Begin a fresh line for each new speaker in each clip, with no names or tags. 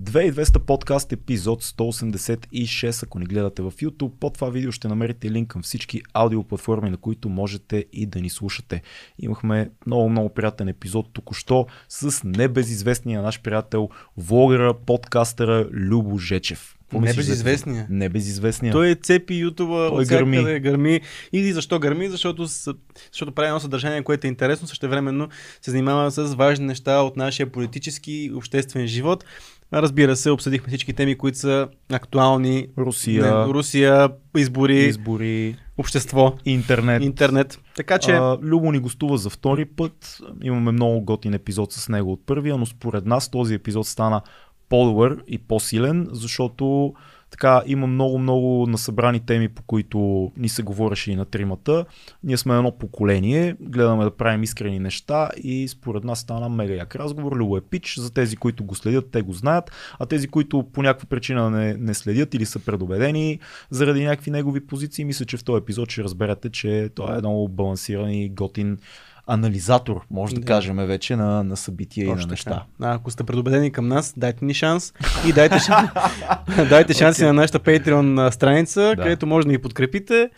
2200 подкаст епизод 186. Ако ни гледате в YouTube, под това видео ще намерите линк към всички аудиоплатформи, на които можете и да ни слушате. Имахме много, много приятен епизод току-що с небезизвестния наш приятел, влогъра, подкастъра Любо Жечев.
Небезизвестния.
Небезизвестния.
Той е цепи ютуба,
Той гърми.
гърми. гърми. И защо гърми? Защото, защото прави едно съдържание, което е интересно, същевременно се занимава с важни неща от нашия политически и обществен живот. Разбира се, обсъдихме всички теми, които са актуални.
Русия,
Не, Русия, избори,
избори,
общество,
интернет.
интернет. Така че,
А, Любо ни гостува за втори път. Имаме много готин епизод с него от първия, но според нас този епизод стана по-добър и по-силен, защото така има много-много насъбрани теми, по които ни се говореше и на тримата. Ние сме едно поколение, гледаме да правим искрени неща и според нас стана мега як разговор. Любо е пич, за тези, които го следят, те го знаят, а тези, които по някаква причина не, не следят или са предубедени заради някакви негови позиции, мисля, че в този епизод ще разберете, че той е много балансиран и готин анализатор, може да,
Да.
кажем вече, на, на събития и на
Точно
неща.
така. А, ако сте предубедени към нас, дайте ни шанс и дайте, дайте шанси
Окей.
на нашата Patreon страница,
Да.
където може да ни подкрепите.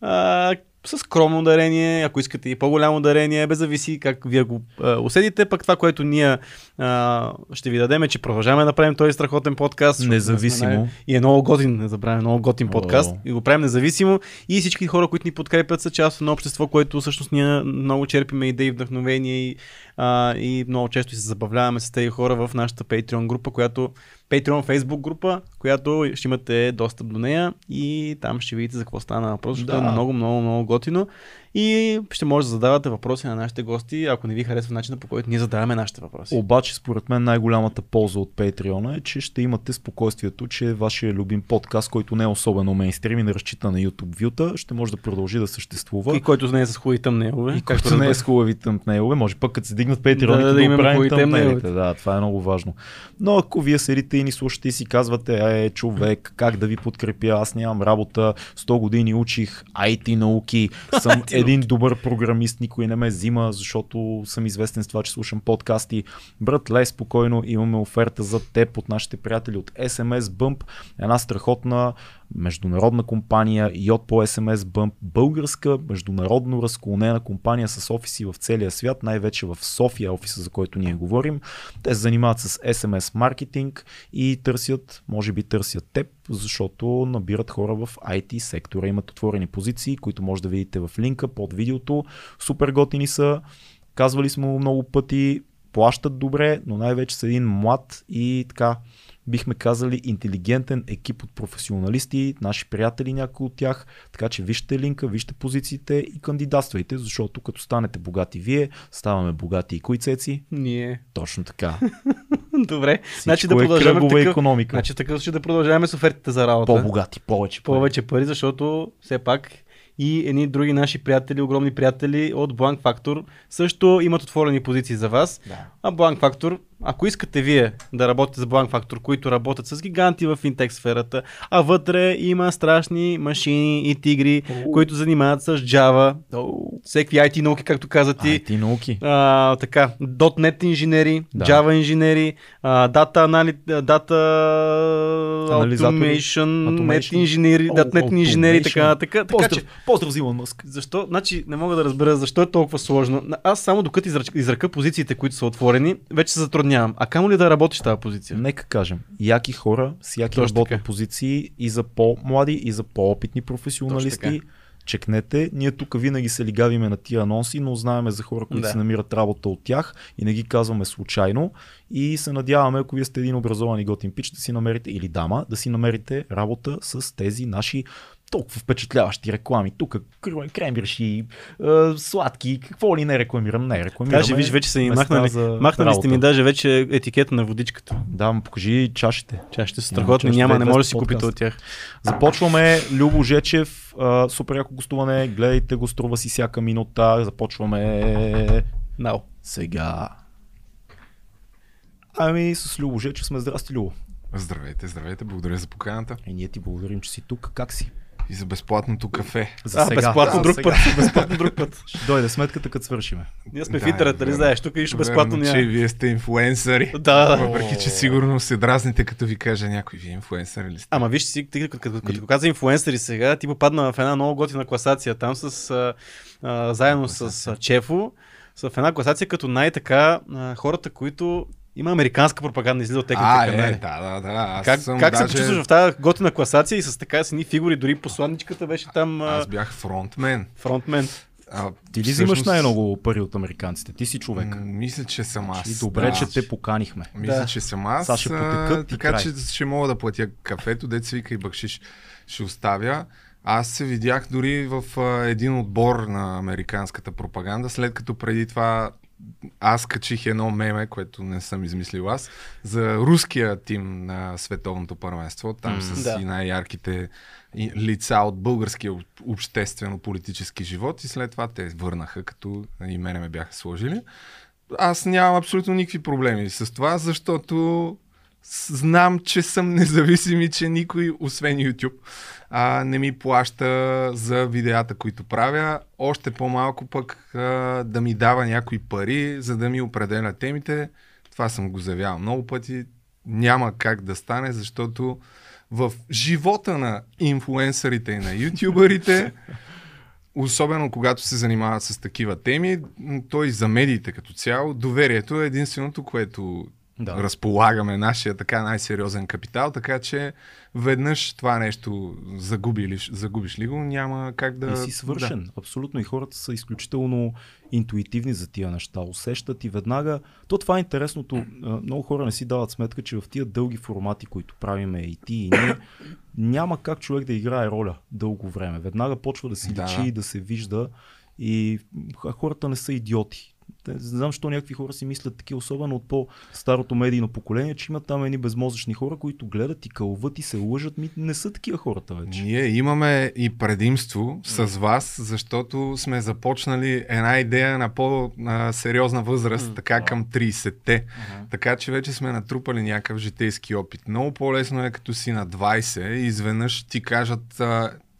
А, с скромно дарение, ако искате и по-голямо дарение, без зависи как вие го а, усетите. Пък това, което ние а, ще ви дадем е, че продължаваме да правим този страхотен подкаст.
Независимо.
сме И е много готин, не забравяме, много готин подкаст.
О.
И го правим независимо. И всички хора, които ни подкрепят, са част едно общество, което всъщност ние много черпиме идеи, вдъхновения и, а, и много често се забавляваме с тези хора в нашата Patreon група, която Patreon Facebook група, която ще имате достъп до нея и там ще видите за какво стана въпрос, защото
Да.
е много, много, много готино. И ще може да задавате въпроси на нашите гости, ако не ви харесва начина по който ние задаваме нашите въпроси.
Обаче, според мен, най-голямата полза от Patreon е, че ще имате спокойствието, че вашия любим подкаст, който не е особено мейнстрим и не разчита на YouTube вюта, ще може да продължи да съществува.
И който не е с хубави тъмнелове.
И който не е с хубави тъмпнейлове, може пък като се дигнат Patreon
Да,
да,
да
да, тъмпнейлите.
тъмнейлите.
Да, това е много важно. Но ако вие седите и ни слушате и си казвате, е, човек, как да ви подкрепя, аз нямам работа, 100 години учих IT науки, съм един добър програмист, никой не ме взима, защото съм известен с това, че слушам подкасти. Брат, лей спокойно, имаме оферта за теб от нашите приятели от SMS Bump, една страхотна международна компания Йод по SMS Bump, българска международно разклонена компания с офиси в целия свят, най-вече в София, офиса за който ние говорим. Те се занимават с SMS маркетинг и търсят, може би търсят теб, защото набират хора в IT сектора. Имат отворени позиции, които може да видите в линка под видеото. Супер готини са. Казвали сме много пъти, плащат добре, но най-вече са един млад и така бихме казали интелигентен екип от професионалисти, наши приятели някои от тях, така че вижте линка, вижте позициите и кандидатствайте, защото като станете богати вие, ставаме богати и кои цеци.
Ние.
Точно така.
Добре.
Всичко
Значи да
е
продължаваме
кръгова
такъв...
економика.
Значи такъв случай да продължаваме с офертите за работа.
По-богати, повече. пари.
Повече пари, защото все пак и едни други наши приятели, огромни приятели от Blank Factor също имат отворени позиции за вас.
Да.
А Blank Factor, ако искате вие да работите с Blank Factor, които работят с гиганти в финтек сферата, а вътре има страшни машини и тигри,
Оу.
които занимават с Java, всеки IT науки, както каза ти.
IT науки.
А, така, .NET инженери,
Да.
Java инженери, а, Data, анали... Data. Automation,
Automation.
Инженери,
О,
.NET инженери, така, така, така
Поздрав,
че,
поздрав, Илон Мъск.
защо, значи не мога да разбера защо е толкова сложно. Аз само докато изръка позициите, които са отворени, вече се затруднявам. А камо ли да работиш тази позиция?
Нека кажем, яки хора с яки
Точно
работни
така.
позиции и за по-млади, и за по-опитни професионалисти. Чекнете, ние тук винаги се лигавиме на тия анонси, но знаеме за хора, които
Да.
си намират работа от тях и не ги казваме случайно. И се надяваме, ако вие сте един образован и готин пич, да си намерите, или дама, да си намерите работа с тези наши толкова впечатляващи реклами. Тук крембирши, е, сладки, какво ли не рекламирам, не рекламираме.
Даже виж, вече са
места
махнали,
за
махнали сте ми даже вече етикета на водичката.
Да, му покажи чашите.
Чашите са
Няма
страхотни,
чаши,
няма, не
2200
може да си купите от тях.
Започваме Любо Жечев, а, супер яко гостуване, гледайте го, струва си всяка минута, започваме
Нао.
сега. Ами с Любо Жечев сме, здрасти Любо.
Здравейте, здравейте, благодаря за поканата.
И ние ти благодарим, че си тук, как си?
И за безплатното кафе.
За
а,
сега.
безплатно
За
друг
сега.
път. безплатно друг път.
Ще дойде сметката, като свършиме.
Ние сме
Да,
в интернет, нали знаеш? Тук нищо безплатно
Верно, че
няма.
и вие сте инфлуенсъри.
Да, да.
Въпреки, че сигурно се дразните, като ви каже някой, вие инфлуенсъри ли сте?
Ама виж си, ти, като, като, като, каза инфлуенсъри сега, ти попадна в една много готина класация там с, а, а, заедно с а, Чефо, с в една класация като най-така а, хората, които има американска пропаганда излиза от техните
а,
канали.
е, да, да, да. Аз
Как,
съм
как
даже...
се почувстваш в тази готина класация и с така с едни фигури, дори посланничката беше там а,
Аз бях фронтмен.
фронтмен.
А,
Ти ли
всъщност,
взимаш най-много пари от американците? Ти си човек.
м, Мисля, че съм аз.
И добре,
да.
че те поканихме.
Мисля,
Да.
че съм аз.
Сега ще потекат
така
край.
че ще мога да платя кафето, деца вика и бакшиш ще оставя. Аз се видях дори в а, един отбор на американската пропаганда, след като преди това аз качих едно меме, което не съм измислил аз, за руския тим на световното първенство, там
М,
с
да.
и най-ярките лица от българския об- обществено-политически живот и след това те върнаха, като и мене ме бяха сложили. Аз нямам абсолютно никакви проблеми с това, защото знам, че съм независим и че никой, освен YouTube, а, не ми плаща за видеята, които правя. Още по-малко пък а, да ми дава някои пари, за да ми определя темите. Това съм го заявявал много пъти. Няма как да стане, защото в живота на инфлуенсърите и на ютубърите, особено когато се занимават с такива теми, м, то и за медиите като цяло, доверието е единственото, което
Да.
да. разполагаме, нашия така най-сериозен капитал, така че веднъж това нещо загуби ли, загубиш ли го, няма как да...
И си свършен. Абсолютно. И хората са изключително интуитивни за тия неща. Усещат и веднага. То това е интересното. Много хора не си дават сметка, че в тия дълги формати, които правиме и ти и ние, няма как човек да играе роля дълго време. Веднага почва да си
Да.
личи и да се вижда. И хората не са идиоти. Не знам, защо някакви хора си мислят такива, особено от по-старото медийно поколение, че има там едни безмозъчни хора, които гледат и кълват и се лъжат. Ми, не са такива хората вече.
Ние имаме и предимство с вас, защото сме започнали една идея на по-сериозна възраст, така към 30-те. Така че вече сме натрупали някакъв житейски опит. Много по-лесно е като си на 20 и изведнъж ти кажат,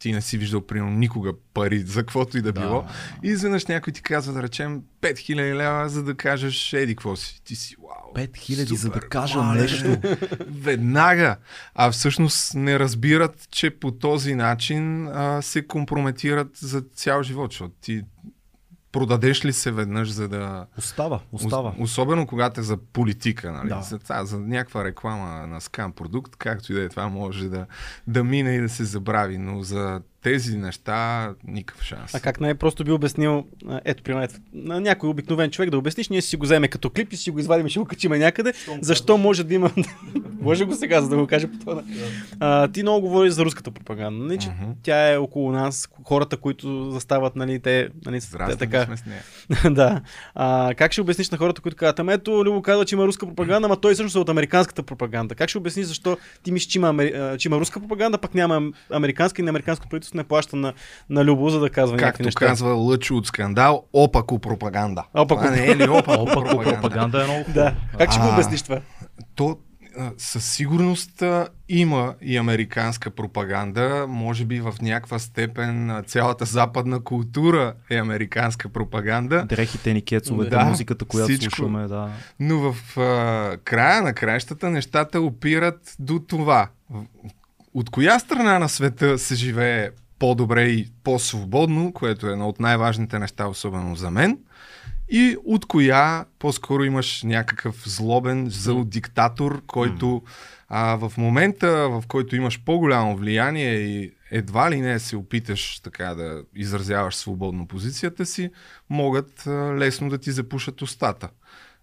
ти не си виждал примерно никога пари за каквото и да било. И изведнъж някой ти казва, да речем, 5000 лева, за да кажеш, еди, какво си. Ти си, вау.
5000 за да
супер,
кажа
мале,
нещо.
Веднага. А всъщност не разбират, че по този начин а, се компрометират за цял живот, защото ти продадеш ли се веднъж, за да...
Остава, остава.
Ос- Особено когато е за политика, нали?
Да.
За, това, за някаква реклама на скам продукт, както и да е това, може да, да мине и да се забрави, но за тези неща никакъв шанс.
А как най-просто би обяснил, ето, ето, на някой обикновен човек да обясниш, ние си го вземе като клип и си го извадим и ще го качиме някъде. Защо може да има... може го сега, за да го кажа по това. А, ти много говориш за руската пропаганда. Нали, че
Мгм.
Тя е около нас, хората, които застават, нали, те, нали, те така.
сме с нея.
да. А, как ще обясниш на хората, които казват, ами ето, Любо казва, че има руска пропаганда, ама той всъщност е от американската пропаганда. Как ще обясниш защо ти мислиш, че има, че има руска пропаганда, пък няма американска и на американско правителство не плаща на, на Любо, за да казва някакви
Както
неща.
казва Лъчо от скандал, опако пропаганда.
Опако.
Това не е ли опако,
Опако пропаганда е много.
Да. Как ще го
А.
обясниш това?
То а, със сигурност а, има и американска пропаганда. Може би в някаква степен а, цялата западна култура е американска пропаганда.
Дрехите ни, кецовете,
Да,
музиката, която
всичко.
слушаме, да.
Но в а, края на краищата нещата опират до това. От коя страна на света се живее по-добре и по-свободно, което е едно от най-важните неща, особено за мен, и от коя по-скоро имаш някакъв злобен, зъл диктатор, който а, в момента, в който имаш по-голямо влияние и едва ли не се опиташ така да изразяваш свободно позицията си, могат а, лесно да ти запушат устата.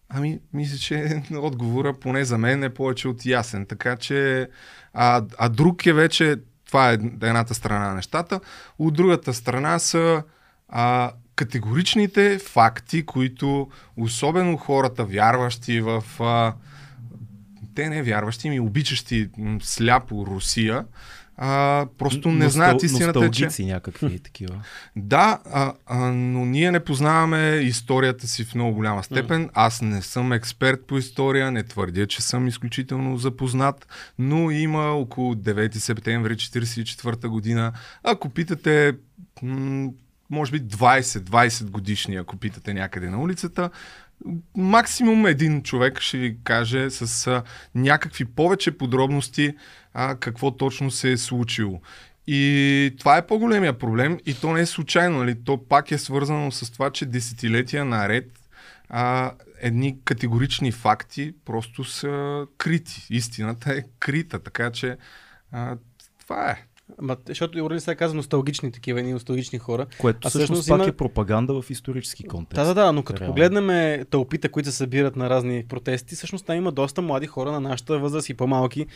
Ами, мисля, че отговора поне за мен е повече от ясен. Така че, а, а друг е вече, това е едната страна на нещата, от другата страна са а, категоричните факти, които особено хората, вярващи в... А, те не вярващи, ми обичащи сляпо Русия, а, просто не знаят истината,
че... някакви такива.
Да, а, а, но ние не познаваме историята си в много голяма степен. Mm. Аз не съм експерт по история, не твърдя, че съм изключително запознат, но има около 9 септември 1944 година. Ако питате м- може би 20-20 годишни, ако питате някъде на улицата, максимум един човек ще ви каже с а, някакви повече подробности а, какво точно се е случило. И това е по-големия проблем и то не е случайно. Нали? То пак е свързано с това, че десетилетия наред а, едни категорични факти просто са крити. Истината е крита, така че а, това е.
Ма, защото Юрин сега каза носталгични такива, едни носталгични хора.
Което а всъщност пак има... е пропаганда в исторически контекст.
Да, да, да, но като Реално. погледнем тълпите, които се събират на разни протести, всъщност там има доста млади хора на нашата възраст и по-малки.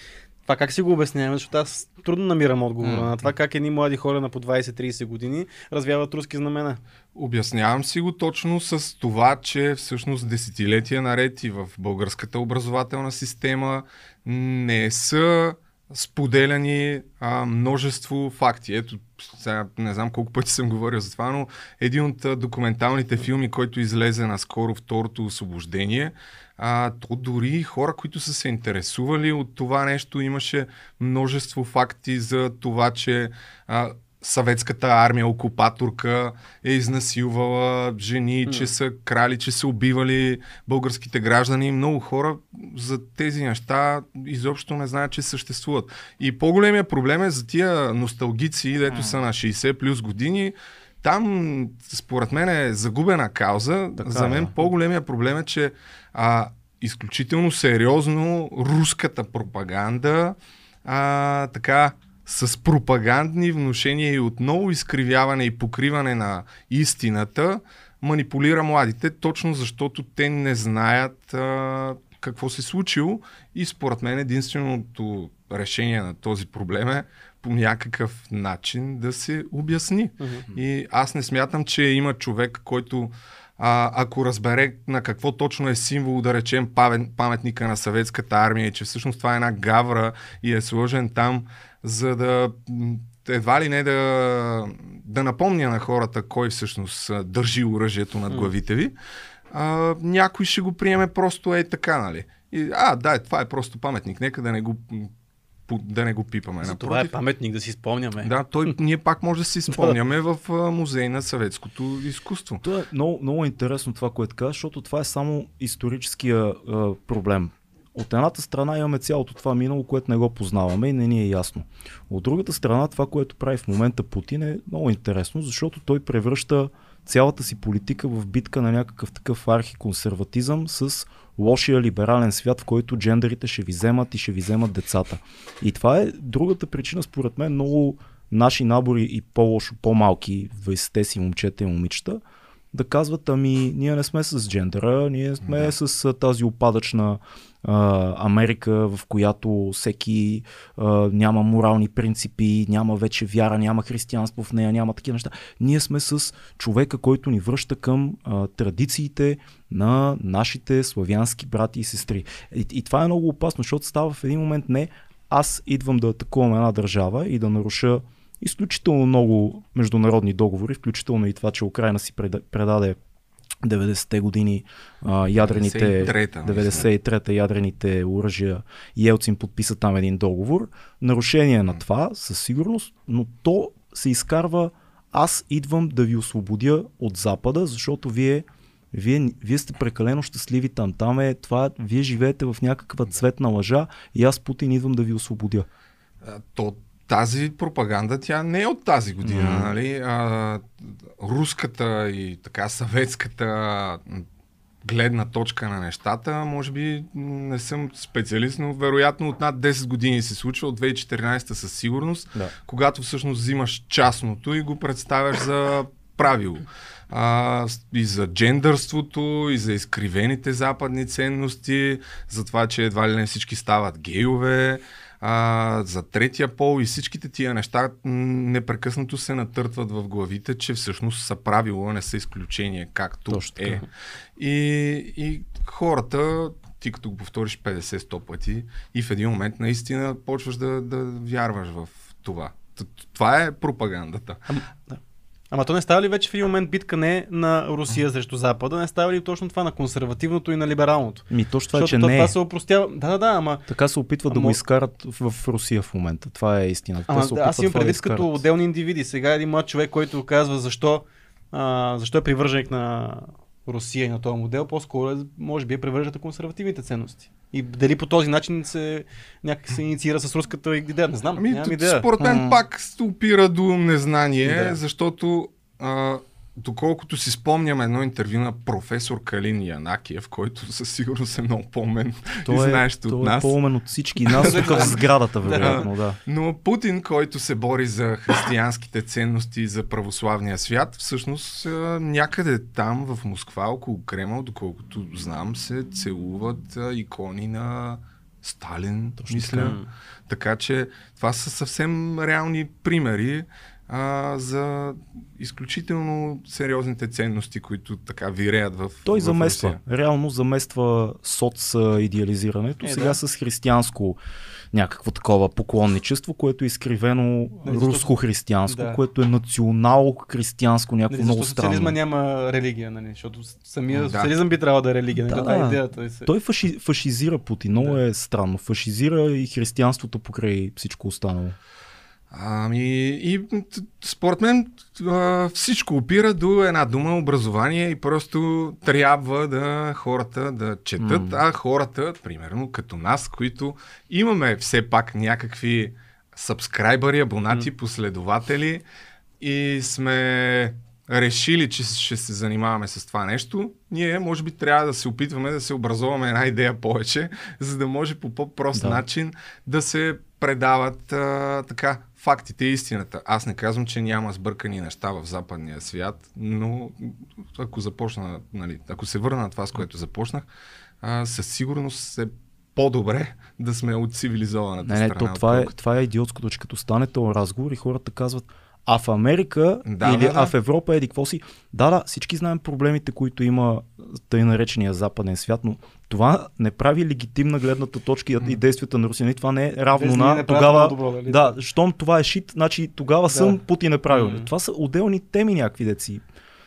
Това как си го обясняваме, защото аз трудно намирам отговора mm. на това как едни млади хора на по 20-30 години развяват руски знамена.
Обяснявам си го точно с това, че всъщност десетилетия наред и в българската образователна система не са споделяни а, множество факти. Ето, сега не знам колко пъти съм говорил за това, но един от документалните филми, който излезе наскоро второто освобождение, а, то дори хора, които са се интересували от това нещо, имаше множество факти за това, че а, съветската армия, окупаторка е изнасилвала жени, mm. че са крали, че са убивали българските граждани. Много хора за тези неща изобщо не знаят, че съществуват. И по-големия проблем е за тия носталгици, дето mm. са на 60 плюс години. Там, според мен, е загубена кауза. Така, за мен по-големия проблем е, че а, изключително сериозно руската пропаганда а, така с пропагандни вношения и отново изкривяване и покриване на истината манипулира младите, точно защото те не знаят а, какво се е случило и според мен единственото решение на този проблем е по някакъв начин да се обясни. Uh-huh. И аз не смятам, че има човек, който а, ако разбере на какво точно е символ, да речем паметника на съветската армия и че всъщност това е една гавра и е сложен там за да едва ли не да, да напомня на хората кой всъщност държи оръжието над главите ви, а, някой ще го приеме просто е така, нали? И, а, да, това е просто паметник, нека да не го да не го пипаме.
За това е паметник да си спомняме.
Да, той, ние пак може да си спомняме в музей на съветското изкуство.
Това е много, много интересно това, което казваш, защото това е само историческия а, проблем. От едната страна имаме цялото това минало, което не го познаваме и не ни е ясно. От другата страна това, което прави в момента Путин е много интересно, защото той превръща цялата си политика в битка на някакъв такъв архиконсерватизъм с лошия либерален свят, в който джендерите ще ви вземат и ще ви вземат децата. И това е другата причина, според мен, много наши набори и по-лошо, по-малки, 20-те си момчета и момичета, да казват, ами ние не сме с джендера, ние сме да. с тази опадъчна а, Америка, в която всеки а, няма морални принципи, няма вече вяра, няма християнство в нея, няма такива неща. Ние сме с човека, който ни връща към а, традициите на нашите славянски брати и сестри. И, и това е много опасно, защото става в един момент не аз идвам да атакувам една държава и да наруша изключително много международни договори, включително и това, че Украина си предаде 90-те години а, ядрените, 93-та, 93-та ядрените оръжия и Елцин подписа там един договор. Нарушение на това, със сигурност, но то се изкарва аз идвам да ви освободя от Запада, защото вие, вие, вие сте прекалено щастливи там. Там е това, вие живеете в някаква цветна лъжа и аз Путин идвам да ви освободя.
То, тази пропаганда, тя не е от тази година. Mm. Нали? А, руската и така съветската гледна точка на нещата, може би не съм специалист, но вероятно от над 10 години се случва, от 2014 със сигурност, да. когато всъщност взимаш частното и го представяш за правило. А, и за джендърството, и за изкривените западни ценности, за това, че едва ли не всички стават гейове, а, за третия пол и всичките тия неща непрекъснато се натъртват в главите, че всъщност са правило, не са изключение, както Точно е. И, и хората, ти като го повториш 50-100 пъти и в един момент наистина почваш да, да вярваш в това. Това е пропагандата.
Ама то не става ли вече в един момент битка не на Русия срещу Запада, не става ли точно това на консервативното и на либералното?
Ми точно това, е, че
Защото то
не
това
е.
се опростява. Да, да, да, ама
Така се опитват да
Ама-
го изкарат в, Русия в момента. Това е истината. Те
Ама,
се
да, аз имам
това да
предвид като отделни индивиди. Сега един млад човек, който казва защо, а, защо е привърженик на Русия и на този модел, по-скоро е, може би е привърженик на консервативните ценности. И дали по този начин се някак се инициира с руската идея, не знам,
Ами,
идея.
според мен
М.
пак се опира до незнание,
Да.
защото а, доколкото си спомням едно интервю на професор Калин Янакиев, който със сигурност е много по-мен и
е,
знаещ от
той
нас.
е по-умен от всички нас тук в сградата, вероятно, да.
Но Путин, който се бори за християнските ценности и за православния свят, всъщност някъде там в Москва, около Кремъл, доколкото знам, се целуват икони на Сталин,
Точно
мисля.
така.
Така че това са съвсем реални примери а, за изключително сериозните ценности, които така виреят в
Той
в
замества,
Русия.
реално замества соц идеализирането,
Е,
сега
да.
с християнско някакво такова поклонничество, което е изкривено
защото-
руско-християнско,
Да.
което е национал-християнско, някакво
Нали,
много
защото социализма
странно.
няма религия, нали? защото самия
Да.
социализъм би трябвало да е религия. Нали?
Да,
Това е
да.
идеята. Се...
Той фаши, фашизира Путин, много
Да.
е странно. Фашизира и християнството покрай всичко останало.
Ами и според мен всичко опира до една дума образование и просто трябва да хората да четат,
М.
а хората, примерно като нас, които имаме все пак някакви сабскрайбъри, абонати, последователи и сме решили, че ще се занимаваме с това нещо, ние може би трябва да се опитваме да се образуваме една идея повече, за да може по по-прост
Да.
начин да се предават а, така фактите и истината. Аз не казвам, че няма сбъркани неща в западния свят, но ако започна, нали, ако се върна на това, с което започнах, а, със сигурност е по-добре да сме от цивилизованата
Не, не,
страна.
то, това, е, това е идиотското, че като стане този разговор и хората казват, а в Америка
Да,
или
да, да.
а в Европа еди какво си. Да, да, всички знаем проблемите, които има тъй наречения западен свят, но това не прави легитимна гледната точка и, и действията на Русия. Нали, Това не е равно
Без
на тогава.
добро, нали?
да, щом това е шит, значи тогава съм Путин е правилен.
М.
Това са отделни теми някакви деци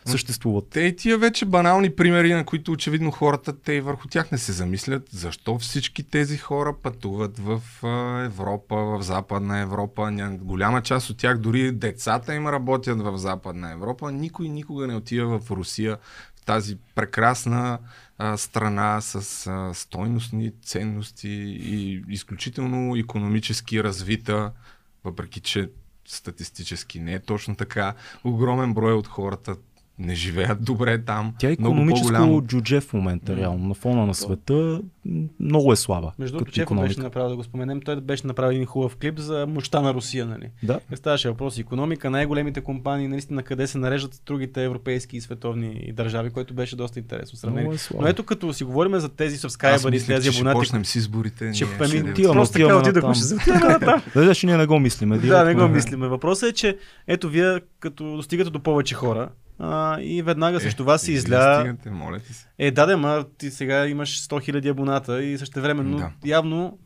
съществуват.
Те и тия вече банални примери, на които очевидно хората, те и върху тях не се замислят, защо всички тези хора пътуват в Европа, в Западна Европа. Голяма част от тях, дори децата им работят в Западна Европа. Никой никога не отива в Русия, тази прекрасна а, страна с а, стойностни ценности и изключително економически развита, въпреки че статистически не е точно така. Огромен брой от хората не живеят добре там.
Тя е
Много
економическо
по-голямо-
джудже в момента, реално. На фона на света много е слаба.
Между другото, Чефа беше направил да го споменем. Той беше направил един хубав клип за мощта на Русия, нали?
Да.
Не ставаше въпрос економика, най-големите компании, наистина къде се нареждат другите европейски и световни държави, което беше доста интересно сравнение.
Е слабо.
Но ето като си говорим за тези
Аз
subscribers и
мислех,
тези
че ще
абонати,
почнем с изборите.
Ще-
ние ще-
просто така отидохме, ще.
Да, да, че ние не го мислиме.
Да, не го мислиме. Въпросът е, че ето вие като достигате до повече хора а, и веднага срещу вас се
Е,
изля...
стигате, моля ти се.
Е, да, да, ма ти сега имаш 100 000 абоната и същевременно
Да.
явно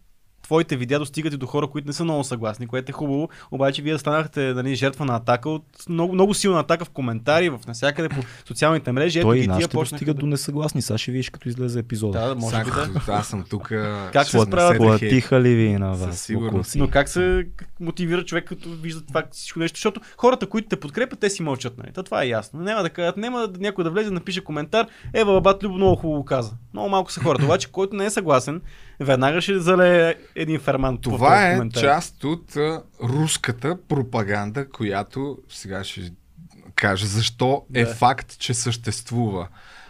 твоите видеа достигат и до хора, които не са много съгласни, което е хубаво. Обаче вие станахте нали, жертва на атака от много, много силна атака в коментари, в навсякъде по социалните мрежи.
Той и нашите достигат
да...
до несъгласни. Сега ще видиш като излезе епизода.
Да, може би да.
Сак, Аз съм тук.
Как се справят?
Платиха ли ви на
Със
вас?
сигурност.
Но как се мотивира човек, като вижда това всичко нещо? Защото хората, които те подкрепят, те си мълчат. Нали? То това е ясно. Няма да кажат, няма да някой да влезе, да напише коментар. Ева, бабат Любо много хубаво каза. Много малко са хората. Обаче, който не е съгласен, веднага ще залее един ферман.
Това е част от а, руската пропаганда, която сега ще кажа защо е
Да.
факт, че съществува.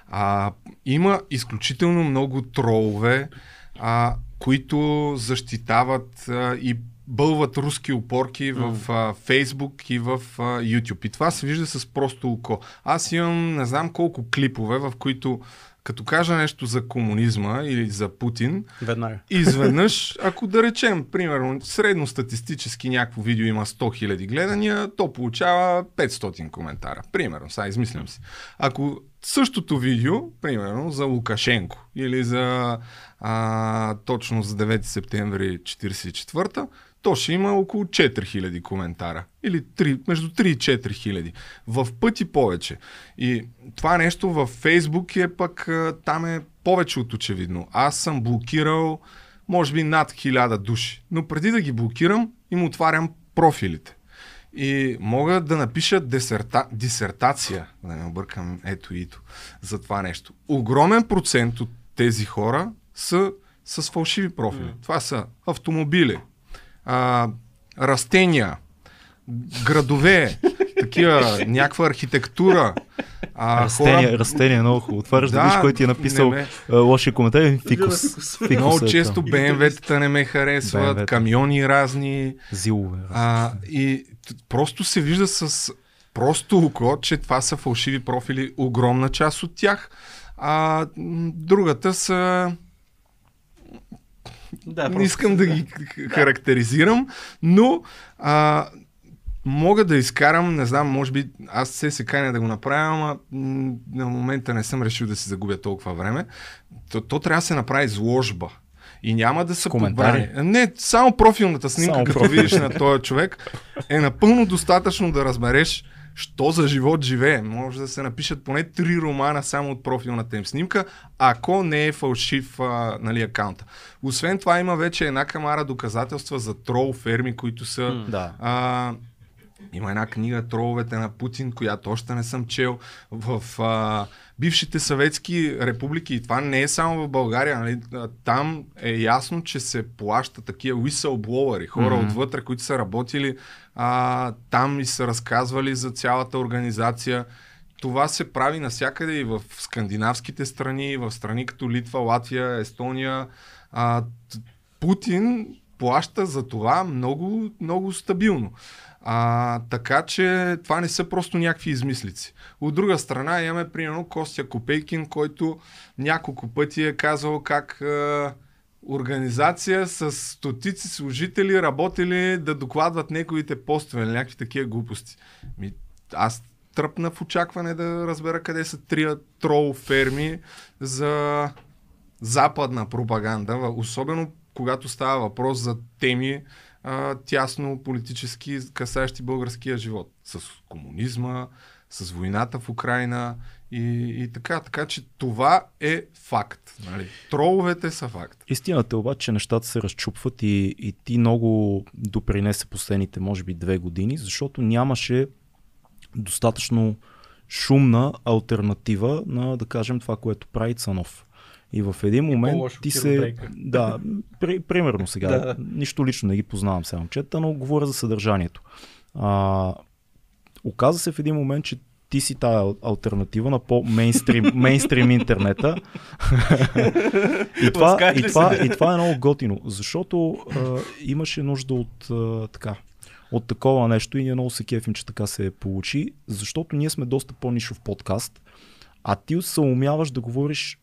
А, има изключително много тролове, а, които защитават а, и бълват руски опорки в а, Фейсбук и в а, YouTube. И това се вижда с просто око. Аз имам не знам колко клипове, в които като кажа нещо за комунизма или за Путин,
Веднага.
Изведнъж, ако да речем, примерно, средностатистически някакво видео има 100 000 гледания, то получава 500 коментара. Примерно, сега измислям си. Ако същото видео, примерно за Лукашенко или за а, точно за 9 септември 44 то ще има около 4000 коментара. Или 3, между 3 и 4000. В пъти повече. И това нещо във Фейсбук е пък, там е повече от очевидно. Аз съм блокирал, може би над 1000 души. Но преди да ги блокирам, им отварям профилите. И мога да напиша десерта, дисертация, да не объркам ето и за това нещо. Огромен процент от тези хора са с фалшиви профили. Mm. Това са автомобили, а, растения, градове, такива, някаква архитектура.
А, растения, хора... растения, много хубаво. Отваряш да, да виж кой ти е написал ме... лоши коментари. Фикус.
фикус много е често БМВ-тата не ме харесват, BMW-та. камиони разни.
Зилове.
А, и просто се вижда с просто око, че това са фалшиви профили, огромна част от тях. А другата са да, не искам да ги характеризирам, но а, мога да изкарам, не знам, може би аз се се каня да го направя, ама на момента не съм решил да си загубя толкова време. То, то трябва да се направи изложба. И няма да са
подбрани.
Не, само профилната снимка, само като профил. видиш на този човек, е напълно достатъчно да разбереш що за живот живее. Може да се напишат поне три романа само от профилната им снимка, ако не е фалшив а, нали, акаунта. Освен това има вече една камара доказателства за трол ферми, които са... Mm,
да.
а, има една книга Троловете на Путин, която още не съм чел. В а, бившите съветски републики, и това не е само в България, нали, там е ясно, че се плаща такива whistleblowers, хора mm-hmm. отвътре, които са работили а, там и са разказвали за цялата организация. Това се прави навсякъде и в скандинавските страни, в страни като Литва, Латвия, Естония. А, Путин плаща за това много, много стабилно. А, така че това не са просто някакви измислици. От друга страна имаме примерно Костя Копейкин, който няколко пъти е казал как а, организация с стотици служители работили да докладват неговите постове, някакви такива глупости. Ми, аз тръпна в очакване да разбера къде са трия трол ферми за западна пропаганда, особено когато става въпрос за теми а, тясно политически касаещи българския живот. С комунизма, с войната в Украина и, и така. Така че това е факт. Нали? Троловете са факт.
Истината е обаче, че нещата се разчупват и, и ти много допринесе последните, може би, две години, защото нямаше достатъчно шумна альтернатива на, да кажем, това, което прави Цанов. И в един момент ти се... Да, при, примерно сега. да. Нищо лично не ги познавам сега момчета, но говоря за съдържанието. А, оказа се в един момент, че ти си тая альтернатива на по-мейнстрим мейнстрим интернета. и, това, и, това, и това е много готино, защото а, имаше нужда от а, така от такова нещо и ние много се кефим, че така се получи, защото ние сме доста по-нишов подкаст, а ти се умяваш да говориш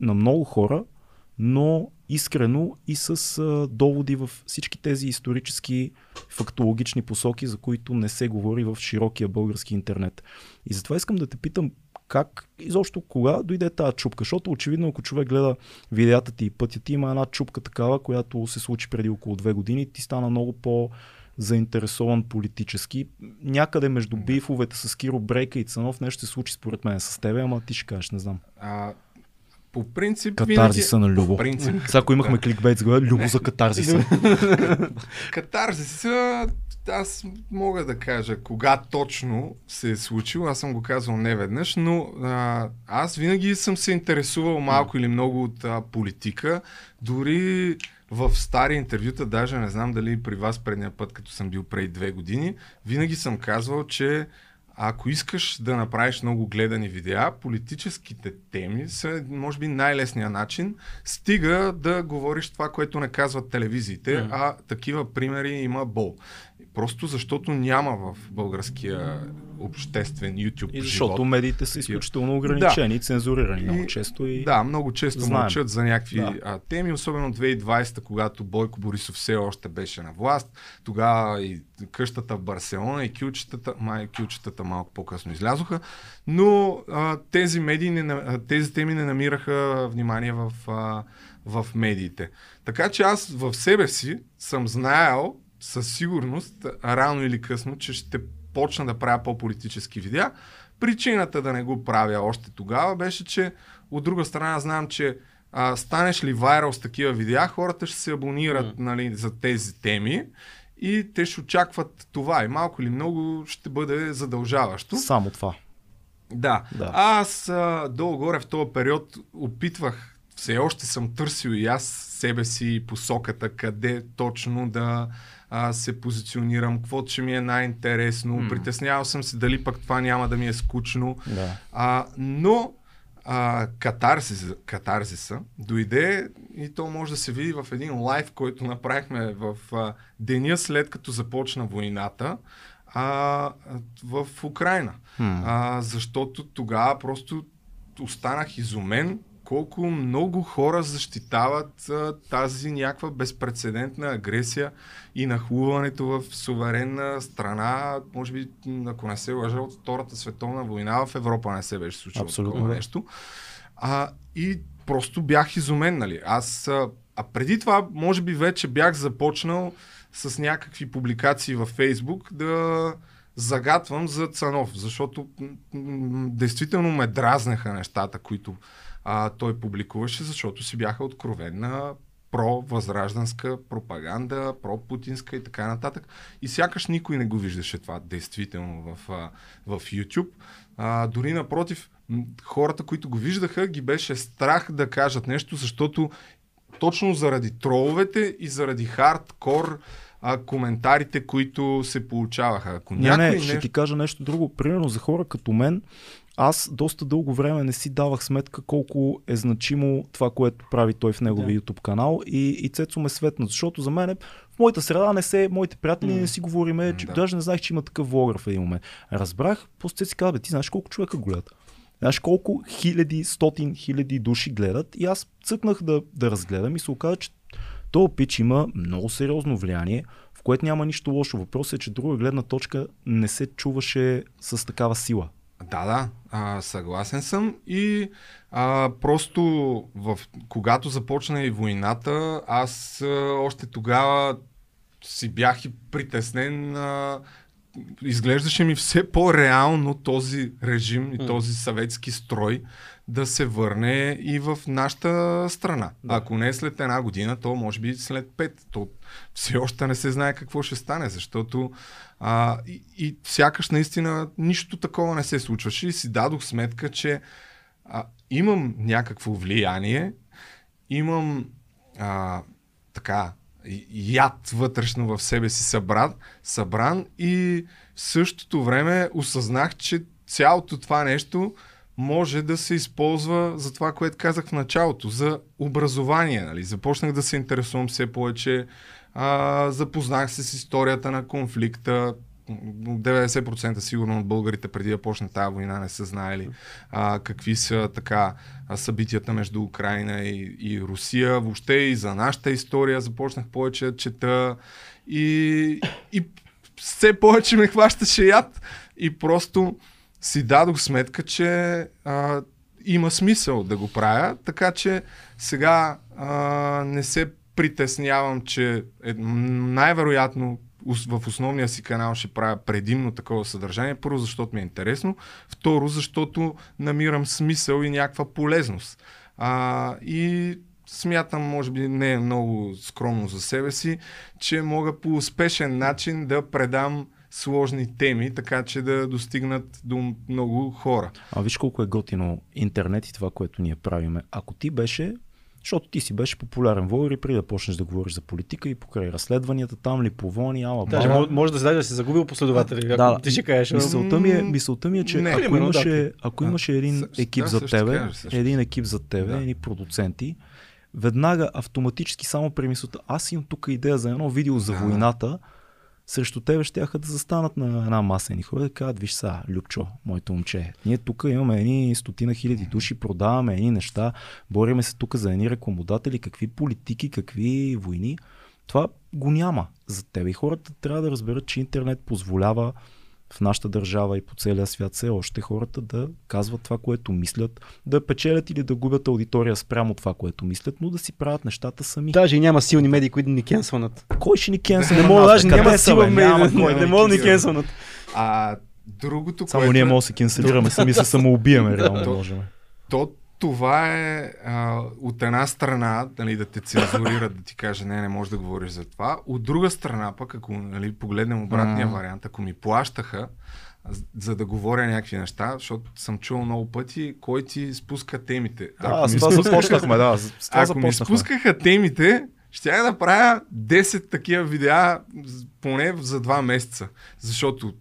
на много хора, но искрено и с а, доводи в всички тези исторически фактологични посоки, за които не се говори в широкия български интернет. И затова искам да те питам как, изобщо кога дойде тази чупка, защото очевидно ако човек гледа видеята ти и пътя ти, има една чупка такава, която се случи преди около две години, ти стана много по- заинтересован политически. Някъде между бифовете с Киро Брейка и Цанов нещо се случи според мен с тебе, ама ти ще кажеш, не знам.
А, по принцип.
Катарзиса винаги... на Любо. По принцип. Сега, ако имахме кликбейт с Любо за катарзиса.
катарзиса, аз мога да кажа кога точно се е случило. Аз съм го казал не веднъж, но а, аз винаги съм се интересувал малко или много от а, политика. Дори в стари интервюта, даже не знам дали при вас предния път, като съм бил преди две години, винаги съм казвал, че ако искаш да направиш много гледани видеа, политическите теми са, може би, най-лесният начин. Стига да говориш това, което не казват телевизиите, mm. а такива примери има бол. Просто защото няма в българския обществен YouTube
И защото
живот.
медиите са изключително ограничени, цензурирани много често и
Да, много често
Знаем.
мълчат за някакви
Да.
а, теми, особено 2020, когато Бойко Борисов все още беше на власт. Тогава и къщата в Барселона и кючетата, май кючетата малко по-късно излязоха, но а, тези, медии не, тези теми не намираха внимание в, а, в медиите. Така че аз в себе си съм знаел със сигурност, рано или късно, че ще почна да правя по-политически видеа. Причината да не го правя още тогава беше, че от друга страна знам, че а, станеш ли вайрал с такива видеа, хората ще се абонират
М.
нали, за тези теми и те ще очакват това и малко или много ще бъде задължаващо.
само това.
Да.
Да.
Аз а, долу-горе в този период опитвах, все още съм търсил и аз себе си посоката, къде точно да а, се позиционирам, каквото ще ми е най-интересно.
М.
Притеснявал съм се дали пък това няма да ми е скучно.
Да.
А, но а, катарзис, катарзиса дойде и то може да се види в един лайв, който направихме в а, деня след като започна войната а, в Украина.
Хм.
А, защото тогава просто останах изумен колко много хора защитават а, тази някаква безпредседентна агресия и нахлуването в суверенна страна, може би, ако не се лъжа, от Втората световна война в Европа не се беше случило
Абсолютно,
такова
да.
нещо. А, и просто бях изумен, нали. Аз, а, а преди това, може би вече бях започнал с някакви публикации във Фейсбук да загатвам за Цанов, защото действително ме дразнеха нещата, които а, той публикуваше, защото си бяха откровенна про-възражданска пропаганда, про-путинска и така нататък. И сякаш никой не го виждаше това действително в, в YouTube. А, дори напротив, хората, които го виждаха, ги беше страх да кажат нещо, защото точно заради троловете и заради хардкор а, коментарите, които се получаваха. Ако
Не,
някой
не,
нещо...
ще ти кажа нещо друго. Примерно за хора като мен, аз доста дълго време не си давах сметка колко е значимо това, което прави той в неговия YouTube канал и, и Цецо ме светна, защото за мен в моята среда не се, моите приятели
М.
не си говориме, че
Да.
даже не знаех, че има такъв влогър в един момент. Разбрах, после Цеци каза, бе, ти знаеш колко човека гледат. Знаеш колко хиляди, стотин хиляди души гледат и аз цъкнах да, да разгледам и се оказа, че този пич има много сериозно влияние, в което няма нищо лошо. Въпросът е, че друга гледна точка не се чуваше с такава сила.
Да, да, а, съгласен съм и а, просто в, когато започна и войната, аз а, още тогава си бях и притеснен. А, изглеждаше ми все по-реално този режим и този съветски строй да се върне и в нашата страна.
Да.
Ако не след една година, то може би след пет. То все още не се знае какво ще стане, защото а, и, и сякаш наистина нищо такова не се случваше и си дадох сметка, че а, имам някакво влияние, имам а, така яд вътрешно в себе си събран, събран и в същото време осъзнах, че цялото това нещо може да се използва за това, което казах в началото, за образование. Нали? Започнах да се интересувам все повече, а, запознах се с историята на конфликта, 90% сигурно от българите преди да почне тази война не са знаели а, какви са така събитията между Украина и, и Русия. Въобще и за нашата история започнах повече да чета и, и все повече ме хващаше яд и просто си дадох сметка, че а, има смисъл да го правя, така че сега а, не се притеснявам, че е, най-вероятно в основния си канал ще правя предимно такова съдържание. Първо, защото ми е интересно. Второ, защото намирам смисъл и някаква полезност. А, и смятам, може би не е много скромно за себе си, че мога по успешен начин да предам сложни теми, така че да достигнат до много хора.
А виж колко е готино интернет и това, което ние правиме. Ако ти беше, защото ти си беше популярен влогър и преди да почнеш да говориш за политика и покрай разследванията там ли по вълни, ала
Даже
бала.
може, да се да си загубил последователи, ако
Да,
ти ще кажеш.
Мисълта ми е, мисълта ми е че
Не.
ако,
Примерно, да,
имаше, ако
А,
имаше един
също-
екип
да,
за тебе,
кажа,
един екип за тебе,
Да.
едни продуценти, веднага автоматически само при мисълта, аз имам тук идея за едно видео за
Да.
войната, срещу тебе ще да застанат на една маса и хора да кажат, виж са, Любчо, моето момче, ние тук имаме едни стотина хиляди души, продаваме едни неща, бориме се тук за едни рекламодатели, какви политики, какви войни. Това го няма за тебе. И хората трябва да разберат, че интернет позволява в нашата държава и по целия свят все още хората да казват това, което мислят, да печелят или да губят аудитория спрямо това, което мислят, но да си правят нещата сами.
Даже и няма силни медии, които ни кенсванат.
Кой ще ни кенсва?
Не мога, даже няма сила в медии, не мога да ни кенсванат.
А другото,
Само
което...
ние може да се кенселираме, сами се самоубиеме, реално можем.
То това е а, от една страна нали, да те цензурират, да ти каже не, не можеш да говориш за това. От друга страна пък, ако нали, погледнем обратния
Mm.
вариант, ако ми плащаха, за да говоря някакви неща, защото съм чул много пъти, кой ти спуска темите.
А, с
ми
това
спус-
започнахме, да. С това
ако ми
започнахме.
спускаха темите, ще я да правя 10 такива видеа поне за 2 месеца. Защото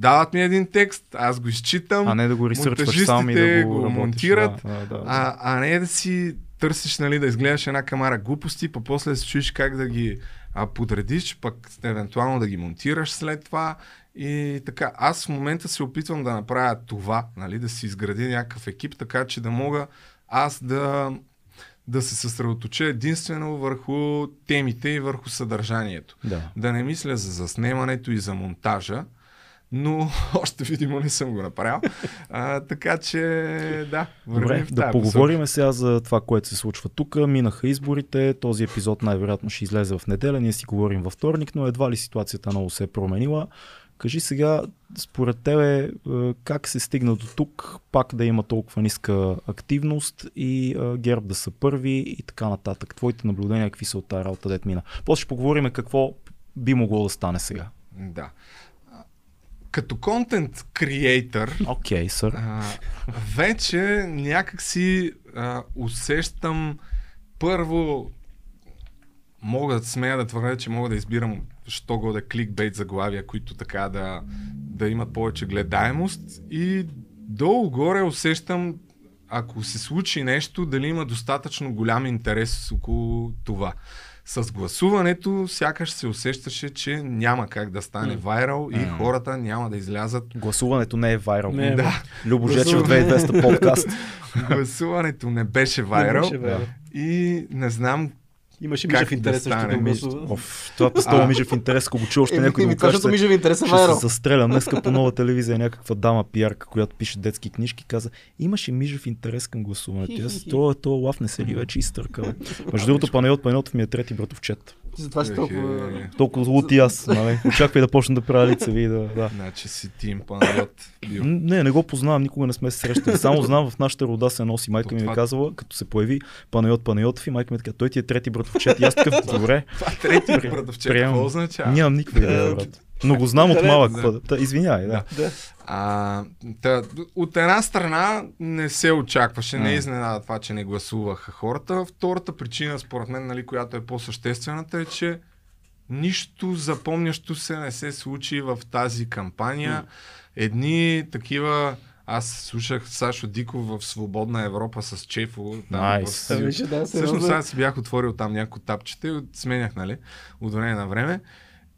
дават ми един текст, аз го изчитам,
А не да го ресърчваш сам и да го,
го
работиш,
монтират,
Да, да, да.
а, а не да си търсиш, нали, да изгледаш една камара глупости, па после да се чуеш как да ги а, подредиш, пък евентуално да ги монтираш след това. И така, аз в момента се опитвам да направя това, нали, да си изградя някакъв екип, така че да мога аз да, да се съсредоточа единствено върху темите и върху съдържанието.
да.
Да не мисля за заснемането и за монтажа, но още видимо не съм го направил. А, така че, да,
Добре,
в
да поговорим сега за това, което се случва тук. Минаха изборите, този епизод най-вероятно ще излезе в неделя, ние си говорим във вторник, но едва ли ситуацията много се е променила. Кажи сега, според тебе, е, как се стигна до тук, пак да има толкова ниска активност и е, ГЕРБ да са първи и така нататък. Твоите наблюдения, какви са от тази работа, дет мина? После ще поговорим какво би могло да стане сега.
Да. Като контент креатор,
okay,
а, вече някак си а, усещам първо мога да смея да твърдя, че мога да избирам що го да кликбейт заглавия, които така да, да имат повече гледаемост и долу-горе усещам ако се случи нещо, дали има достатъчно голям интерес около това. С гласуването сякаш се усещаше, че няма как да стане вайрал и
М.
хората няма да излязат.
Гласуването не е вайрал.
Не е,
Да,
Любо Жечев
Гласуване.
2200 подкаст.
гласуването не беше вайрал
беше вайрал.
и не знам
Имаше Мижев интерес
да
също
стане?
Миж... Оф, това
А.
Мижев интерес, ако го чу още
Еми,
някой да го каже,
Мижев интерес е
ще се застрелям. Днеска по нова телевизия някаква дама пиарка, която пише детски книжки, каза, имаше Мижев интерес към гласуването. Аз, то, то лав не се ли вече изтърка. бе. Между другото, Панайот Панайотов ми е трети братовчет.
Затова си толкова...
Толкова злот и аз. Нали? Очаквай да почна да правя лицеви. Да, да.
Значи си тим.
М, Не, не го познавам, никога не сме се срещали. Само знам в нашата рода се носи. Майка ми е
Това-
казала, като се появи Панайот Панайотов и майка ми е така, той ти е трети братовчет. И аз такъв, добре,
Това трети братовчет. Какво означава?
нямам никаква идея, брат. Но го знам от малък. Път. Та, Извинявай, да.
А, та, от една страна не се очакваше, не е изненада това, че не гласуваха хората. Втората причина, според мен, нали, която е по-съществената е, че нищо запомнящо се не се случи в тази кампания. Едни такива аз слушах Сашо Диков в Свободна Европа с Чефо. Там
Nice.
в
Да,
Всъщност аз си бях отворил там някои тапчета и сменях, нали, от време на време.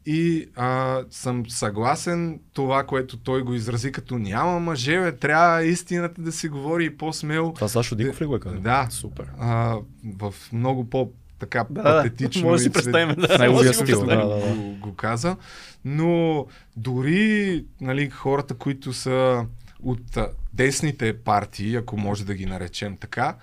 И а, съм съгласен това, което той го изрази като няма мъже, бе, трябва истината да се говори и по-смел.
Това Сашо Диков ли го е казал?
Да.
Супер.
А, в много по така
Да,
патетично
може да си представим, да.
Неговия стил,
го
да,
представим.
да, да.
го, го каза. Но дори нали, хората, които са от десните партии, ако може да ги наречем така,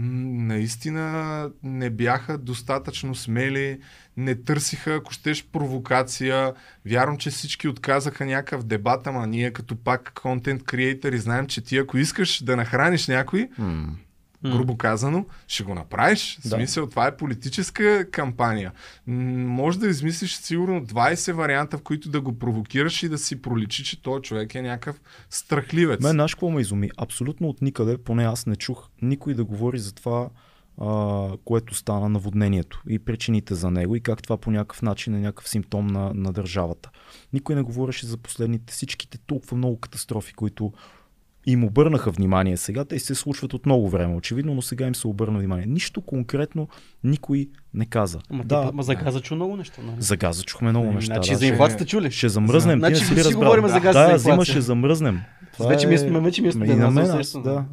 наистина не бяха достатъчно смели, не търсиха, ако щеш, провокация. Вярвам, че всички отказаха някакъв дебат, ама ние като пак контент креатори знаем, че ти ако искаш да нахраниш някой, Грубо казано, ще го направиш. В
Да.
смисъл, това е политическа кампания. Може да измислиш сигурно 20 варианта, в които да го провокираш и да си проличи, че този човек е някакъв страхливец.
Мен какво ме изуми? Абсолютно от никъде, поне аз не чух никой да говори за това, а, което стана наводнението и причините за него и как това по някакъв начин е някакъв симптом на, на държавата. Никой не говореше за последните всичките толкова много катастрофи, които им обърнаха внимание сега. Те се случват от много време, очевидно, но сега им се обърна внимание. Нищо конкретно никой не каза.
Ама,
да,
да, ма за газа чу много неща. Нали?
за газа чухме много неща.
Значи
да,
за инфлацията чули?
ще замръзнем.
Значи
Ти не си ли разбрал?
говорим за газа, за
Да, зима ще замръзнем. Това
Вече ми е-
е-
вече ми е студено,
и на
аз
мен, да.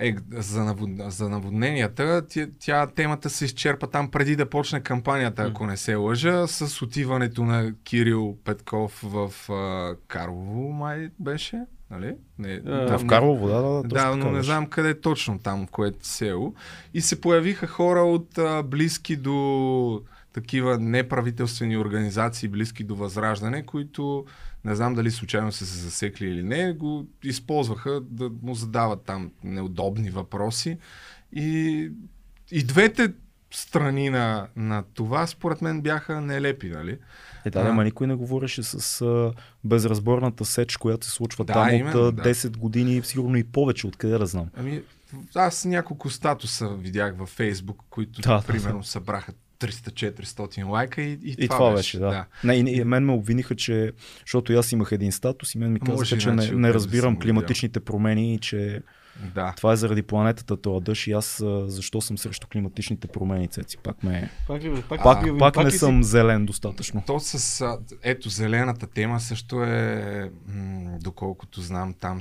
Е, за, навод... за наводненията, тя, тя темата се изчерпа там преди да почне кампанията, ако не се лъжа, с отиването на Кирил Петков в а, Карлово, май беше, нали? Не,
А,
Да, в Карлово, да, да, да.
Но не
беше.
знам къде точно там, в което село. И се появиха хора от а, близки до такива неправителствени организации, близки до Възраждане, които не знам дали случайно са се засекли или не, го използваха да му задават там неудобни въпроси. И, и двете страни на, на това, според мен, бяха нелепи, нали?
Е, да,
А.
да, ама никой не говореше с а, безразборната сеч, която се случва
Да,
там
именно,
от
да.
10 години, сигурно и повече, откъде да знам.
Ами, аз няколко статуса видях във Фейсбук, които
Да, да,
примерно събраха 300-400 лайка и, и,
И това, беше, да. Не, и, и, мен ме обвиниха, че, защото аз имах един статус и мен ми казаха, че не, не разбирам
видял.
климатичните промени и че
да.
това е заради планетата това дъжд и аз защо съм срещу климатичните промени, Цеци. Пак, ме,
Пак, ли, пак,
пак,
ли-
пак,
пак
не
си-
съм зелен достатъчно.
То с, ето, зелената тема също е, м- доколкото знам, там,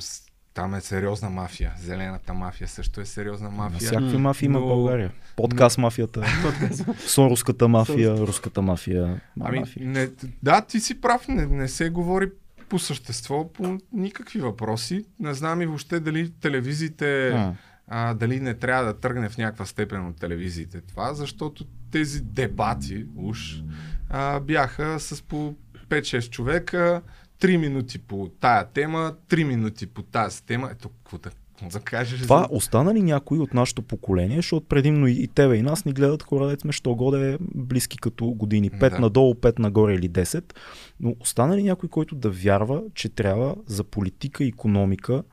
там е сериозна мафия. Зелената мафия също е сериозна мафия.
Всякакви мафии има в България. Подкаст мафията, соруската мафия, руската мафия.
Ами,
мафия.
не, да, ти си прав, не, не се говори по същество, по никакви въпроси. Не знам и въобще дали телевизиите,
А.
а, дали не трябва да тръгне в някаква степен от телевизиите това, защото тези дебати уж а, бяха с по 5-6 човека, 3 минути по тая тема, 3 минути по тази тема. Ето, какво да, да кажеш?
Това
за...
остана ли някой от нашето поколение, защото предимно и, и тебе и нас ни гледат хора, дет сме, що годе близки като години. 5
Да.
надолу, 5 нагоре или 10. Но остана ли някой, който да вярва, че трябва за политика и економика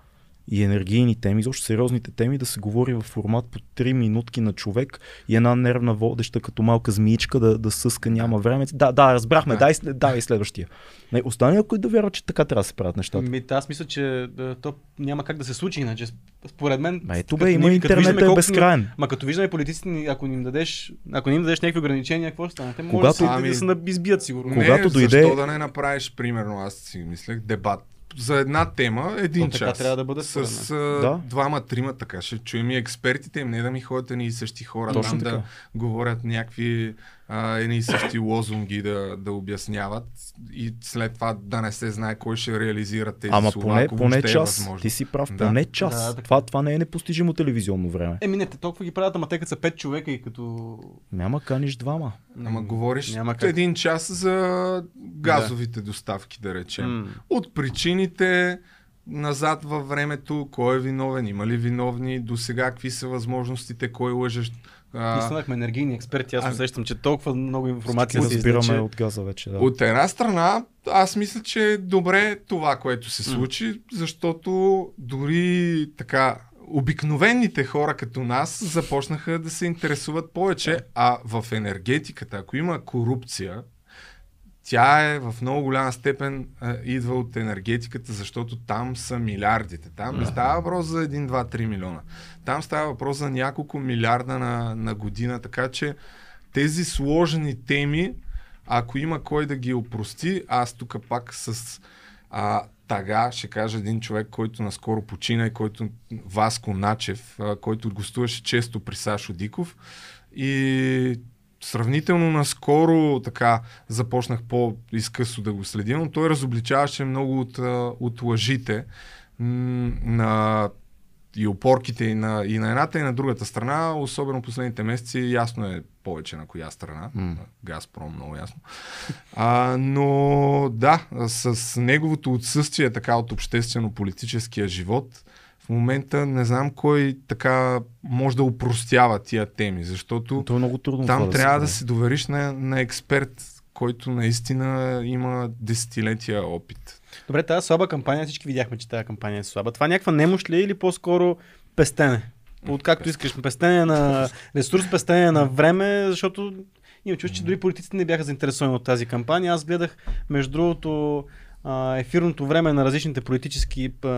и енергийни теми, изобщо сериозните теми, да се говори в формат по 3 минутки на човек и една нервна водеща като малка змиичка да, да съска, няма време. Да, да, разбрахме,
Да.
дай, дай следващия. Не, остана ли някой да вярва, че така трябва да се правят нещата?
Ми, аз мисля, че да, то няма как да се случи иначе. Според мен.
Ма ето бе, има интернет е безкрайен.
Ма като виждаме политиците, ако ни им дадеш, ако им дадеш някакви ограничения, какво ще стане? Те може
Когато-
да,
Ами-
да се на- избият сигурно.
Не,
когато
защо
дойде-
да не направиш, примерно, аз си мислех, дебат за една тема, един
То така
час.
трябва да бъде, според
С а,
Да.
двама, трима, така ще чуем и експертите им, не да ми ходят едни и същи хора
Точно
там
така.
да говорят някакви а, едни и същи лозунги да, да обясняват и след това да не се знае кой ще реализира тези
Ама
слова,
поне,
ако
поне
е
час.
възможно.
Ти си прав,
Да.
поне час.
Да, така.
това, това не е непостижимо телевизионно време.
Еми не, те толкова ги правят, ама те като са пет човека и като...
Няма каниш двама.
Ама говориш
Няма как.
един час за газовите доставки, да речем.
М.
От причините назад във времето, кой е виновен, има ли виновни, до сега какви са възможностите, кой лъжещ. А,
станахме енергийни експерти, аз
а-
усещам, че толкова много информация се
разбираме
излече.
от газа вече. Да.
От една страна, аз мисля, че е добре това, което се случи, защото дори така обикновените хора като нас започнаха да се интересуват повече, а в енергетиката, ако има корупция, тя е в много голяма степен а, идва от енергетиката, защото там са милиардите. Там не става въпрос за 1, 2, 3 милиона. Там става въпрос за няколко милиарда на, на година, така че тези сложни теми, ако има кой да ги опрости, аз тук пак с а, тага ще кажа един човек, който наскоро почина и който Васко Начев, а, който гостуваше често при Сашо Диков и сравнително наскоро така започнах по-изкъсо да го следя, но той разобличаваше много от, от лъжите на и опорките и на, и на едната и на другата страна, особено последните месеци, ясно е повече на коя страна.
М.
Газпром, много ясно. А, но да, с неговото отсъствие така от обществено-политическия живот, в момента не знам кой така може да упростява тия теми, защото
То е много трудно.
там трябва да се довериш на, на експерт, който наистина има десетилетия опит.
Добре, тази слаба кампания, всички видяхме, че тази кампания е слаба. Това някаква немощ ли е или по-скоро пестене? От както искаш, пестене на ресурс, пестене на време, защото имам чувство, че дори политиците не бяха заинтересовани от тази кампания. Аз гледах, между другото, ефирното време на различните политически а,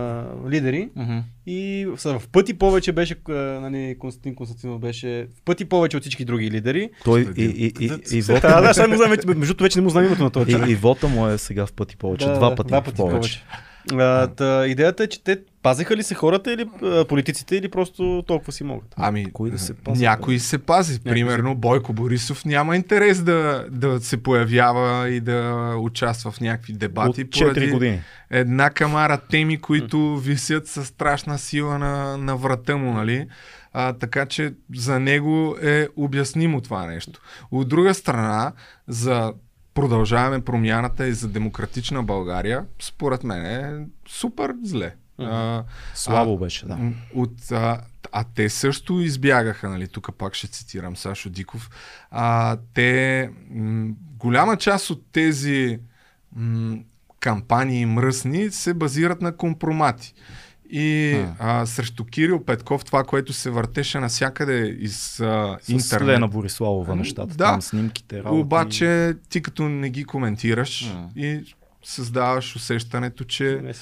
лидери
Мгм.
и в пъти повече беше, а, нали, Константин Константинов беше в пъти повече от всички други лидери.
Той и, и, и, и, и,
Да,
вота,
да, сега му знам, вече- между другото вече не му знам името на този човек.
и, и вота му е сега в пъти повече.
Да,
два
да,
пъти,
два пъти повече. А, та, идеята е, че те пазеха ли се хората или а, политиците или просто толкова си могат?
Ами,
Кои да се пазят,
някой се пази.
се-
Примерно Бойко Борисов няма интерес да, да се появява и да участва в някакви
От
дебати
4
поради
години.
една камара теми, които висят със страшна сила на, на врата му, нали? А, така че за него е обяснимо това нещо. От друга страна, за продължаваме промяната и за демократична България, според мен е супер зле. А,
Слабо
а,
беше, да.
От, а, а те също избягаха, нали, тук пак ще цитирам Сашо Диков. А, те, м, голяма част от тези м, кампании мръсни се базират на компромати. И а, срещу Кирил Петков, това, което се въртеше навсякъде из а,
С
интернет.
Лена Бориславова нещата.
Да.
Там снимките, работи.
Обаче ти като не ги коментираш
М.
и създаваш усещането, че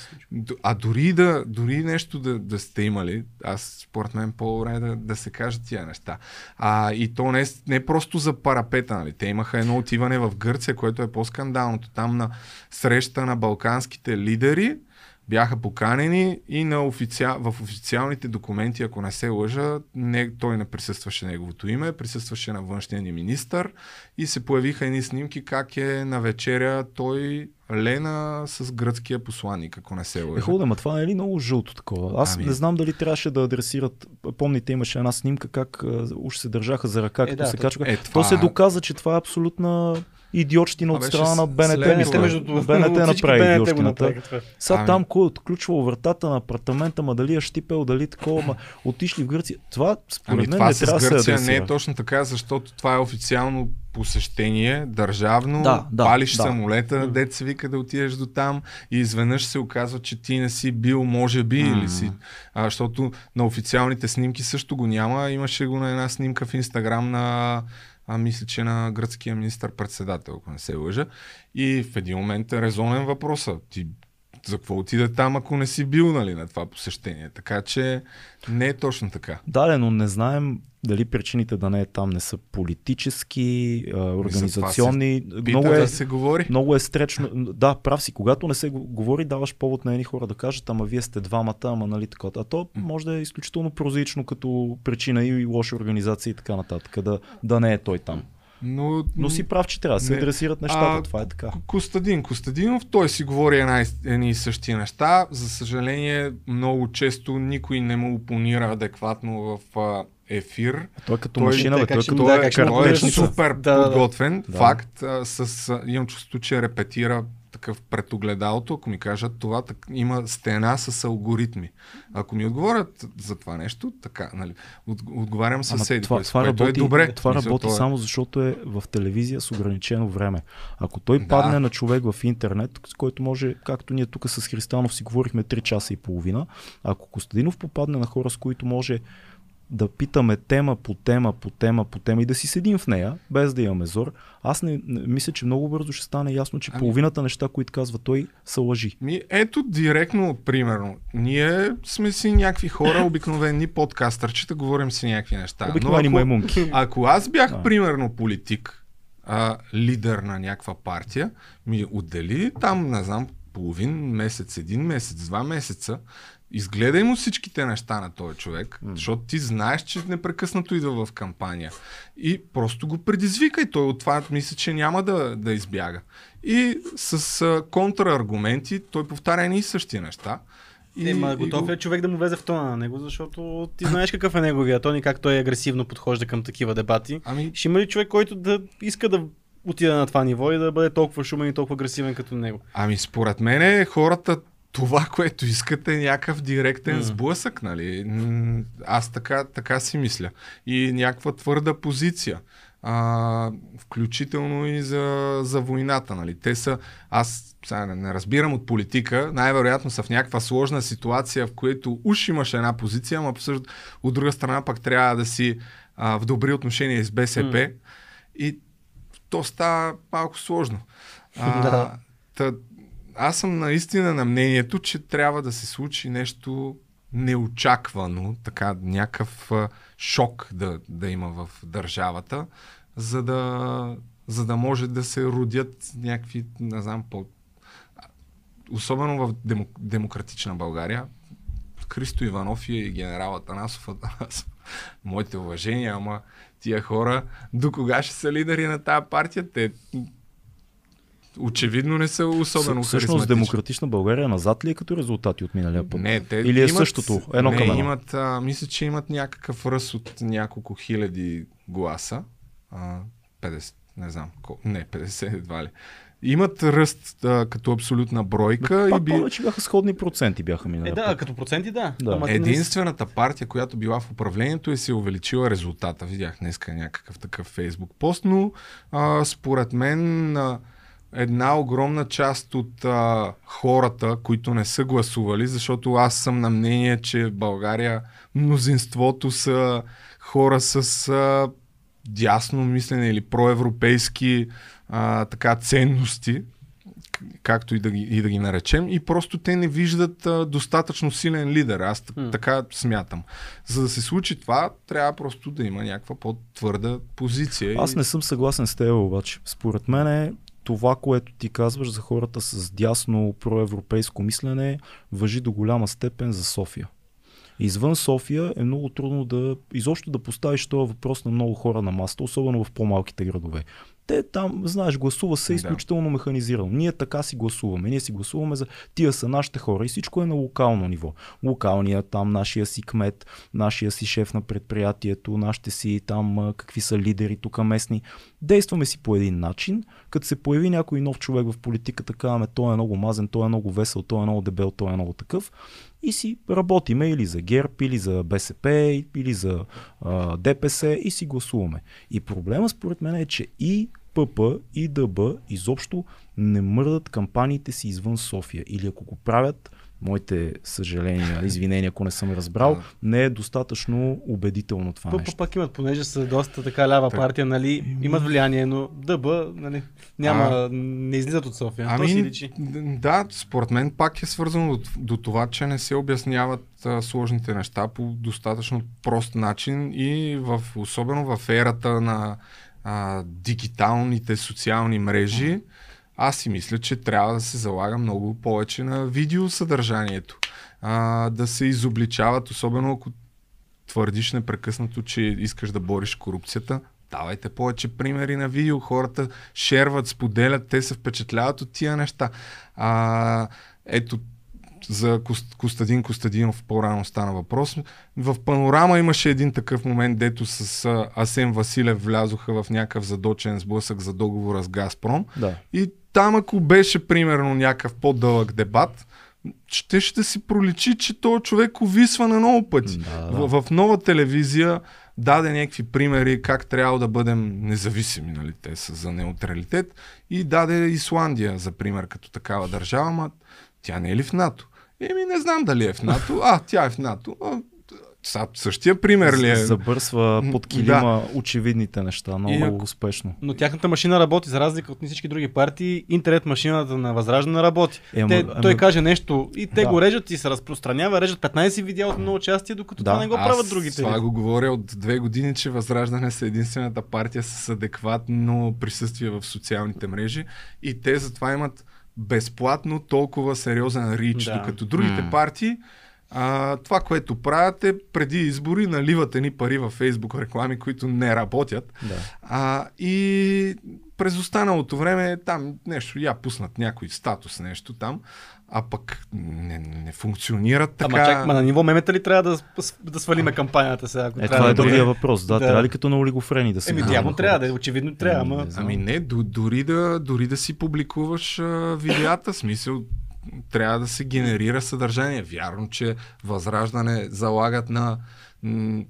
А дори да, дори нещо да, да сте имали, аз според мен по-добре да, да се кажат тия неща. А, и то не, не просто за парапета, нали? Те имаха едно отиване в Гърция, което е по-скандалното. Там на среща на балканските лидери бяха поканени и на официал, в официалните документи, ако не се лъжа, не, той не присъстваше неговото име, присъстваше на външния ни министър и се появиха едни снимки как е на вечеря той Лена с гръцкия посланник, ако не се лъжа.
Е, хубаво, ма това не е ли много жълто такова? Аз
Ами-
не знам дали трябваше да адресират. Помните, имаше една снимка как уж се държаха за ръка, като
да,
се
то-
качваха.
Е,
То
това
се
е-
доказа, че това е абсолютна идиотщина от страна на БНТ.
това.
между
БНТ направи
БНТ
идиотщината. Сега
Ами-
там кой е отключвал вратата на апартамента, ма дали е щипел, дали такова, ма отишли в Гърция. Това според
Ами
мен
това
не трябва да се
Гърция
адресира.
не е точно така, защото това е официално посещение, държавно,
Да, да,
палиш
да.
самолета, дет се вика да отидеш до там и изведнъж се оказва, че ти не си бил, може би,
М.
или си. А, защото на официалните снимки също го няма. Имаше го на една снимка в Инстаграм на а, мисля, че на гръцкия министър-председател, ако не се лъжа. И в един момент е резонен въпроса. Ти за какво отиде там, ако не си бил нали, на това посещение? Така че не е точно така.
Да, но не знаем дали причините да не е там не са политически, а, организационни. Много е,
да се говори.
много е стречно. Да, прав си. Когато не се го- говори, даваш повод на едни хора да кажат, ама вие сте двамата, ама нали така. А то може да е изключително прозаично като причина и лоша организация и така нататък. Да, да не е той там.
Но,
Но си прав, че трябва да се
Не.
адресират нещата.
А,
това е така.
Костадин Костадинов, той си говори една, и- едни и същи неща. За съжаление, много често никой не му опонира адекватно в а, ефир.
Той е като
Той-
машина, бе, той е като
да,
Той, е, той е
картечница.
супер
да.
подготвен.
Да.
Факт. А, с, а, имам чувство, че репетира такъв пред огледалото, ако ми кажат това, так, има стена с алгоритми. Ако ми отговорят за това нещо, така, нали, от, отговарям със седи,
това,
което
това
е
работи,
добре.
това
Мисля,
работи
то е-
само защото е в телевизия с ограничено време. Ако той
Да.
падне на човек в интернет, с който може, както ние тук с Христанов си говорихме 3 часа и половина, ако Костадинов попадне на хора, с които може да питаме тема по тема, по тема, по тема и да си седим в нея, без да имаме зор, аз не, не мисля, че много бързо ще стане ясно, че
Ами-
половината неща, които казва той, са лъжи.
Ми, ето директно, примерно. Ние сме си някакви хора, обикновени подкастърчета, говорим си някакви неща.
Обикновени
Но ако,
маймунки.
ако аз бях,
Да.
примерно, политик, а, лидер на някаква партия, ми отдели там, не знам, половин месец, един месец, два месеца, изгледай му всичките неща на този човек, защото ти знаеш, че непрекъснато идва в кампания. И просто го предизвикай. Той от това мисля, че няма да, да избяга. И с а, контраргументи той повтаря едни и същи неща. И,
Ема,
и
готов
го-
ли е човек да му влезе в тона на него, защото ти знаеш какъв е неговия тон и как той агресивно подхожда към такива дебати.
Ами,
Ще има ли човек, който да иска да отиде на това ниво и да бъде толкова шумен и толкова агресивен като него?
Ами според мен хората това, което искат е някакъв директен
М.
сблъсък, нали? Аз така, така си мисля. И някаква твърда позиция. А, включително и за, за войната, нали? Те са, аз сега не, не разбирам от политика, най-вероятно са в някаква сложна ситуация, в която уж имаш една позиция, ама всъщност от друга страна пък трябва да си а, в добри отношения с БСП. И то става малко сложно. А,
Да.
та, аз съм наистина на мнението, че трябва да се случи нещо неочаквано, така някакъв шок да, да има в държавата, за да, за да може да се родят някакви, не знам, по... Особено в демо, демократична България, Христо Иванов и генерал Атанасов, Атанасов. Моите уважения, ама тия хора до кога ще са лидери на тази партия? Те очевидно не са особено
С- Всъщност демократична България назад ли е като резултати от миналия път?
Не, те
Или е
имат,
същото, едно
не,
към едно?
Имат, а, мисля, че имат някакъв ръст от няколко хиляди гласа. А, 50, не знам, кол, не, 50 едва ли. Имат ръст а, като абсолютна бройка.
Пак
и би...
повече бяха сходни проценти бяха
Е,
миналия
да,
път.
като проценти да.
Да.
Единствената партия, която била в управлението е се увеличила резултата. Видях днеска някакъв такъв фейсбук пост, но а, според мен а, една огромна част от а, хората, които не са гласували, защото аз съм на мнение, че в България мнозинството са хора с а, дясно мислене или проевропейски а, така ценности, както и да, ги, и да ги наречем, и просто те не виждат а, достатъчно силен лидер. Аз
М.
така смятам. За да се случи това, трябва просто да има някаква по-твърда позиция.
Аз
и-
не съм съгласен с теб обаче. Според мен е това, което ти казваш за хората с дясно проевропейско мислене, въжи до голяма степен за София. Извън София е много трудно да изобщо да поставиш този въпрос на много хора на масата, особено в по-малките градове. Те там, знаеш, гласува се изключително механизирано. Ние така си гласуваме. Ние си гласуваме за тия са нашите хора и всичко е на локално ниво. Локалния там, нашия си кмет, нашия си шеф на предприятието, нашите си там какви са лидери тук местни. Действаме си по един начин. Като се появи някой нов човек в политиката, казваме, той е много мазен, той е много весел, той е много дебел, той е много такъв. И си работиме или за ГЕРБ, или за БСП, или за а, ДПС и си гласуваме. И проблема според мен е, че и ПП и ДБ изобщо не мърдат кампаниите си извън София. Или ако го правят, моите съжаления, извинения, ако не съм разбрал,
Да.
не е достатъчно убедително това
П-
нещо.
пак имат, понеже са доста така лява
Так.
партия, нали, имат влияние, но ДБ, нали, няма, не излизат от София. То си
Ами,
личи.
да, според мен пак е свързано до, до това, че не се обясняват а, сложните неща по достатъчно прост начин и в, особено в ерата на а, дигиталните социални мрежи, аз си мисля, че трябва да се залага много повече на видеосъдържанието. А, да се изобличават, особено ако твърдиш непрекъснато, че искаш да бориш корупцията, давайте повече примери на видео. Хората шерват, споделят, те се впечатляват от тия неща. А, ето, за Кост- Костадин Костадинов по-рано стана въпрос. В Панорама имаше един такъв момент, дето с Асен Василев влязоха в някакъв задочен сблъсък за договора с Газпром.
Да.
И там, ако беше примерно някакъв по-дълъг дебат, ще ще си проличи, че този човек увисва на много пъти.
Да, да.
В, в нова телевизия даде някакви примери как трябва да бъдем независими, нали, те са за неутралитет и даде Исландия за пример като такава държава, ма тя не е ли в НАТО? Еми не знам дали е в НАТО. А, тя е в НАТО. А, са, същия пример ли е?
Забърсва под килима очевидните неща. Много,
И
много успешно.
Но тяхната машина работи, за разлика от всички други партии, интернет машината на Възраждане работи.
Е, ама-
те,
ама-
той каже нещо и те
Да.
го режат и се разпространява, режат 15 видеа от много части, докато
Да.
това не го
Аз
правят другите.
Това го говоря от две години, че Възраждане са единствената партия с адекватно присъствие в социалните мрежи и те затова имат безплатно толкова сериозен рич,
Да.
докато другите
М.
партии а, това, което правят е преди избори наливат едни пари във Фейсбук реклами, които не работят.
Да.
А, и през останалото време там нещо, я пуснат някой статус, нещо там, а пък не, не функционират така.
Ама чак, ма на ниво мемета ли трябва да, да свалиме кампанията сега? Ако
Е, това е
да бъде-
другия въпрос. Да,
Да.
трябва ли като на олигофрени да се
Еми, явно трябва да е, очевидно трябва,
Еми,
ама...
не.
Ами не, до, дори, да, дори да си публикуваш а, видеята, смисъл трябва да се генерира съдържание. Вярно, че Възраждане залагат на м,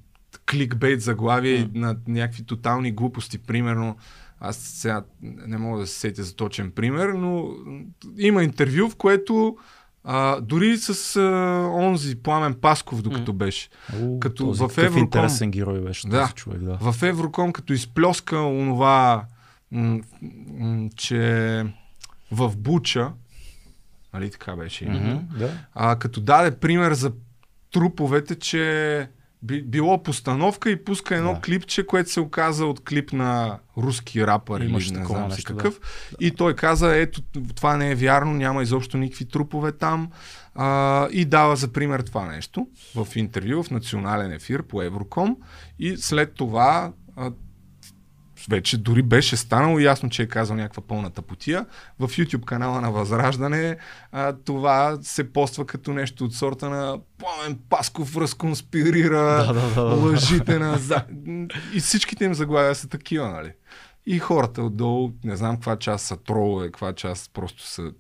кликбейт заглавия и на някакви тотални глупости. Примерно, аз сега не мога да се сетя за точен пример, но има интервю, в което а, дори с а, онзи Пламен Пасков, докато беше.
О,
Като
този
в Евроком-
интересен герой беше
Да.
този човек. Да.
В Евроком, като изплеска онова, м- м- че в Буча Нали така беше?
Мгм, да.
А, като даде пример за труповете, че би, било постановка и пуска едно
Да.
клипче, което се оказа от клип на руски рапър или не знам
нещо, да.
какъв. И той каза, ето това не е вярно, няма изобщо никакви трупове там. А, и дава за пример това нещо в интервю, в национален ефир по Евроком. И след това а, вече дори беше станало ясно, че е казал някаква пълна тъпотия. В YouTube канала на Възраждане а, това се поства като нещо от сорта на Пламен Пасков разконспирира
Да, да, да,
лъжите на... И всичките им заглавия са такива, нали? И хората отдолу, не знам каква част са тролове, каква част просто са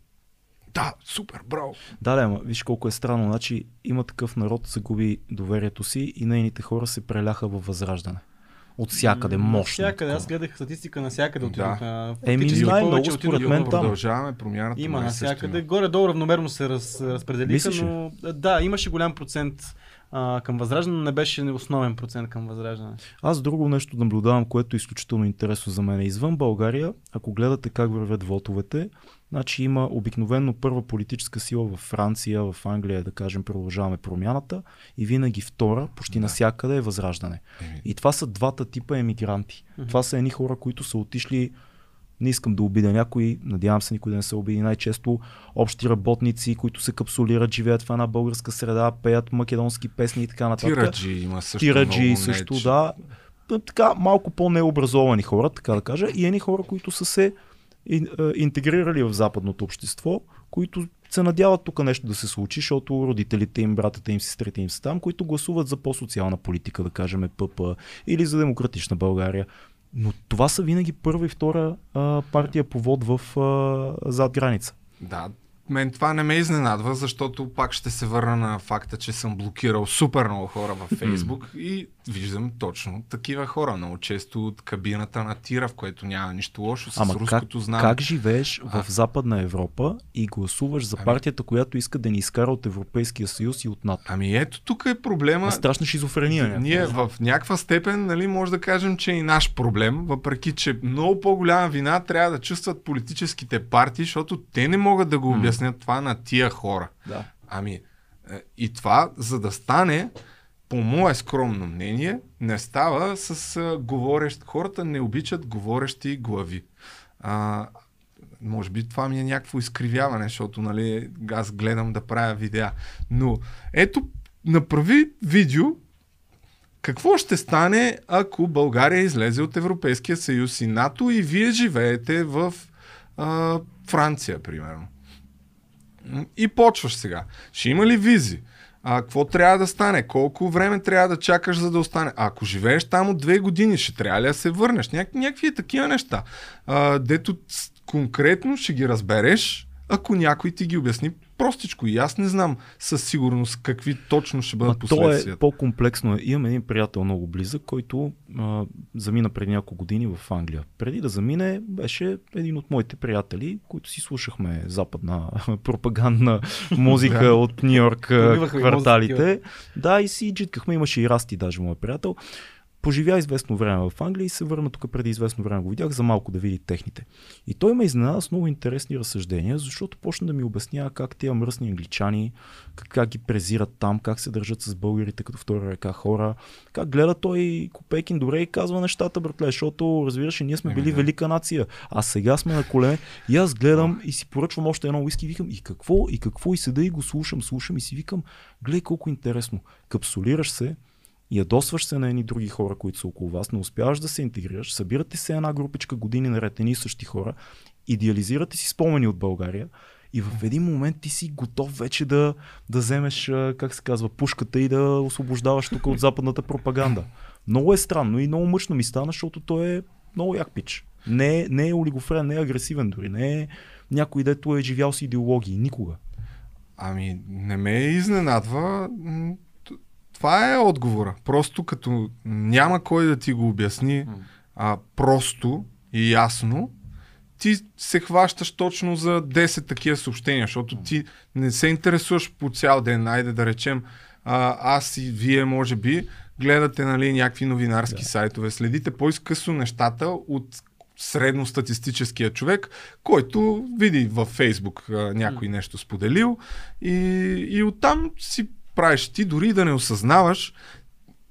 да, супер, браво.
Да, да, ама виж колко е странно. Значи има такъв народ, загуби доверието си и нейните хора се преляха във възраждане. От всякъде, мощно.
Всякъде, аз гледах статистика навсякъде
Да.
отидоха.
Еми,
Фактически
най-много според мен там.
Продължаваме промяната.
Има навсякъде.
има.
Горе-долу равномерно се раз, разпределиха, но да, имаше голям процент а, към възраждане, но не беше основен процент към възраждане.
Аз друго нещо наблюдавам, което е изключително интересно за мен. Извън България, ако гледате как вървят вотовете, значи има обикновено първа политическа сила в Франция, в Англия, да кажем, продължаваме промяната и винаги втора, почти
Да.
навсякъде е възраждане.
Еми,
И това са двата типа емигранти. Това са едни хора, които са отишли не искам да обидя някой, надявам се никой да не се обиди. Най-често общи работници, които се капсулират, живеят в една българска среда, пеят македонски песни и така нататък.
Тираджи има също
Тираджи
много
също,
неч.
да. Така, малко по-необразовани хора, така да кажа, и едни хора, които са се интегрирали в западното общество, които се надяват тук нещо да се случи, защото родителите им, братята им, сестрите им са там, които гласуват за по-социална политика, да кажем ПП, или за демократична България. Но това са винаги първа и втора а, партия по вод в а, зад граница.
Да, мен това не ме изненадва, защото пак ще се върна на факта, че съм блокирал супер много хора във Фейсбук и виждам точно такива хора. Много често от кабината на тира, в което няма нищо лошо с
Ама
руското знаме.
как живееш
А.
в Западна Европа и гласуваш за
Ами-
партията, която иска да ни изкара от Европейския съюз и от НАТО?
Ами ето тук е проблема.
А, страшна шизофрения. някаква.
Ние в някаква степен, нали, може да кажем, че е и наш проблем, въпреки че много по-голяма вина трябва да чувстват политическите партии, защото те не могат да го обяснят това на тия хора.
Да.
Ами, е, и това, за да стане, по мое скромно мнение, не става с а, говорещ. Хората не обичат говорещи глави. А, може би това ми е някакво изкривяване, защото нали, аз гледам да правя видеа. Но ето, направи видео, какво ще стане, ако България излезе от Европейския съюз и НАТО и вие живеете в а, Франция, примерно? И почваш сега. Ще има ли визи? А какво трябва да стане? Колко време трябва да чакаш, за да остане? А ако живееш там от две години, ще трябва ли да се върнеш? Няк- някакви такива неща. А, дето конкретно ще ги разбереш, ако някой ти ги обясни простичко. И аз не знам със сигурност какви точно ще бъдат
Ма то е
последствията.
по-комплексно. Имам един приятел много близък, който а, замина преди няколко години в Англия. Преди да замине, беше един от моите приятели, които си слушахме западна пропагандна музика от Нью Йорк кварталите. Да, и си джиткахме. Имаше и Расти, даже моят приятел. Поживя известно време в Англия и се върна тук преди известно време. Го видях за малко да види техните. И той ме изненада с много интересни разсъждения, защото почна да ми обяснява как тези мръсни англичани, как, как ги презират там, как се държат с българите като втора ръка хора, как гледа той Копейкин добре и казва нещата, братле, защото разбираш, ние сме
Еми,
били велика нация, а сега сме на колене и аз гледам и си поръчвам още едно уиски и викам и какво, и какво, и седа и го слушам, слушам и си викам, гледай колко интересно, капсулираш се, ядосваш се на едни други хора, които са около вас, не успяваш да се интегрираш, събирате се една групичка години наред, едни и същи хора, идеализирате си спомени от България и в един момент ти си готов вече да, да вземеш, как се казва, пушката и да освобождаваш тук от западната пропаганда. Много е странно и много мъчно ми стана, защото той е много як пич. Не, е- не е олигофрен, не е агресивен дори, не е някой, дето е живял с идеологии. Никога.
Ами, не ме изненадва. Това е отговора. Просто като няма кой да ти го обясни а, просто и ясно, ти се хващаш точно за 10 такива съобщения, защото ти не се интересуваш по цял ден. Айде да речем, а, аз и вие, може би, гледате нали, някакви новинарски
Да.
сайтове, следите по-изкъсно нещата от средностатистическия човек, който види във Фейсбук а, някой нещо споделил и, и оттам си правиш ти, дори да не осъзнаваш,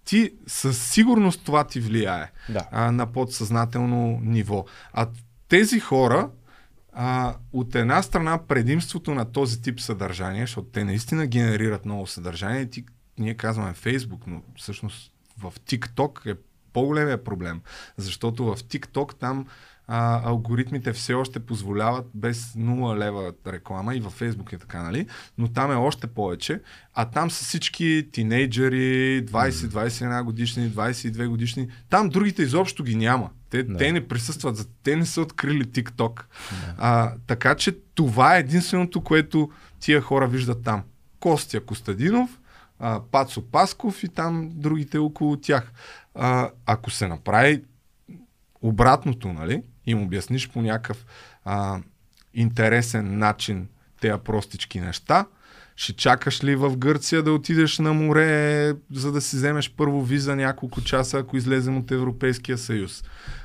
ти със сигурност това ти влияе
Да.
а, на подсъзнателно ниво. А тези хора, а, от една страна, предимството на този тип съдържание, защото те наистина генерират много съдържание, ти, ние казваме Facebook, но всъщност в TikTok е по-големия проблем, защото в TikTok там а, алгоритмите все още позволяват без 0 лева реклама и във Facebook е така, нали? Но там е още повече, а там са всички тинейджери, 20-21 годишни, 22 годишни, там другите изобщо ги няма. Те,
Да.
те не присъстват, те не са открили TikTok. А, така че това е единственото, което тия хора виждат там. Костя Костадинов, а, Пацо Пасков и там другите около тях. А, ако се направи обратното, нали, им обясниш по някакъв а, интересен начин тези простички неща, ще чакаш ли в Гърция да отидеш на море, за да си вземеш първо виза няколко часа, ако излезем от Европейския съюз?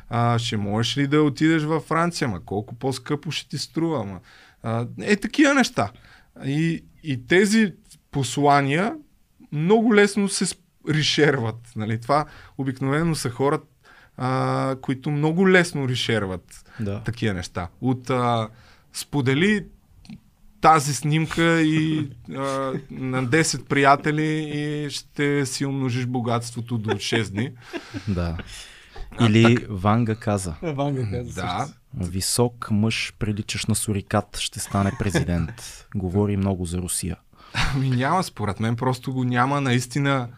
А, ще можеш ли да отидеш във Франция? Ма колко по-скъпо ще ти струва? Ма, а, е такива неща. И, и тези послания много лесно се решерват. Нали? Това обикновено са хора, а, които много лесно решерват
Да.
такива неща. От а, сподели тази снимка и а, на 10 приятели и ще си умножиш богатството до 6 дни.
да. Или Ванга каза.
Ванга каза
Да,
също.
Висок мъж, приличаш на сурикат, ще стане президент. Говори много за Русия.
ами няма, според мен просто го няма наистина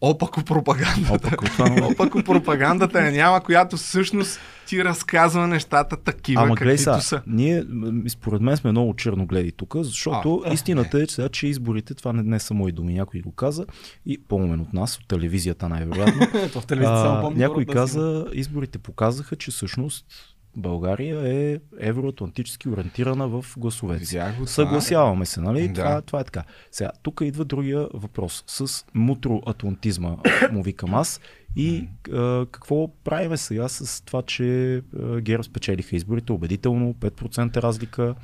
опако пропагандата.
Опако, много-
Опако пропагандата е няма, която всъщност ти разказва нещата такива,
Ама
каквито
сега,
са.
ние според мен сме много черногледи тук, защото
А,
истината е, че, сега, че изборите, това не, не са мои думи, някой го каза и по-умен от нас, от телевизията най-вероятно. Някой каза, изборите показаха, че всъщност България е евроатлантически ориентирана в гласовете.
Видях го.
Съгласяваме се, нали?
Да.
Това, това е така. Сега, тук идва другия въпрос. С мутроатлантизма му викам аз. И а, какво правиме сега с това, че а, ГЕРБ спечелиха изборите убедително, 5% разлика.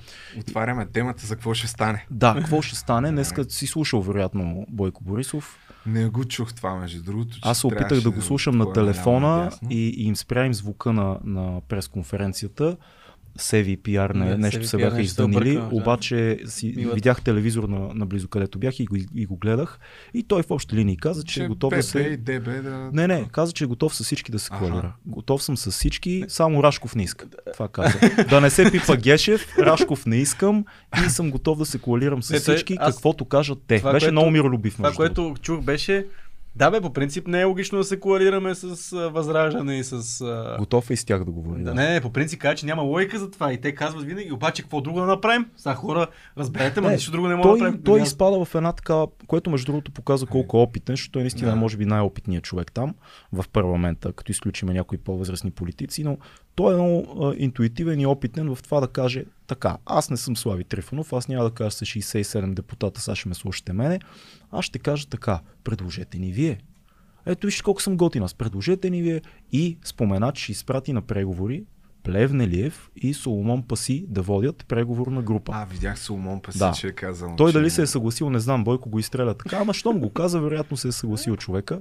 Отваряме темата за какво ще стане.
Да, какво ще стане? Днеска си слушал вероятно Бойко Борисов.
Не го чух това, между другото.
Аз се опитах да го слушам на
такова голямо
телефона и, и им спря им звука на, на пресконференцията. CVPR не,
Не,
нещо се
CVPR
бяха
нещо се
издънили,
объркал, да.
обаче си,
Милата.
видях телевизор на, наблизо където бях и го, и го гледах. И той в общи линии каза, че,
Че
е готов да
ПП
се...
и ДБ да...
Не, не, каза, че е готов с всички да се коалира. Готов съм с всички, само Рашков не иска. Това каза. да не се пипа Гешев, Рашков не искам и съм готов да се коалирам с
Не,
всички,
аз-
каквото кажат те.
това,
Беше
което-
много миролюбив.
Това, което чух беше, да бе, по принцип не е логично да се коалираме с а, Възраждане и с... А...
Готов е и с тях да говори.
Да,
Да.
не, не, по принцип казва, че няма логика за това и те казват винаги, обаче какво друго да направим? Сега хора, разберете, ма нищо друго не мога да направим.
той
Няма-
изпада в една така, което между другото показва колко е опитен, защото той наистина
Да.
може би най-опитният човек там в парламента, като изключиме някои по-възрастни политици, но той е много а, интуитивен и опитен в това да каже така, аз не съм Слави Трифонов, аз няма да кажа с 67 депутата, сега ще ме слушате мене, аз ще кажа така, предложете ни вие. Ето вижте колко съм готин аз, предложете ни вие и спомена, че ще изпрати на преговори Плевнелиев и Соломон Паси да водят преговорна група.
А, видях Соломон Паси,
Да.
че е казал.
Той
че...
дали се е съгласил, не знам, Бойко го изстреля така, ама щом го каза, вероятно се е съгласил човека,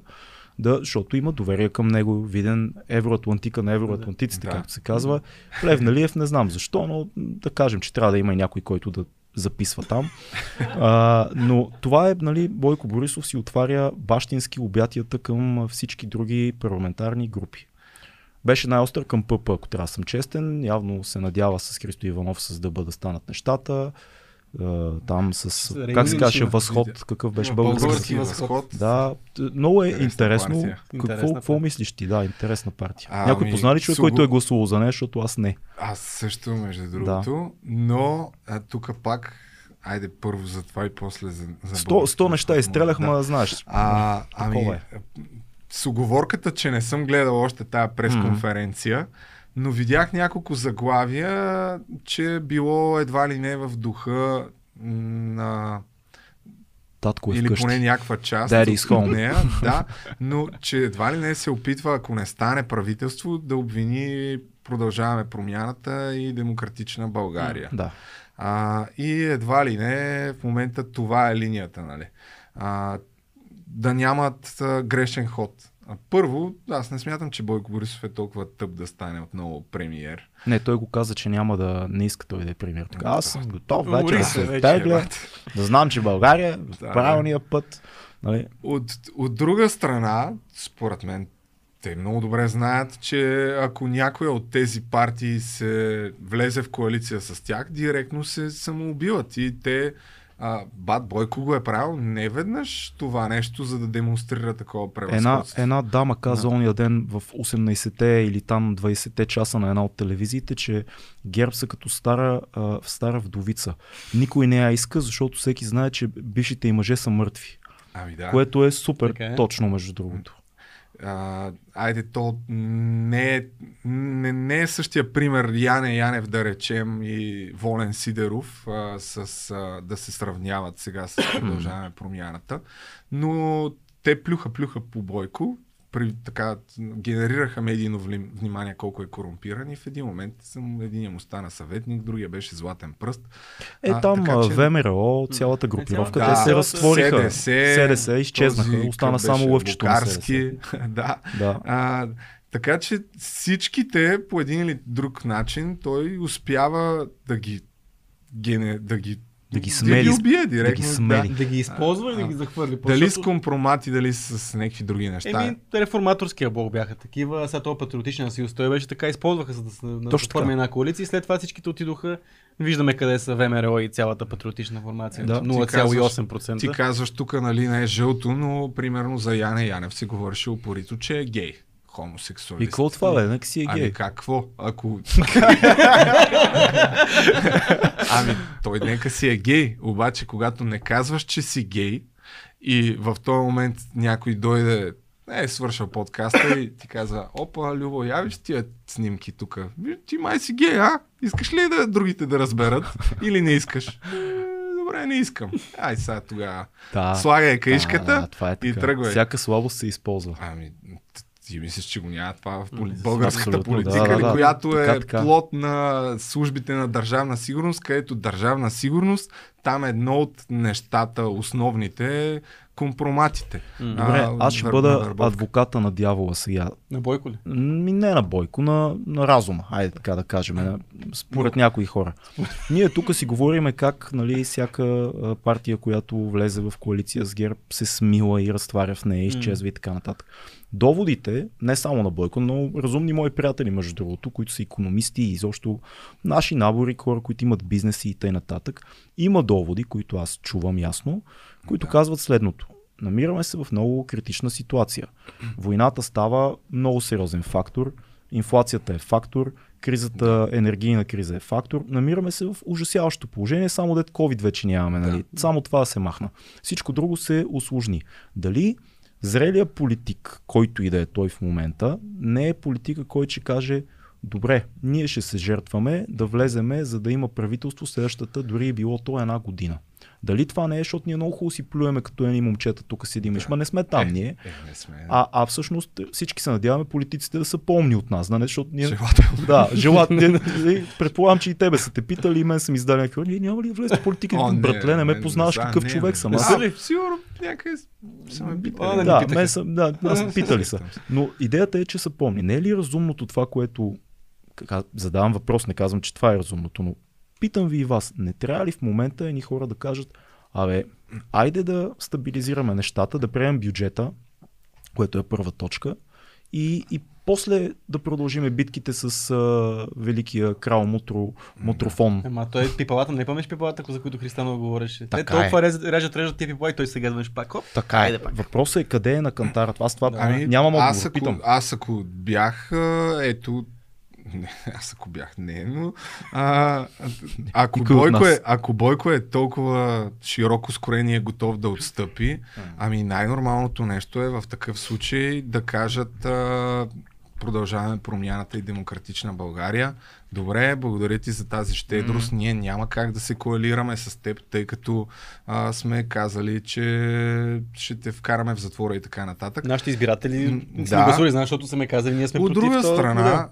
да, защото има доверие към него, виден евроатлантика на евроатлантиците,
Да.
както се казва. Плевналиев не знам защо, но да кажем, че трябва да има и някой, който да записва там. А, но това е, нали, Бойко Борисов си отваря бащински обятията към всички други парламентарни групи. Беше най-остър към ПП, ако трябва да съм честен. Явно се надява с Христо Иванов с да бъдат станат нещата. А, там с,
Реймин
как се казваше, възход, какъв беше
Български
български.
Възход.
Да, много е
Интересна
интересно.
партия.
Какво, какво мислиш ти? Да, интересна партия.
Ами,
Някой позна ли човек,
Суго-
който е гласувал за нея, защото аз не.
Аз също, между другото. Но а, тук пак, айде първо за това и после за, за
Сто,
българското
сто неща
възход.
изстрелях,
Да.
ма знаеш.
А, ами,
е.
с оговорката, че не съм гледал още тая пресконференция, но видях няколко заглавия, че било едва ли не в духа на
Татко е
или
вкъщи.
поне някаква част
Daddy's
от нея, да, но че едва ли не се опитва, ако не стане правителство, да обвини продължаваме промяната и демократична България.
Да.
А, и едва ли не, в момента това е линията, нали? А, да нямат а, грешен ход. А, първо, аз не смятам, че Бойко Борисов е толкова тъп да стане отново премиер.
Не, той го каза, че няма да не иска той да е премиер. Така, аз съм готов вече да
се вече,
тегля, да знам, че България е
Да,
правилния път. Нали?
От, от друга страна, според мен, те много добре знаят, че ако някоя от тези партии се влезе в коалиция с тях, директно се самоубиват. И те, а, Бат Бойко го е правил не веднъж това нещо, за да демонстрира такова
Една,
превъзходство.
една дама каза
Да.
ония ден в 18-те или там 20-те часа на една от телевизиите, че ГЕРБ са като стара, а, стара вдовица. Никой не я иска, защото всеки знае, че бившите и мъже са мъртви.
Ами да.
Което е супер
Така е.
точно, между другото.
А, айде, то не е, не, не е същия пример Яне Янев, да речем, и Волен Сидеров а, с, а, да се сравняват сега с продължаване промяната, но те плюха-плюха по Бойко, при, така, генерираха медийно внимание колко е корумпиран и в един момент съм, единия му стана съветник, другия беше златен пръст.
Е,
А,
там
така че-
ВМРО, цялата групировка,
цялата-
те се
Да,
разтвориха.
СДС,
СДС изчезнаха, остана само лъвчето на СДС.
да.
Да.
А, така че всичките по един или друг начин той успява да ги гене, да ги
Да ги
да
смели.
ги убие директно.
Да ги смели.
Да ги използва и да
А,
ги захвърли.
Дали с
Защото-
компромати, дали с някакви други неща.
Еми, реформаторския блок бяха такива, а сега този патриотичен съюз, той беше така, използваха за да се да
Точно
форми
така.
една коалиция и след това всичките отидоха. Виждаме къде са ВМРО и цялата патриотична формация.
Да.
Ти
0,8%.
Ти казваш тук, нали, не е жълто, но примерно за Яне Янев се говореше упорито, че е гей. Хомосексуалист.
И какво това бе? Нека си е
Ами
гей.
какво? Ако... ами той нека си е гей, обаче когато не казваш, че си гей и в този момент някой дойде е, свършил подкаста и ти казва, опа, Любо, я виж тия снимки тук. Ти май си гей, а? Искаш ли да другите да разберат или не искаш? Е, Добре, не искам. Ай сега тогава.
Да.
Слагай каишката
Да, да, това е
и
така.
тръгвай.
Всяка слабост се използва.
Ами, ти мислиш, че го няма това в поли... Българската политика,
да, да,
ли,
да.
която е
Така, така.
плод на службите на държавна сигурност, където държавна сигурност, там едно от нещата, основните е компроматите.
Добре,
А,
аз ще бъда
навърбовка.
адвоката на дявола сега.
На Бойко ли?
Ми не на Бойко, на, на разума, айде така да кажем, на, според някои хора. Ние тук си говориме как нали, всяка партия, която влезе в коалиция с ГЕРБ, се смила и разтваря в нея, изчезва и така нататък. Доводите, не само на Бойко, но разумни мои приятели, между другото, които са економисти и изобщо наши набори, хора, които имат бизнеси и т.н. има доводи, които аз чувам ясно, които казват следното. Намираме се в много критична ситуация. Войната става много сериозен фактор, инфлацията е фактор, кризата, енергийна криза е фактор. Намираме се в ужасяващо положение, само дет COVID вече нямаме. Нали? Само това да се махна. Всичко друго се усложни. Дали зрелия политик, който и да е той в момента, не е политика, който ще каже добре, ние ще се жертваме да влеземе, за да има правителство следващата, дори и било то една година. Дали това не е, защото ние много хубаво си плюеме като едни момчета, тук седим, да. ма не сме там
е,
ние.
Е, не сме.
А, а всъщност всички се надяваме политиците да са помни от нас, нали? защото ние...
Желателно.
Да, желателно. Предполагам, че и тебе са те питали, и мен съм издали някакви. Ние няма ли да влезе в политика?
О,
Братле, не ме познаваш какъв човек съм. Аз
ли, сигурно някъде са ме питали.
да, питаха.
мен съм, да, нас питали са. Но идеята е, че са помни. Не е ли разумното това, което задавам въпрос, не казвам, че това е разумното, но питам ви и вас, не трябва ли в момента едни хора да кажат, абе, айде да стабилизираме нещата, да приемем бюджета, което е първа точка, и, и после да продължиме битките с а, великия крал Мутро, Мутрофон.
Ама той е пипалата, не помниш пипалата, за които Христанов говореше. Те
Така
толкова
е.
режат, режат, режат тия пипала и той сега веднъж пак. Хоп,
Така е.
Пак.
Въпросът е къде е на кантарът. Аз това
Ами,
нямам отговор.
аз, ако,
Питам.
аз ако бях, ето, не, аз ако бях, не, но а, ако, Бойко е, ако Бойко е толкова широко скорен и е готов да отстъпи, ами най-нормалното нещо е в такъв случай да кажат а, продължаваме промяната и демократична България. Добре, благодаря ти за тази щедрост. Mm-hmm. Ние няма как да се коалираме с теб, тъй като а, сме казали, че ще те вкараме в затвора и така нататък.
Нашите избиратели
да.
са гласували, защото са ме казали, ние сме
От
против
друга
това
страна,
модел.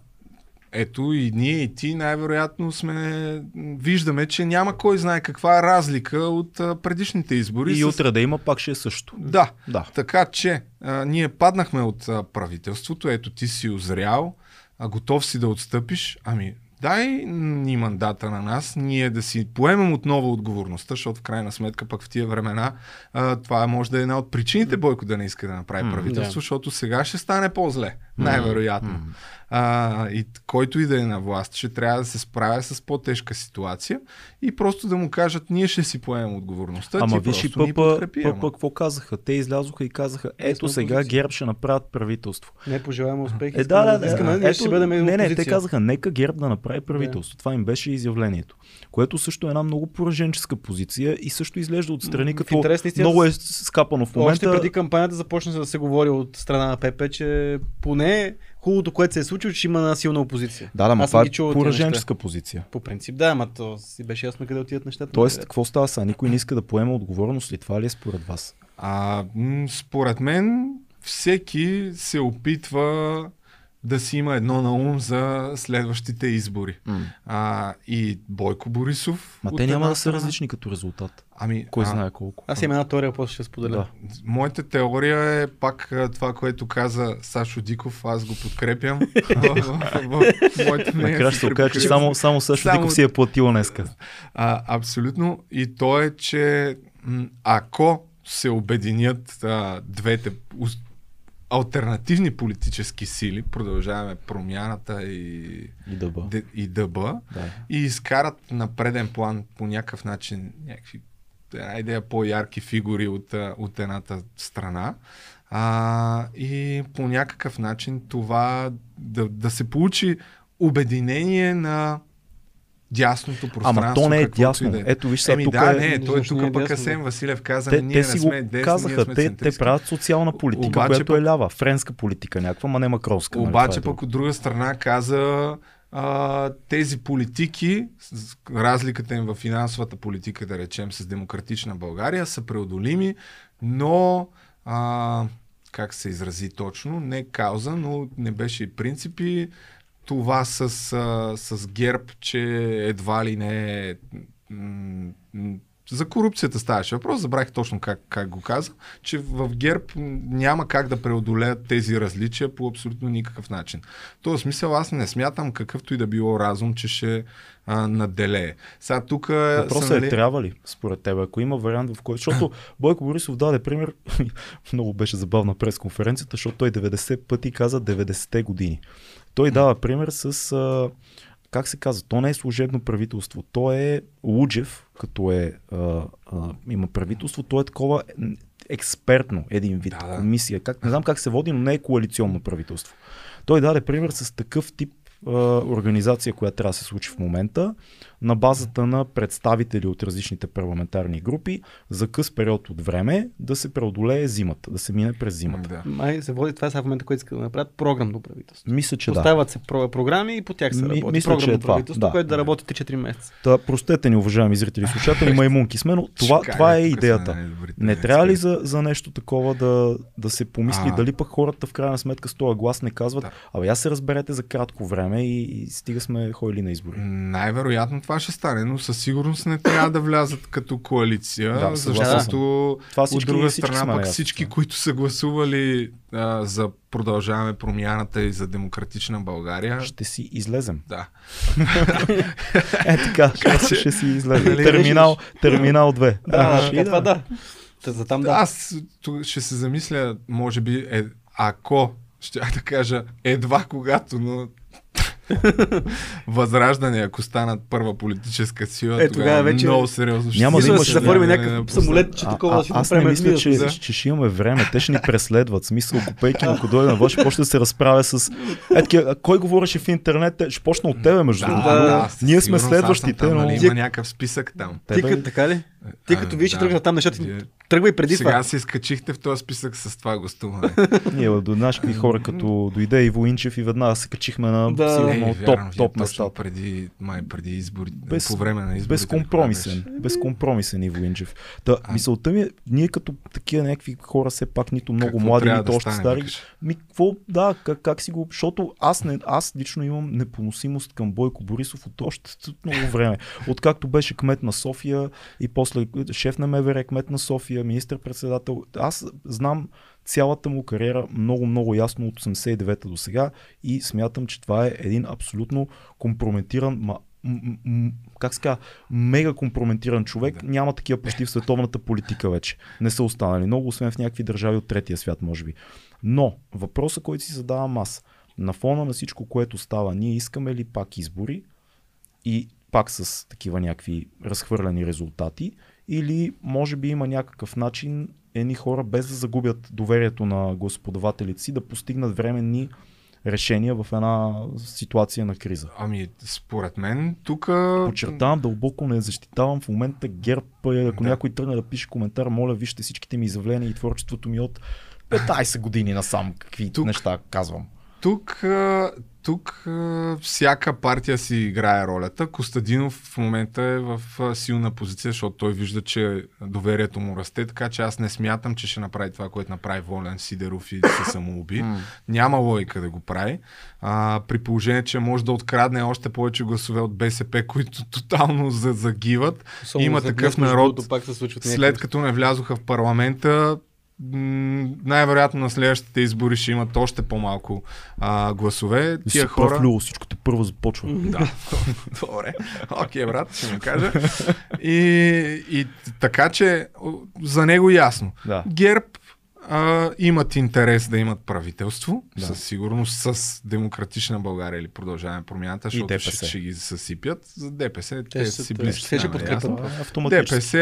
Ето и ние и ти най-вероятно сме, виждаме, че няма кой знае каква разлика от а, предишните избори.
И
с-
утре да има, пак ще е също.
Да,
Да.
така че а, ние паднахме от а, правителството, ето ти си озрял, а, готов си да отстъпиш, ами дай ни мандата на нас, ние да си поемем отново отговорността, защото в крайна сметка пък в тия времена а, това може да е една от причините Бойко да не иска да направи правителство,
да.
защото сега ще стане по-зле, най-вероятно. А, и който и да е на власт, ще трябва да се справя с по-тежка ситуация и просто да му кажат, ние ще си поемем отговорността,
Ама
ти
виж и
ама.
пъпа, какво казаха? Те излязоха и казаха, ето сега. ГЕРБ ще направят правителство.
Не пожелаваме успех.
Е, да, да, да.
Искаме, ние ще бъдем
не, не, те казаха, нека ГЕРБ да направи правителство. Това им беше изявлението. Което също е една много пораженческа позиция и също изглежда отстрани като
интерес на истината,
много е скапано в
Още
момента.
преди кампанията започна да се говори от страна на ПП, че поне хубавото, което се е случило, че има една силна опозиция.
Да, да,
съм
това е пораженческа позиция.
По принцип, да, ама то си беше ясно къде отиват нещата.
Тоест, какво става сега? Никой не иска да поема отговорност ли? Това ли е според вас?
А, м, според мен всеки се опитва да си има едно на ум за следващите избори. А, и Бойко Борисов.
Ма те няма да са различни като резултат.
Ами,
Кой
а,
знае колко.
Аз имам една теория, после ще споделя.
Да.
Моята теория е пак това, което каза Сашо Диков, аз го подкрепям.
Накрая ще се окаже, че само, само Сашо
Само-
Диков си е платил днеска.
А, абсолютно. И то е, че м, ако се обединят а, двете альтернативни политически сили, продължаваме промяната и,
И да бъ.
Д- и ДБ,
Да.
и изкарат на преден план по някакъв начин някакви една идея по-ярки фигури от, от едната страна. А, и по някакъв начин това да, да се получи обединение на дясното пространство.
Ама то не е дясно.
и да е.
Ето виж сега
Еми
тук
да,
е...
не, той
не
тук
е
пък
дясно,
Асен? Василев каза,
Те,
ние
те
не
си го
сме десни, ние
казаха,
сме
те, те правят социална политика,
Обаче
която е лява. Френска политика някаква, ма не макронска. нали?
Обаче
Това е
пък от друга страна каза а, тези политики, разликата им в финансовата политика, да речем, с демократична България, са преодолими, но а, как се изрази точно, не кауза, но не беше и принципи. Това с, а, с ГЕРБ, че едва ли не е м- м- за корупцията ставаше въпрос, забравих точно как, как го каза, че в ГЕРБ няма как да преодолеят тези различия по абсолютно никакъв начин. В този смисъл аз не смятам какъвто и да било разум, че ще а, наделее. Сега тук
Въпросът
са,
е, трябва ли, според теб, ако има вариант, в който... Защото Бойко Борисов даде пример, много беше забавна пресконференцията, защото той 90 пъти каза 90-те години. Той дава пример с, а, как се казва, то не е служебно правителство, то е Луджев, като е, а, а, има правителство, то е такова експертно, един вид,
Да, да.
комисия. Как, не знам как се води, но не е коалиционно правителство. Той даде пример с такъв тип а, организация, която трябва да се случи в момента, на базата на представители от различните парламентарни групи, за къс период от време да се преодолее зимата, да се мине през зимата.
Да.
Май се води това сега в момента, което искат да направят програмно правителство.
Мисля, че да.
Поставят се про- програми и по тях се
Ми-
работи.
мисля, че
програмно
е това,
правителство,
да.
което да работи 3-4 месеца.
Та, простете ни, уважаеми зрители и слушатели, маймунки сме, но това,
Чакай,
това е идеята.
най-добрите
Не трябва ли за, за нещо такова да, да се помисли,
А.
дали пък хората в крайна сметка с този глас не казват,
Да.
абе я се разберете за кратко време и, и стига сме ходили на избори.
Най-вероятно това ще стане, но със сигурност не трябва да влязат като коалиция,
Да,
защото
Това
от друга
всички
страна
сме
пък всички,
да.
които са гласували а, за продължаваме промяната и за демократична България,
Ще си излезем.
да.
Е така, ще, ще си излезем.
Нали,
терминал, терминал 2.
Да,
А,
да,
ще
това
да.
да. За там да.
Аз ще се замисля, може би, е, ако, ще да кажа, едва когато, но Възраждане, ако станат първа политическа сила,
Е,
тогава,
тогава вече-
много сериозно ще
Няма да имаш-
да се заформи някакъв самолет, че такова
а,
да си
аз не мисля, че,
да.
че ще имаме време. Те ще ни преследват. Смисъл, купейки, ако дойде на власт, ще почне да се разправя с... Е, такива, а кой говореше в интернет? Те- Ще почна от тебе, между другото.
да,
Да,
да,
Ние сме следващите,
там,
но...
нали, Има някакъв списък там.
Ти така ли? Ти като вие, че тръгна там нещата,
Вие-
тръгва и преди
Сега
това.
се изкачихте в този списък с това гостуване.
Ние до наши хора, като дойде Иво Инчев и веднага се качихме на
Да.
сигурно
Ей,
топ,
вярно,
топ места.
преди, май преди избори,
Без-
по време на изборите.
Безкомпромисен. Безкомпромисен Иво Инчев. Та,
А-
мисълта ми е, ние като такива някакви хора, все пак нито много
Какво
млади, нито
да
още
стане,
стари.
викаш?
Ми, какво, да, как, как си го... Защото аз, не, аз лично имам непоносимост към Бойко Борисов от още много време. Откакто беше кмет на София и после шеф на МВР, кмет на София, министър-председател. Аз знам цялата му кариера много, много ясно от 89-та до сега и смятам, че това е един абсолютно компрометиран, ма, м- м- как ска, мега компрометиран човек.
Да.
Няма такива почти в световната политика вече. Не са останали много, освен в някакви държави от третия свят, може би. Но въпросът, който си задавам аз, на фона на всичко, което става, ние искаме ли пак избори и пак с такива някакви разхвърляни резултати, или може би има някакъв начин едни хора, без да загубят доверието на господавателите си, да постигнат временни решения в една ситуация на криза.
Ами, според мен, тук...
Подчертавам, дълбоко не защитавам в момента ГЕРБ. е, Ако
Да.
някой тръгне да пише коментар, моля, вижте всичките ми изявления и творчеството ми от 15 години насам, какви
Тук-
неща казвам.
Тук, тук всяка партия си играе ролята. Костадинов в момента е в силна позиция, защото той вижда, че доверието му расте, така че аз не смятам, че ще направи това, което направи Волен Сидеров и се самоуби. Няма логика да го прави. А, при положение, че може да открадне още повече гласове от БСП, които тотално за- загиват.
Особено
Има такъв народ,
пак се
След като не влязоха в парламента, най-вероятно на следващите избори ще имат още по-малко а, гласове. Тия хора...
Люло, всичко те първо започва.
Да, добре. Окей, брат, ще му кажа. И, и така че за него ясно.
Да.
ГЕРБ а, имат интерес да имат правителство,
Да.
със сигурност с Демократична България или продължаваме промяната, защото
ДПС.
ще, ще ги съсипят. За ДПС те,
Те са-
си близки.
те ще
е
подкрепят.
е автоматически.
ДПС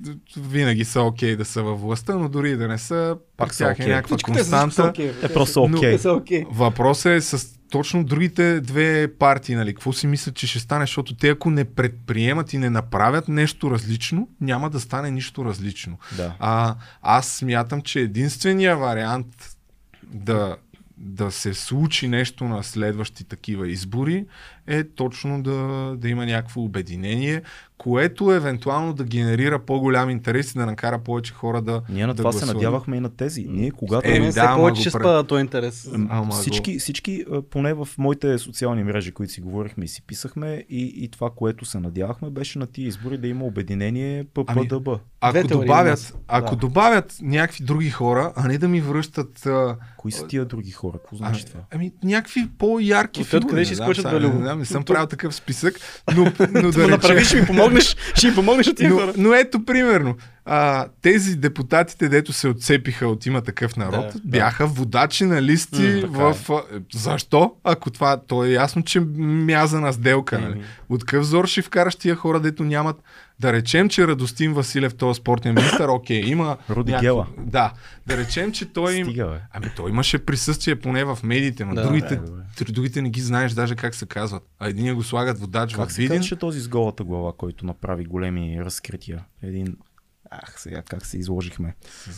Да.
винаги са окей да са във властта, но дори и да не са,
Пак
тях е
окей.
някаква
Всичко те са- всичко
константа.
Е, просто са окей.
Те са окей.
Въпросът е с точно другите две партии, нали? Какво си мислят, че ще стане, защото те ако не предприемат и не направят нещо различно, няма да стане нищо различно.
Да.
А, аз смятам, че единствения вариант да, да се случи нещо на следващи такива избори е точно да, да има някакво обединение, което евентуално да генерира по-голям интерес и да накара повече хора да.
Ние на
да
това се
гласуват.
надявахме и на тези. Ние когато...
Е,
Е,
да,
да, все повече ще
пред-
спада този интерес.
Ама
всички,
го-
всички, поне в моите социални мрежи, които си говорихме и си писахме, и, и това, което се надявахме, беше на тия избори да има обединение ППДБ.
Ако
Две теории у
добавят, ако
Да.
добавят някакви други хора, а не да ми връщат
Кои са тия други хора? Какво
Ами,
значи това?
ами някакви по-ярки
От откъде
фигури.
ще
знам,
изкочат?
Не, знам, не съм правил такъв списък, но, но да
Да направиш, ще ми помогнеш, ще ми помогнеш от тия
Но, но ето примерно, а, тези депутатите, дето се отцепиха от има такъв народ,
Да,
да, бяха водачи на листи
М,
в... А, защо? Ако това, то е ясно, че мязана сделка. Нали?
Еми.
От какъв зор ще вкараш тия хора, дето нямат да речем, че Радостин Василев, този спортен министр, окей, има...
Руди
някакво-
Гела.
Да. Да речем, че той им...
Стига, бе.
Ами той имаше присъствие поне в медиите, но
Да,
другите,
да,
другите не ги знаеш даже как се казват. А единия го слагат водач
Как
в
се
Видин.
казваше този с голата глава, който направи големи разкрития? Един Ах, сега как се изложихме.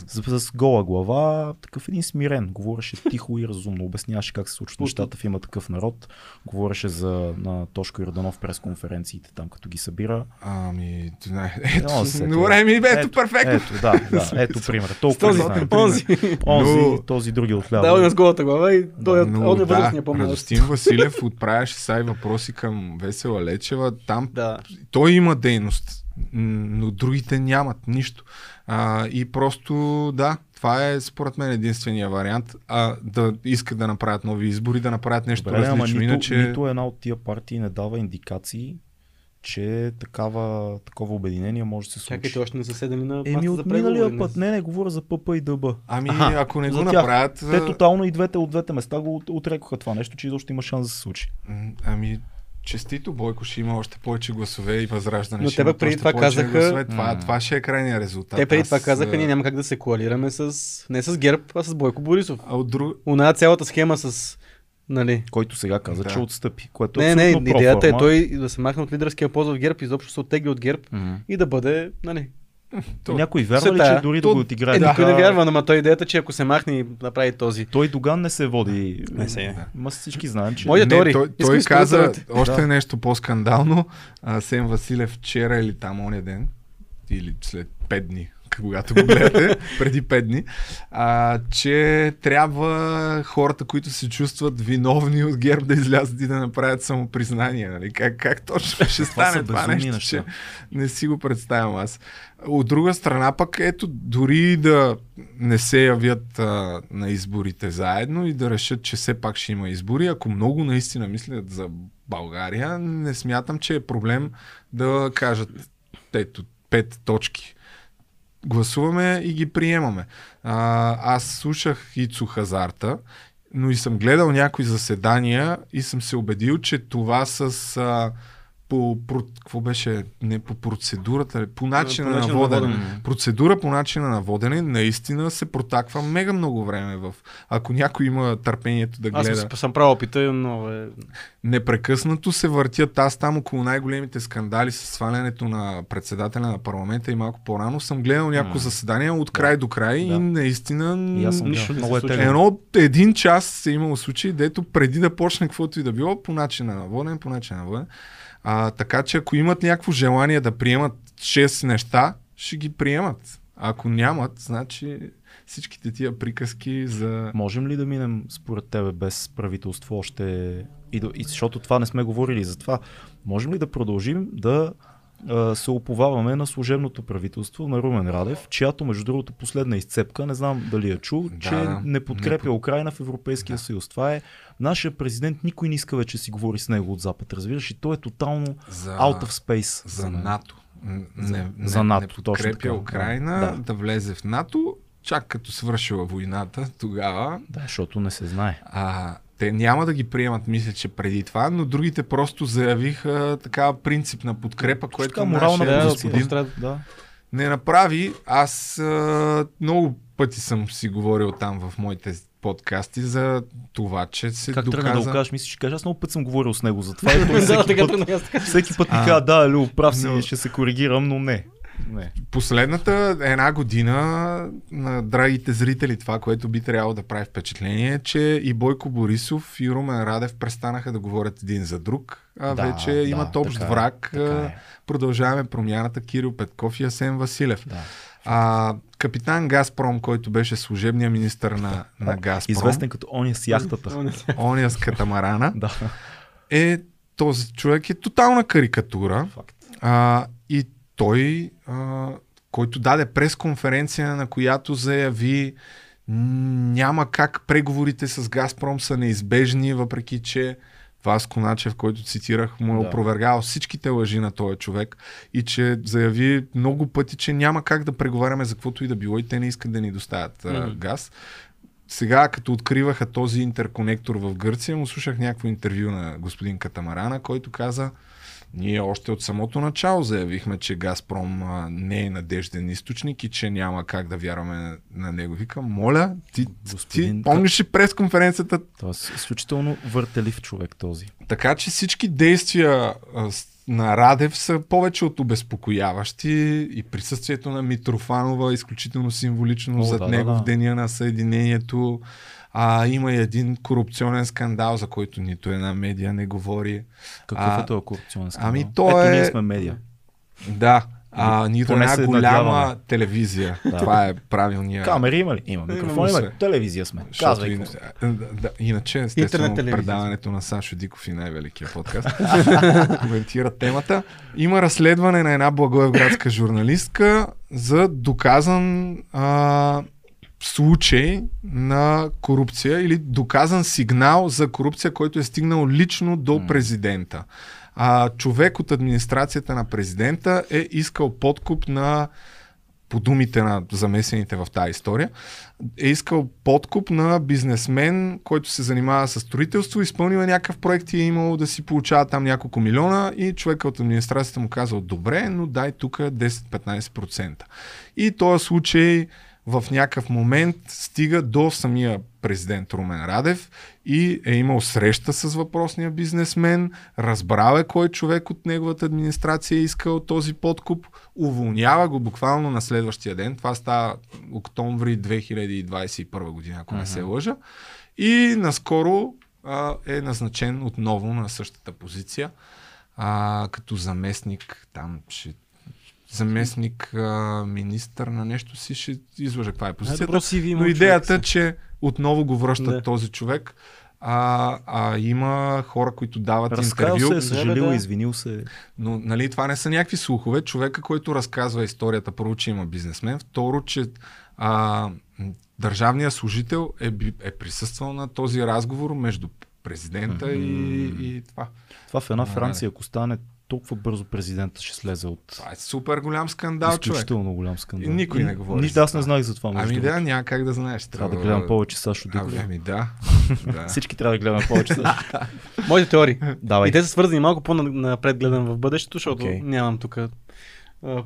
С, с гола глава, такъв един смирен. Говореше тихо и разумно. Обясняваше как се случват нещата в има такъв народ. Говореше за на Тошко Йорданов през конференциите там, като ги събира.
Ами,
се
Ето, добре, ми, ето, перфектно.
Ето, да, да, ето пример. Толкова
Този,
не знаем.
онзи.
Онзи, този други от
Да, он е с голата глава и той е он е
да,
по-млад.
Радостин Василев отправяше сай въпроси към Весела Лечева. Там
Да.
той има дейност, но другите нямат нищо. А, и просто, да, това е според мен единствения вариант. А, да искат да направят нови избори, да направят нещо
Добре, ама
различно.
нито,
Иначе...
нито една от тия партии не дава индикации, че такава, такова обединение може да се случи.
Чакайте, още не са седали на
Еми от миналия
не
път, не, не, говоря за ПП и ДБ.
Ами,
Аха,
ако не го
тях.
направят...
Те тотално и двете от двете места го от- отрекоха това нещо, че изобщо има шанс да се случи.
Ами, честито, Бойко ще има още повече гласове и възраждане.
Но
ще
те пък преди това казаха-
Гласове. Това,
М.
това ще е крайния резултат.
Те преди
Аз,
това казаха, ние няма как да се коалираме с... Не с ГЕРБ, а с Бойко Борисов.
А от друг...
Она цялата схема с... Нали?
Който сега каза,
Да.
че отстъпи. Което е
Не, не,
абсолютно
идеята е той да се махне от лидерския пост в ГЕРБ, изобщо се оттегли от ГЕРБ
Мгм.
и да бъде, нали,
То-
Някой вярва
Се
ли, че дори да
То-
го отиграе
Е, никой
така,
не вярва, но той идеята, че ако се махне и направи този.
Той Доган не се води.
Не се.
Ма всички знаем, че...
Моя-
Не, той, той
да
каза още
Да.
нещо по-скандално. А, Сем Василев вчера или там оня ден, или след 5 дни, когато го гледате, преди 5 дни, а, че трябва хората, които се чувстват виновни от ГЕРБ да излязат и да направят самопризнание. Нали? Как, как точно ще стане това нещо,
неща.
че не си го представям аз. От друга страна пък, ето, дори да не се явят а, на изборите заедно и да решат, че все пак ще има избори, ако много наистина мислят за България, не смятам, че е проблем да кажат ето, пет точки. Гласуваме и ги приемаме. А, аз слушах Ицо Хазарта, но и съм гледал някои заседания и съм се убедил, че това с а, по, про, какво беше, не по процедурата, по начина,
начина
на
на
водене.
водене.
Процедура по начина на водене наистина се протаква мега много време. В... Ако някой има търпението да
Аз
гледа.
съм, съм правил опита, но е...
Непрекъснато се въртят. Аз там около най-големите скандали с свалянето на председателя на парламента и малко по-рано съм гледал няколко
М.
заседания от край до край
Да.
и наистина
И аз съм
Нищо
много е.
Едно от един час се имало случаи, дето преди да почне каквото и да било, по начина на воден, по начина на воден. А, така че ако имат някакво желание да приемат 6 неща, ще ги приемат. А ако нямат, значи всичките тия приказки за...
Можем ли да минем според тебе без правителство още и, и защото това не сме говорили за това, можем ли да продължим да се оповаваме на служебното правителство на Румен Радев, чиято между другото последна изцепка, не знам дали я чул,
Да,
че не подкрепя
Не
Украина в Европейския
Да.
съюз. Това е нашия президент, никой не иска вече си говори с него от Запад, разбираш, и той е тотално
за...
out of space.
за. НАТО. Не, не,
за НАТО,
не
точно
подкрепя
така.
Украина
Да.
да. влезе в НАТО, чак като свършила войната, тогава
Да, защото не се знае.
а, те няма да ги приемат, мисля, че преди това, но другите просто заявиха такава принципна подкрепа, което
така морална
нашия
Да,
господин
Да.
не направи. Аз а, много пъти съм си говорил там в моите подкасти за това, че се
Как
доказа...
тръгна да го кажеш, мислиш, че кажеш, аз много път съм говорил с него за това. И той
Да,
всеки,
така
път,
така.
всеки път ми казва, да, Лю, прав си,
Но-
ще се коригирам, но не. Не.
Последната една година на драгите зрители, това, което би трябвало да прави впечатление, е, че и Бойко Борисов и Румен Радев престанаха да говорят един за друг, а
Да,
вече
да,
имат общ
така е,
враг.
така е.
Продължаваме промяната Кирил Петков и Асен Василев.
Да.
А, капитан Газпром, който беше служебният министр на, на Газпром,
Известен като оня с яхтата.
ония с катамарана,
да.
е този човек е тотална карикатура.
Факт.
А, той, а, който даде пресконференция, на която заяви няма как преговорите с Газпром са неизбежни, въпреки че Васко Начев, който цитирах, му е
Да.
опровергал всичките лъжи на този човек и че заяви много пъти, че няма как да преговаряме за каквото и да било и те не искат да ни доставят
Мгм.
газ. Сега, като откриваха този интерконектор в Гърция, му слушах някакво интервю на господин Катамарана, който каза, ние още от самото начало заявихме, че Газпром не е надежден източник и че няма как да вярваме на, на него. Викам, моля, ти,
Господин
ти помниш ли пресконференцията?
Тоест, изключително въртелив човек този.
Така че всички действия на Радев са повече от обезпокояващи и присъствието на Митрофанова е изключително символично
О,
зад
да, да,
него
да.
в деня на съединението. А, има и един корупционен скандал, за който нито една медия не говори.
Какъв
А,
е този корупционен скандал?
ами то
Ето,
е-
ние сме медия.
Да, а, нито една голяма
надяваме.
телевизия.
Да.
Това е правилният.
Камери има ли? Има. Микрофони има. Телевизия сме. Казвай.
ин... да, иначе, естествено, предаването на Сашо Диков и най-великия подкаст коментира темата. Има разследване на една благоевградска журналистка за доказан а, случай на корупция или доказан сигнал за корупция, който е стигнал лично до президента. А, човек от администрацията на президента е искал подкуп на по думите на замесените в тази история, е искал подкуп на бизнесмен, който се занимава с строителство, изпълнил е някакъв проект и е имал да си получава там няколко милиона и човека от администрацията му казал, добре, но дай тук 10-15%. И този случай в някакъв момент стига до самия президент Румен Радев и е имал среща с въпросния бизнесмен, разбрал е кой човек от неговата администрация е искал този подкуп, уволнява го буквално на следващия ден. Това става октомври 2021 година, ако не се лъжа. И наскоро а, е назначен отново на същата позиция, а, като заместник, там ще заместник а, министър на нещо си, ще излъжа каква е позицията.
Има
Но идеята,
си.
че отново го връщат
Да.
този човек. А, а има хора, които дават
Разкаял
интервю,
се, е съжалил,
да.
извинил се.
но нали, това не са някакви слухове. Човека, който разказва историята, първо, че има бизнесмен, второ, че а, държавният служител е, е присъствал на този разговор между президента и, и това.
Това в една. Франция, ако стане толкова бързо президента ще слезе от
Това е супер голям скандал, човек.
изключително голям скандал.
И никой не говори
Нищо, аз не знаех за това. между
Ами да, няма как да знаеш.
Трябва да гледам повече Сашо Диков.
ами да. да.
Всички трябва да гледаме повече Сашо.
Моите теории.
Давай.
И те са свързани малко по-напред гледам в бъдещето, защото
Окей.
нямам тук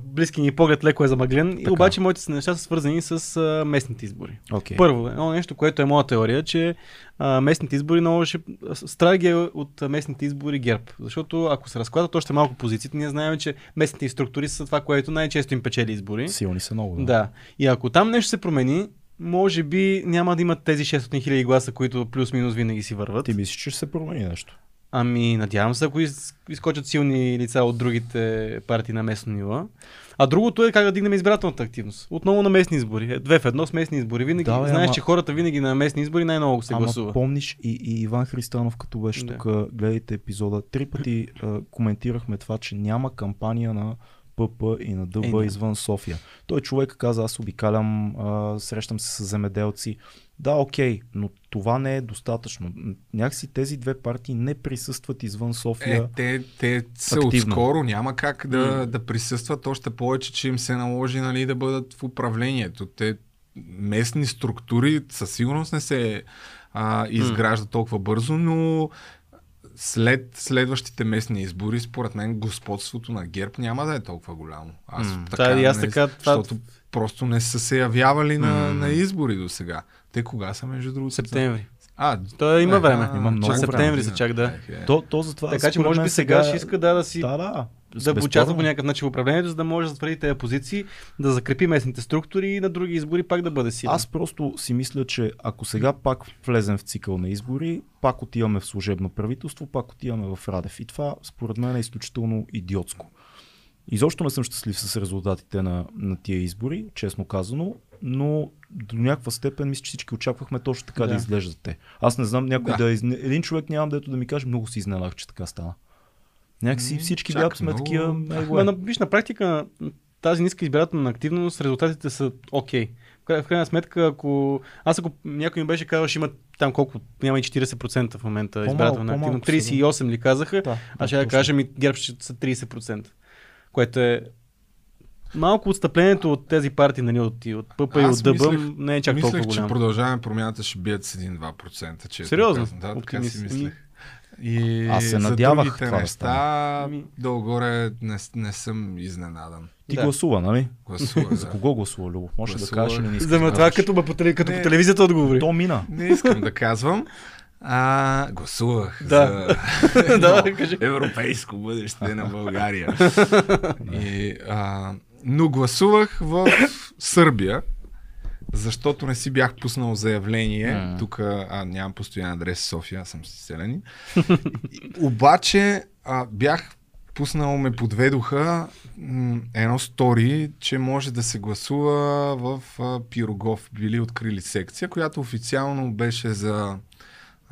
близки ни поглед леко е замъглен. И обаче моите неща са свързани с а, местните избори.
Окей.
Първо, едно нещо, което е моя теория, че а, местните избори много ще... Страги е от местните избори ГЕРБ. Защото ако се разкладат още малко позициите, ние знаем, че местните структури са това, което най-често им печели избори.
Силни са много. Да.
Да. И ако там нещо се промени, може би няма да имат тези 600 хиляди гласа, които плюс-минус винаги си върват.
Ти мислиш, че ще се промени нещо?
Ами, надявам се, ако из, изкочат силни лица от другите партии на местно ниво. А другото е как да дигнем избирателната активност. Отново на местни избори. Е, Две в едно с местни избори. Винаги,
Да,
знаеш,
ама-
че хората винаги на местни избори най-много се
Ама
гласува.
помниш и, и Иван Христанов, като беше
Да.
тук, гледайте епизода, три пъти а, коментирахме това, че няма кампания на ПП и на ДБ
Е,
извън София. Той човек каза, аз обикалям, а, срещам се с земеделци. Да, окей, но това не е достатъчно. Някакси тези две партии не присъстват извън София.
Е, те, те са
Активно.
отскоро, няма как да,
М.
да присъстват, още повече, че им се наложи нали, да бъдат в управлението. Те местни структури със сигурност не се а, изграждат толкова бързо, но след следващите местни избори, според мен, господството на ГЕРБ няма да е толкова голямо. Аз
М,
така,
да, и аз
не-
така, това-
Защото просто не са се явявали на,
М.
на избори до сега. Те кога са, между другото?
Септември.
А,
Той има
е,
време.
Има много време.
Септември са чак, да.
Ех, е.
То, то затова,
Така че може би сега ще иска да, да си
Да, да.
да участва по някакъв начин в управлението, за да може да затвърди тези позиции, да закрепи местните структури и на други избори пак да бъде силен.
Аз просто си мисля, че ако сега пак влезем в цикъл на избори, пак отиваме в служебно правителство, пак отиваме в Радев. И това според мен е изключително идиотско. Изобщо не съм щастлив с резултатите на, на тия избори, честно казано, но до някаква степен мисля, че всички очаквахме точно така да,
Да.
да изглеждат те. Аз не знам някой
Да.
да, изне... Един човек нямам дето да ми каже, много си изненадах, че така стана. Някакси всички бяха сме
много.
такива. Его
Ма,
е.
на, виж, на практика тази ниска избирателна активност, резултатите са окей. В край- В крайна сметка, ако аз ако някой ми беше казал, ще има там колко, няма и 40% в момента
По-малко,
избирателна активност,
са, да.
38 ли казаха,
Да,
аз ще да кажа, ми ГЕРБ ще са 30%. Което е малко отстъплението от тези партии, нали, от, и от ПП и от ДБ
мислех-
не е чак толкова
Мислех, че
голямо.
продължаваме промяната ще бият с 1-2%. Честно
Сериозно?
Да, така си мислех. И
Аз се
за
надявах
другите
това да
неща,
Ами-
долу-горе не, не съм изненадан.
Ти
Да.
гласува, нали?
Гласува,
За
да.
кого гласува, Любо? Може да
Гласува.
кажеш или не искаш
За
да
това
кажеш?
като, по, като
Не.
по телевизията отговори.
То мина.
Не искам да казвам. А, гласувах
Да.
за
Да,
европейско бъдеще на България. И, а, но гласувах в Сърбия, защото не си бях пуснал заявление. Тук а, нямам постоянен адрес в София, аз съм селянин. И- Обаче а, бях пуснал, ме подведоха м, едно стори, че може да се гласува в а, Пирогов. Били открили секция, която официално беше за,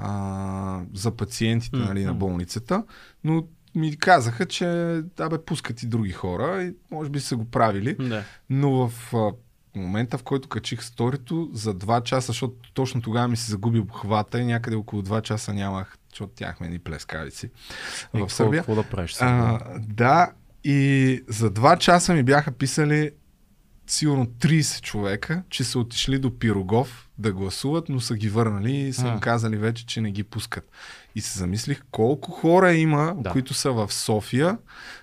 а, за пациентите
М,
нали, на болницата, но ми казаха, че да бе, пускат и други хора и може би са го правили.
Да.
Но в а, момента, в който качих сторито, за 2 часа, защото точно тогава ми се загуби обхвата и някъде около 2 часа нямах, защото тяхме ни плескавици
Е,
в Сърбия.
Какво да правиш?
А, да, и за 2 часа ми бяха писали сигурно 30 човека, че са отишли до Пирогов да гласуват, но са ги върнали и са им казали вече, че не ги пускат. И се замислих колко хора има,
Да.
които са в София,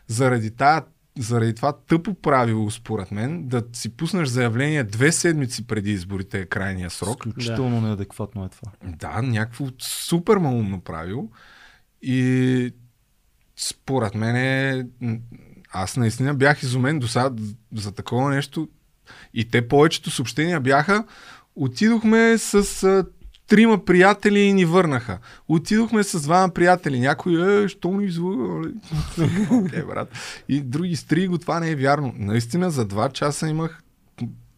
заради тая заради това тъпо правило, според мен, да си пуснеш заявление две седмици преди изборите е крайния срок.
Изключително неадекватно е това.
Да, някакво супер малумно правило. И според мен е... Аз наистина бях изумен до сега за такова нещо. И те повечето съобщения бяха отидохме с а, трима приятели и ни върнаха. Отидохме с двама приятели. Някой е, що ни извъга? Окей, брат. И други стри го, това не е вярно. Наистина за два часа имах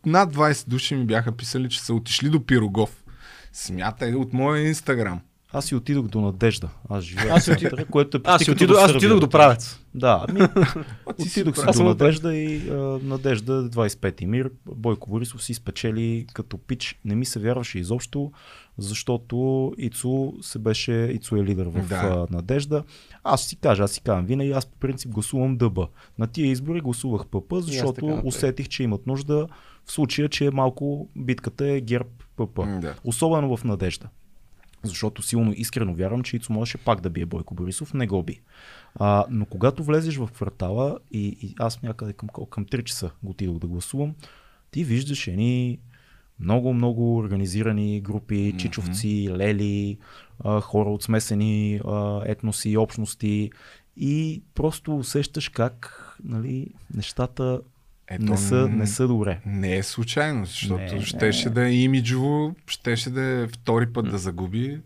над 20 души ми бяха писали, че са отишли до Пирогов. Смятай от моя инстаграм.
Аз си отидох до Надежда. Аз живея
Аз
в центъра, което е
Аз отидох, аз
Сърбия.
отидох до правец.
Да, ами, отидох си до Надежда и а, Надежда 25 мир. Бойко Борисов си спечели като пич. Не ми се вярваше изобщо, защото Ицо се беше, Ицо е лидер в
Да.
а, Надежда. Аз си кажа, аз си казвам, винаги аз по принцип гласувам ДБ. На тия избори гласувах ПП, защото
така
усетих, че имат нужда в случая, че малко битката е ГЕРБ ПП.
Да.
Особено в Надежда. Защото силно искрено вярвам, че Ицо можеше пак да бие Бойко Борисов, не го би. А, но когато влезеш в квартала и, и аз някъде към, към 3 часа го отидох да гласувам, ти виждаш едни много, много организирани групи, чичовци, лели, а, хора от смесени а, етноси, общности. И просто усещаш как нали, нещата
Ето,
не, са, не са добре.
Не е случайно, защото
Не,
не,
не.
щеше да е имиджово, щеше да е втори път да загуби.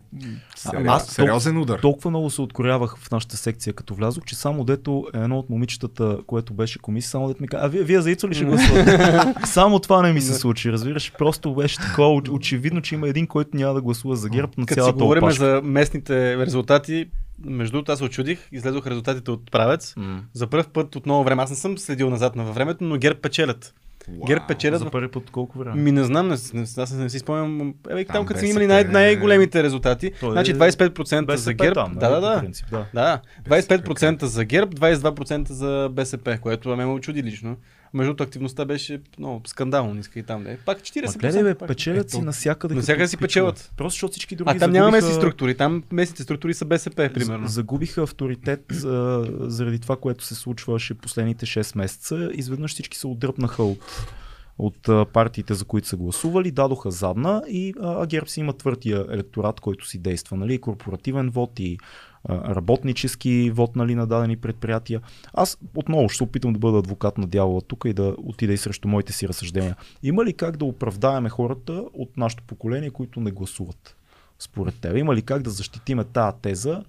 Сери...
аз
сериозен удар.
Толкова много се откорявах в нашата секция, като влязох, че само дето едно от момичетата, което беше комисия, само дето ми каза, а вие, вие за Ицо ли ще гласувате? само това не ми се случи, разбираш. Просто беше такова оч- очевидно, че има един, който няма да гласува за ГЕРБ на
Като си
цялата
говорим
опашка.
за местните резултати, между другото аз се очудих, излезох резултатите от правец.
М.
За първ път от много време, аз не съм следил назад на във времето, но ГЕРБ печелят.
Уау.
ГЕРБ печелят
За първи път колко време?
Ми не знам, не, не, аз не си спомням. Е, там,
Там
като са
БСП
имали най- най-големите резултати.
Той е
значи 25% за
БСП
ГЕРБ.
там,
да, да,
нали,
да.
принцип, да.
Да, 25% за ГЕРБ, 22% за БСП, което ме ме очуди лично. Между другото, активността беше много скандално, иска и там да е. Пак 40%.
Ма гледай, бе, печелят си. Навсякъде като
си печелят.
Просто защото всички други
А там няма
загубиха-
местни структури, там местните структури са БСП, примерно.
Загубиха авторитет а, заради това, което се случваше последните 6 месеца. Изведнъж всички се отдръпнаха от, от партиите, за които са гласували, дадоха задна и а, ГЕРБ си има твърдия електорат, който си действа. Нали? Корпоративен вод и работнически вод нали, на дадени предприятия. Аз отново ще се опитам да бъда адвокат на дявола тук и да отида и срещу моите си разсъждения. Има ли как да оправдаеме хората от нашето поколение, които не гласуват? Според теб, има ли как да защитиме тази теза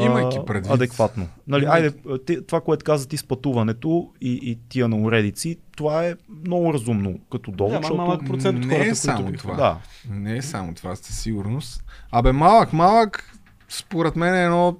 Имайки предвид-
адекватно. Нали,
Имай-
айде, ти, това, което каза ти с пътуването и, и тия на уредици, това е много разумно като довод,
Да,
защото...
малък процент от
не
хората,
е само
които
това.
Да,
Не е само това, със сигурност. Абе, малък, малък, според мен е едно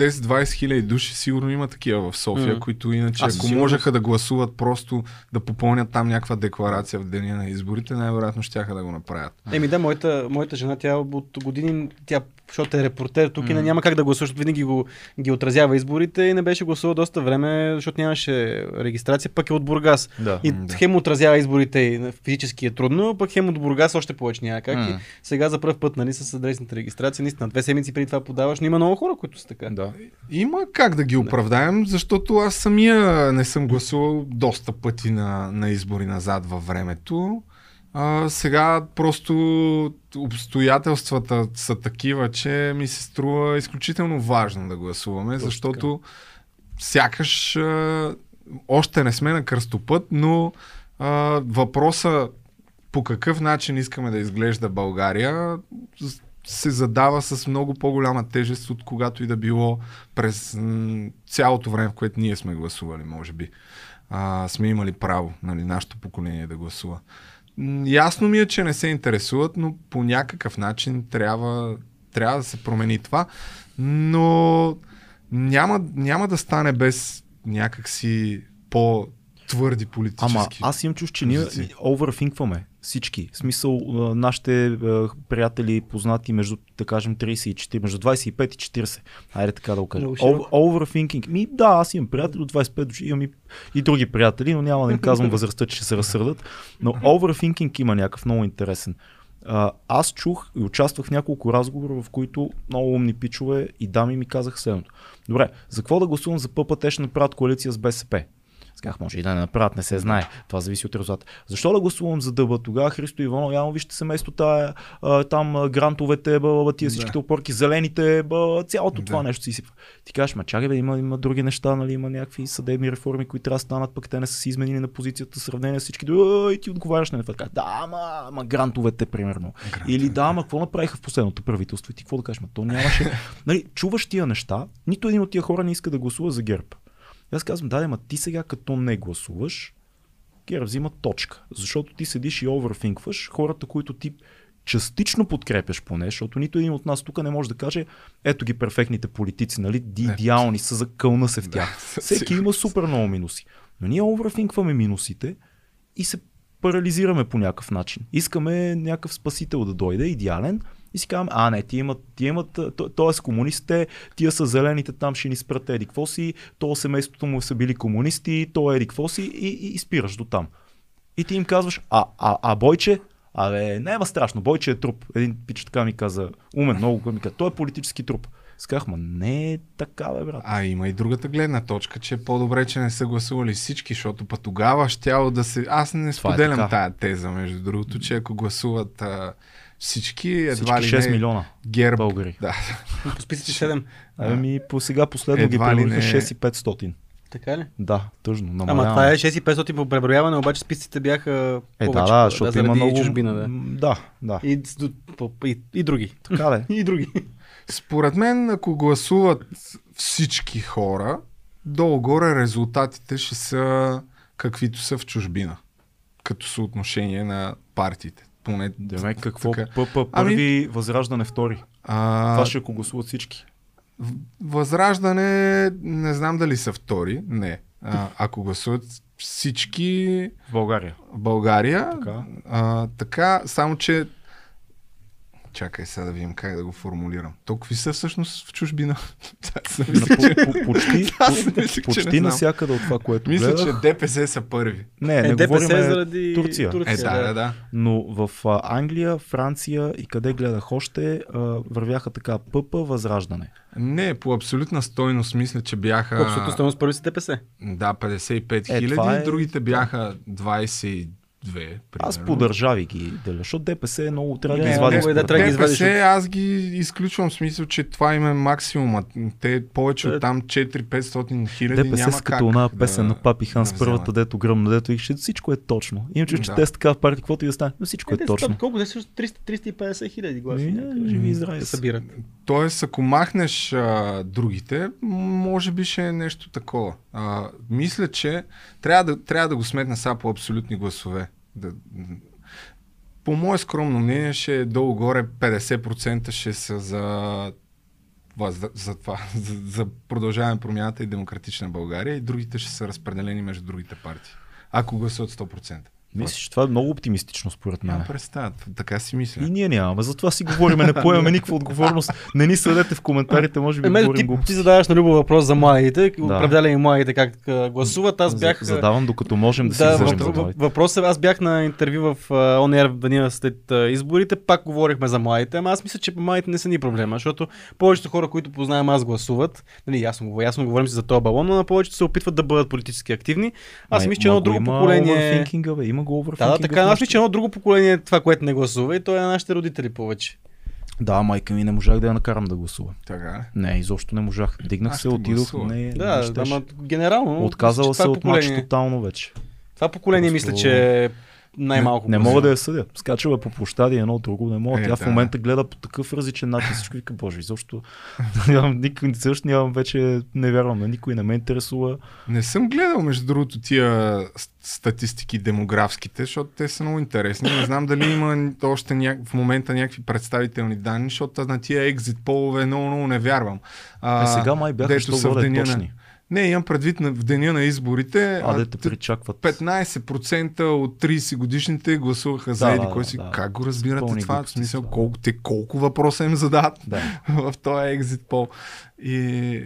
10-20 хиляди души сигурно има такива в София,
М.
които иначе, ако
сигурност.
можеха да гласуват просто да попълнят там някаква декларация в деня на изборите, най-вероятно ще да го направят.
Еми да, моята, моята жена, тя от години, тя, защото е репортер тук и няма как да гласува, защото винаги го, ги отразява изборите и не беше гласувал доста време, защото нямаше регистрация, пък е от Бургас.
да.
И
Да.
хем отразява изборите и физически е трудно, пък хем от Бургас още повече няма как. И
М.
сега за първ път, нали, с адресната регистрация, наистина, две седмици преди това подаваш, но има много хора, които са така.
да.
Има как да ги оправдаем, защото аз самия не съм гласувал доста пъти на, на избори назад във времето. А, сега просто обстоятелствата са такива, че ми се струва изключително важно да гласуваме,
Точно
защото сякаш а, още не сме на кръстопът, но а, въпроса по какъв начин искаме да изглежда България се задава с много по-голяма тежест от когато и да било през цялото време, в което ние сме гласували, може би. А, сме имали право, нали, нашето поколение да гласува. Ясно ми е, че не се интересуват, но по някакъв начин трябва, трябва да се промени това. Но няма, няма да стане без някакси по-твърди политически.
Ама аз имам чувство, че ние
позиции.
оверфинкваме всички. В смисъл, нашите приятели, познати между, да кажем, 30 и 40, между 25 и 40. Айде така да го
широко.
Overthinking. Ми, да, аз имам приятели от 25 души, имам и, и други приятели, но няма да им казвам възрастта, че ще се разсърдат. Но overthinking има някакъв много интересен. Аз чух и участвах в няколко разговора, в които много умни пичове и дами ми казаха следното. Добре, за какво да гласувам за ПП, те ще направят коалиция с БСП? Сказах, може и да не направят, не се знае. Това зависи от резултата. Защо да гласувам за дъба? Тогава Христо Иванов, явно вижте семейство, тая, а, там грантовете, ба, тия всичките
Да.
опорки, зелените, ба, цялото
Да.
това нещо си сипва. Ти кажеш, ма чакай, бе, има, има други неща, нали, има някакви съдебни реформи, които трябва да станат, пък те не са си изменили на позицията, сравнение с всички. И ти отговаряш на това. Така, Да, ама, ама грантовете, примерно.
Грантовете.
Или да, ама какво направиха в последното правителство? И ти какво да кажеш? Ма то нямаше. нали, чуваш тия неща, нито един от тия хора не иска да гласува за ГЕРБ. И аз казвам, да, ама ти сега като не гласуваш, ГЕРБ взима точка. Защото ти седиш и оверфинкваш хората, които ти частично подкрепяш поне, защото нито един от нас тук не може да каже, ето ги перфектните политици, нали, ди идеални са, закълна се в тях.
със
Всеки има супер много минуси. Но ние оверфинкваме минусите и се парализираме по някакъв начин. Искаме някакъв спасител да дойде, идеален, и си казваме, а не, ти имат, ти имат, т.е. комунистите, тия са зелените, там ще ни спрат еди какво си, то семейството му са били комунисти, то еди какво си и, и, и спираш до там. И ти им казваш, а, а, а Бойче, абе, няма страшно, Бойче е труп. Един пич така ми каза, умен, много ми каза, той е политически труп. Сказах, ма не е така, бе, брат.
А има и другата гледна точка, че е по-добре, че не са гласували всички, защото па тогава щяло да се... Аз не
е
споделям
така.
тая теза, между другото, че ако гласуват а, всички, едва
Всички
ли
6
не...
милиона
ГЕРБ.
българи.
Да.
По списъците 7.
Ами по сега последно ги
Едва ли
преброиха
не-
6500.
Така ли?
Да, тъжно.
Ама
намаляваме.
това е 6500 по преброяване, обаче списъците бяха
Е,
повече.
да, да, защото
заради
има много...
чужбина, да.
Да, да.
И, и, и други.
Така да е.
И други.
Според мен, ако гласуват всички хора, долу-горе резултатите ще са каквито са в чужбина. Като съотношение на партиите. Поне
Демек, какво
така.
ПП
Ами-
първи, възраждане втори.
А,
Това ще ако гласуват всички.
Възраждане, не знам дали са втори. Не. А, ако гласуват всички
В България.
България,
Така.
А, така само че Чакай сега да видим как да го формулирам. То какви са всъщност в чужбина?
По,
че-
по, почти, по,
че не
насякъде от това, което
Мисля, че
гледах.
ДПС са първи.
Не, не
е, ДПС
говорим
заради
Турция.
Е, да, да, да.
Но в а, Англия, Франция и къде гледах още, а, вървяха така ПП възраждане.
Не, по абсолютна стойност мисля, че бяха...
Абсолютно стойност първи са ДПС.
Да, 55
Е,
хиляди,
това е-
другите бяха 22.
Аз
примерно.
по държави ги деля, защото ДПС е много трябва да
е да трябва да ги извадиш
ДПС, аз ги изключвам в смисъл, че това им е максимумът. Те повече
Е,
от там 4-500 хиляди
ДПС
няма
като една
да-
песен на Папи Хан с
да
първата, дето гръмна, дето и ще всичко е точно. Чувство, че
Да.
те са така в партия, каквото и да стане, но всичко е
са
точно.
там Колко? 300, 350 хиляди някъде.
живи и здрави
събират.
Тоест, ако махнеш а, другите, може би ще е нещо такова. А, мисля, че трябва да, трябва да го сметна сега по абсолютни гласове. Да, по мое скромно мнение, ще е долу-горе 50% ще са за, въз- за това, за, за продължаване промяната и демократична България и другите ще са разпределени между другите партии. Ако гласуват 100%.
Мисля, че това е много оптимистично според мен.
Няма представа, така си мисля.
И ние нямаме, затова си говориме, не поемаме никаква отговорност. Не ни съдете в коментарите, може би
Е, мен,
говорим
ти,
глупости.
ти задаваш на любо въпрос за младите,
Да.
определяме младите как гласуват. Аз бях...
Задавам докато можем да си
да,
излъжем
въп-
за
въп-
младите.
въпросът е, аз бях на интервю в Air в деня след изборите, пак говорихме за младите, ама аз мисля, че младите не са ни проблема, защото повечето хора, които познавам аз гласуват, нали, ясно, го- ясно говорим си за този балон, но на повечето се опитват да бъдат политически активни. Аз мисля, че едно
го
друго
има
поколение...
Бе, има го
Да,
overthinking.
да, така, аз мисля, че едно друго поколение е това, което не гласува и то е на нашите родители повече.
Да, майка ми не можах да я накарам да гласува.
Така е.
Не, изобщо не можах. Дигнах
Аз
се, отидох. Не, не
Да, ама генерално.
Отказала се от
поколение-
тотално вече.
Това поколение
Просто-
мисля, че е най-малко.
Не, не мога да я съдя. Скачала е по площади едно друго, не мога.
Е,
Тя в
да.
момента гледа по такъв различен начин. Всичко вика, боже, изобщо нямам, никой, също нямам вече, не вярвам на никой, не ме интересува.
Не съм гледал, между другото, тия статистики демографските, защото те са много интересни. Не знам дали има още ня... в момента някакви представителни данни, защото на тия екзит полове много, много не вярвам.
А, сега май бяха,
дето са в деня на-
точни.
Не, имам предвид на, в деня на изборите.
А,
а,
да те причакват.
15% от 30 годишните гласуваха за
Да,
еди
да,
кой си.
да.
Как го разбирате това? В
глупости
смисъл,
са.
колко, те колко въпроса им задават
Да.
в този екзит пол. И,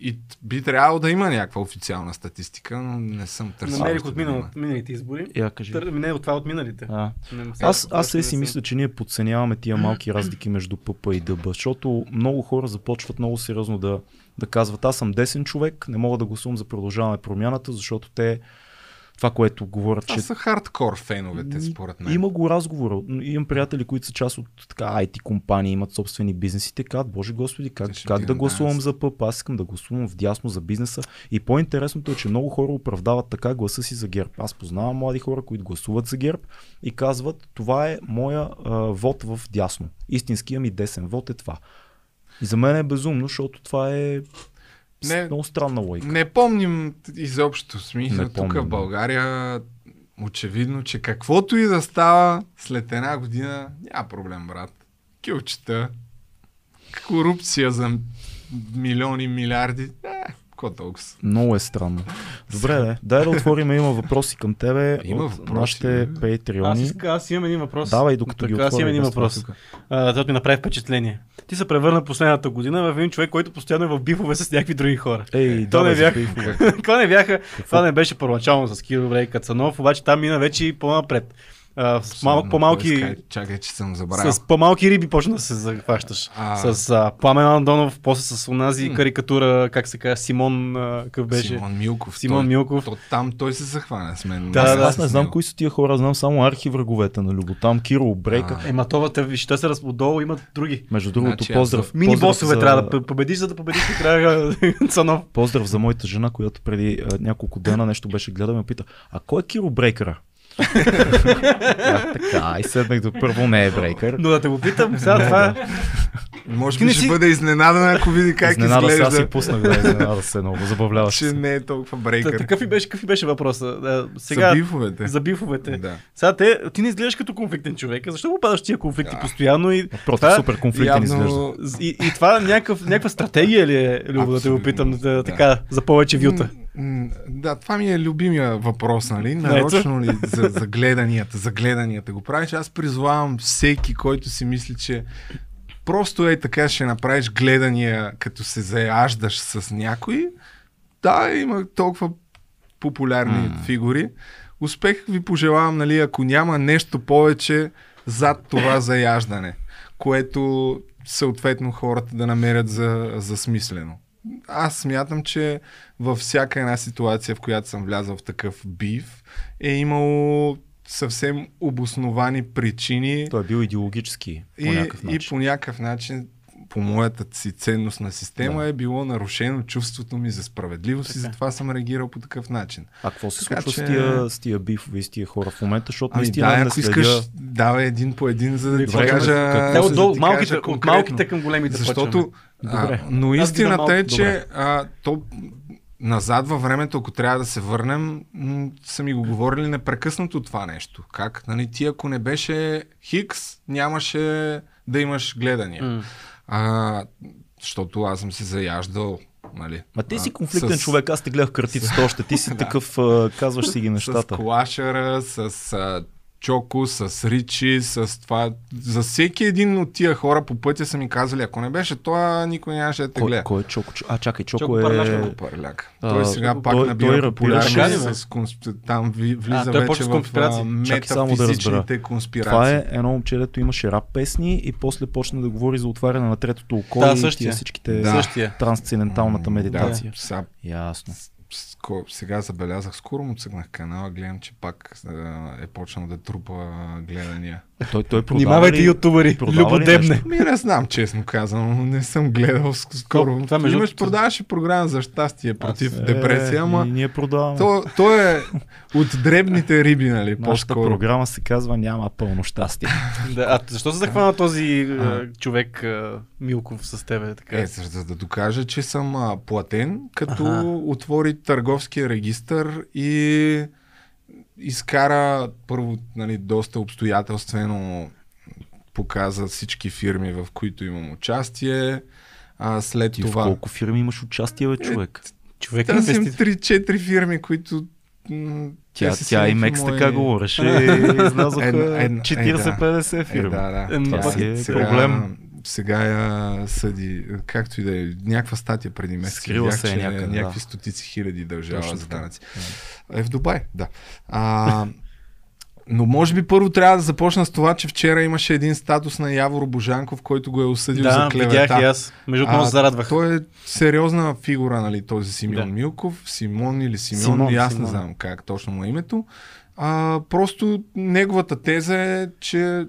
и би трябвало да има някаква официална статистика, но не съм търсил.
Намерих от
да
минал, миналите избори.
Я кажи.
Тър... Не, от това от миналите.
А.
Не, не,
Аз, аз си
съм-
мисля, че ние подценяваме тия малки разлики между ПП и ДБ, защото много хора започват много сериозно да, да казват, аз съм десен човек, не мога да гласувам за продължаване промяната, защото те това, което говорят,
Това
че
са хардкор феновете, според мен.
Има го разговора. Имам приятели, които са част от така, IT компании, имат собствени бизнеси. Те казват, Боже Господи, как,
ще
как да гласувам за ПП? Аз искам да гласувам вдясно за бизнеса. И по-интересното е, че много хора оправдават така гласа си за ГЕРБ. Аз познавам млади хора, които гласуват за ГЕРБ и казват, това е моя а, вод в дясно. Истинския ми десен вод е това. И за мен е безумно, защото това е
Не-
много странна логика.
Не помним изобщо смисъл. Тук в. България очевидно, че каквото и да става след една година, няма проблем, брат. Килчета, корупция за милиони, милиарди. Е, какво толкова?
Много е странно. Добре, де. дай да отворим. Има въпроси към тебе
Има
от
въпроси,
нашите
бе.
Аз,
патреони.
иска, аз имам един въпрос.
Давай, докато ги
Така, Аз имам един въпрос. това ми направи впечатление. Ти се превърна последната година в един човек, който постоянно е в бифове с някакви други хора.
Ей,
То не
за
бях.
бифове.
това не бяха. Това не беше първоначално с Киро Добре и Кацанов, обаче там мина вече и по-напред. А, с малко по-малки.
иска- Чакай, че съм забравил.
С по-малки риби почна да се захващаш.
А.
С а, Пламен Андонов, после с онази
М.
карикатура, как се казва, Симон, а, какъв беше?
Симон Милков.
Симон
той,
Милков.
То, там той се захвана с мен.
Да,
аз,
да,
аз не знам кои са тия хора, знам само архивраговете на Любо. Там Киро Брейка.
А.
Ема това, те, виж, те са раз- отдолу, имат други.
Между другото,
Значи
поздрав.
Мини
поздрав
босове
за-
трябва да победиш, за да победиш трябва Цанов.
Поздрав за моята жена, която преди няколко дена нещо беше гледала и ме пита, а кой е Киро Брейкъра? така, и седнах до първо не е Брейкър.
Но да те го питам, сега това
Може
Ти
би
не
ще
си-
бъде изненадан, ако види как
Изненада се, аз си
изглежда.
пуснах да изненада се много, забавляваш
Че не е толкова
Та,
брейкър.
такъв и беше, какъв и беше въпроса. А,
Сега...
сега,
За бифовете.
за бифовете.
Да.
Сега те, ти не изглеждаш като конфликтен човек. Защо попадаш в тия конфликти
Да.
постоянно и,
Против
Това-
супер конфликтен изглежда.
Явно...
и, и това някакъв, някаква стратегия ли е, Любо, да те го питам, да,
да.
така, за повече вюта?
Да, това ми е любимия въпрос, нали? Нарочно ли за, за гледанията, за гледанията го правиш? Аз призвавам всеки, който си мисли, че просто е така ще направиш гледания, като се заяждаш с някой. Да, има толкова популярни
М.
фигури. Успех ви пожелавам, нали, ако няма нещо повече зад това заяждане, което съответно хората да намерят за, за смислено. Аз смятам, че във всяка една ситуация, в която съм влязъл в такъв бив, е имало съвсем обосновани причини
Той е бил идеологически по
и,
някакъв
и
начин.
по някакъв начин по моята си ценностна система
Да.
е било нарушено чувството ми за справедливост и
Така.
затова съм реагирал по такъв начин.
А какво се случва
че-
с, тия, с тия бифове и с тия хора в момента, защото
Ами
наистина
да,
не
ако
следя...
искаш, давай един по един, за да ти
Добре,
кажа...
Те
да
малките,
кажа
от малките към големите
Защото,
почваме.
Добре.
а, но истината е, че а, то назад във времето, ако трябва да се върнем, са ми го говорили непрекъснато това нещо. Как? Нали, ти ако не беше Хикс, нямаше да имаш гледания.
М.
А, защото аз съм се заяждал. Нали,
Ма ти си конфликтен
с-
човек, аз те гледах картицата още. Ти си такъв, казваш си ги
С
нещата.
Клашера, с а, Чоко, с Ричи, с това. За всеки един от тия хора по пътя са ми казали, ако не беше това, никой нямаше да те
Кой,
гледа.
кой е Чоко? А, чакай, Чоко,
Чоко
е...
Парляшка.
Парляк.
А,
Той сега
той-
пак
той
набира
ли, бе?
с консп... там влиза
А, той
вече в а,
само да разбера.
метафизичните конспирации.
Това е едно момче, дето имаше рап песни и после почна да говори за отваряне на третото око
Да,
и
същия.
тия всичките
Да.
Трансценденталната медитация.
Да,
Ясно.
Сега забелязах, скоро му цъкнах канала, гледам, че пак е почнал да трупа гледания.
Той, той продава
Внимавайте,
ли-
ютубъри. Любодебне.
Ми не знам, честно казвам, не съм гледал ск- скоро.
Това, между
Имаш, продаваше програма за щастие против
Е,
депресия, ама
ние продаваме.
то, то е от дребните риби, нали,
Нашата
по-скоро.
програма се казва Няма пълно щастие.
Да, а защо се захвана този а, човек а, Милков с тебе? Така?
Е, за, да докажа, че съм а, платен, като
Аха.
отвори търговския регистър и изкара първо нали, доста обстоятелствено показа всички фирми, в които имам участие. А след
Ти в
това...
колко фирми имаш участие, бе, човек?
Човек
Аз имам
инвеститор.
3-4 фирми, които... м,
Тя,
си
тя и Мекс
мои-
така говореше и излязоха
Една- една- е,
40-50
Е,
фирми.
да, да.
Ем,
Това
пак
си е
сега-
проблем.
Сега я съди, както и да е, някаква статия преди месец.
Скрила
видях,
се е
че
някъде,
някакви
да.
стотици хиляди държава
Точно
за данъци. Е в Дубай, да. А, но може би първо трябва да започна с това, че вчера имаше един статус на Явор Божанков, който го е осъдил за
Да,
клевета.
видях и аз. Между другото, зарадвах.
Той е сериозна фигура, нали, този Симеон
Да.
Милков. Симон или Симеон,
Симон,
и аз
Симон.
не знам как точно му е името. А, просто неговата теза е, че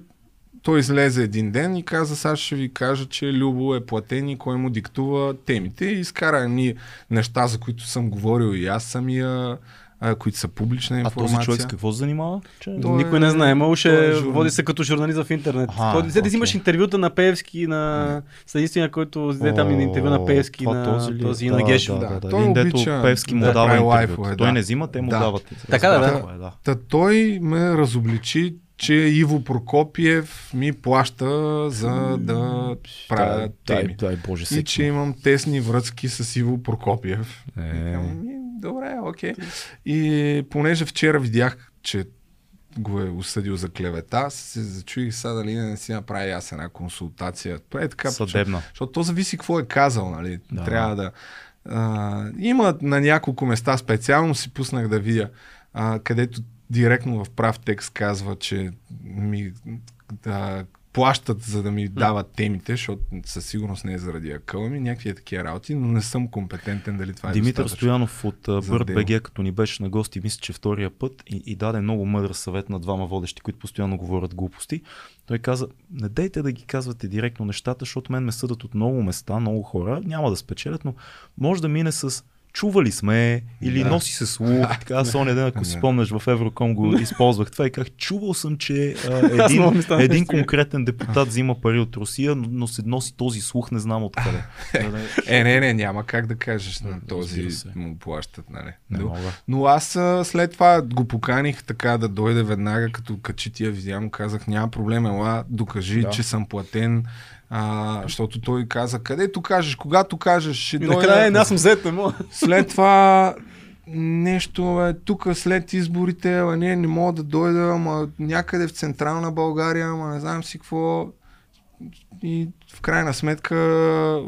той излезе един ден и каза, сега ще ви кажа, че Любо е платен и кой му диктува темите. И изкара ни неща, за които съм говорил и аз самия, а, които са публична
А
информация.
този човек с какво се занимава? Че...
Той
Никой
е-
не знае.
Той
ще
е
води се като журналист в интернет. Да
окей.
взимаш интервюта на Певски, на съединствения, който взе там и интервю на Певски,
това
на
този, ли?
този и
да,
на Гешев.
Да, да,
Да, той
Един дето
обича
Певски му
да
дава
прави
интервюта.
лайфове,
Той
да.
не взима, те му
Да.
дават.
Така да, да.
Та той ме разобличи, че Иво Прокопиев ми плаща за да правя теми.
дай, дай Боже
И че имам тесни връзки с Иво Прокопиев.
Е.
Викам, «Ми, Добре, окей. И понеже вчера видях, че го е осъдил за клевета, се зачуих сега дали не си направи аз една консултация. Е така,
Съдебна.
защото то зависи какво е казал, нали?
Да.
Трябва да... А, има на няколко места специално си пуснах да видя, а, където директно в прав текст казва, че ми да, плащат за да ми дават темите, защото със сигурност не е заради акъла ми, някакви такива работи, но не съм компетентен дали това е
Димитър. Стоянов от. БГ, като ни беше на гости, мисля, че втория път и, и даде много мъдър съвет на двама водещи, които постоянно говорят глупости. Той каза, не дейте да ги казвате директно нещата, защото мен ме съдат от много места, много хора, няма да спечелят, но може да мине с чували сме или
Да.
носи се слух. Така аз оня ден, ако си спомняш в Евроком го използвах това и казах, чувал съм, че а, един, един конкретен депутат взима пари от Русия, но, но се носи този слух, не знам откъде.
Е, не, не, няма как да кажеш на този му плащат, нали?
Не
Но-
мога.
Но аз а, след това го поканих така да дойде веднага, като качи тия видеа, му казах, няма проблем, ела, докажи,
Да.
че съм платен. А, защото той каза, където кажеш, когато кажеш, ще
И
дойда.
накрая аз съм взет, не мога.
След това нещо е тук след изборите, ама не, не мога да дойда, ама някъде в централна България, ама не знам си какво. И в крайна сметка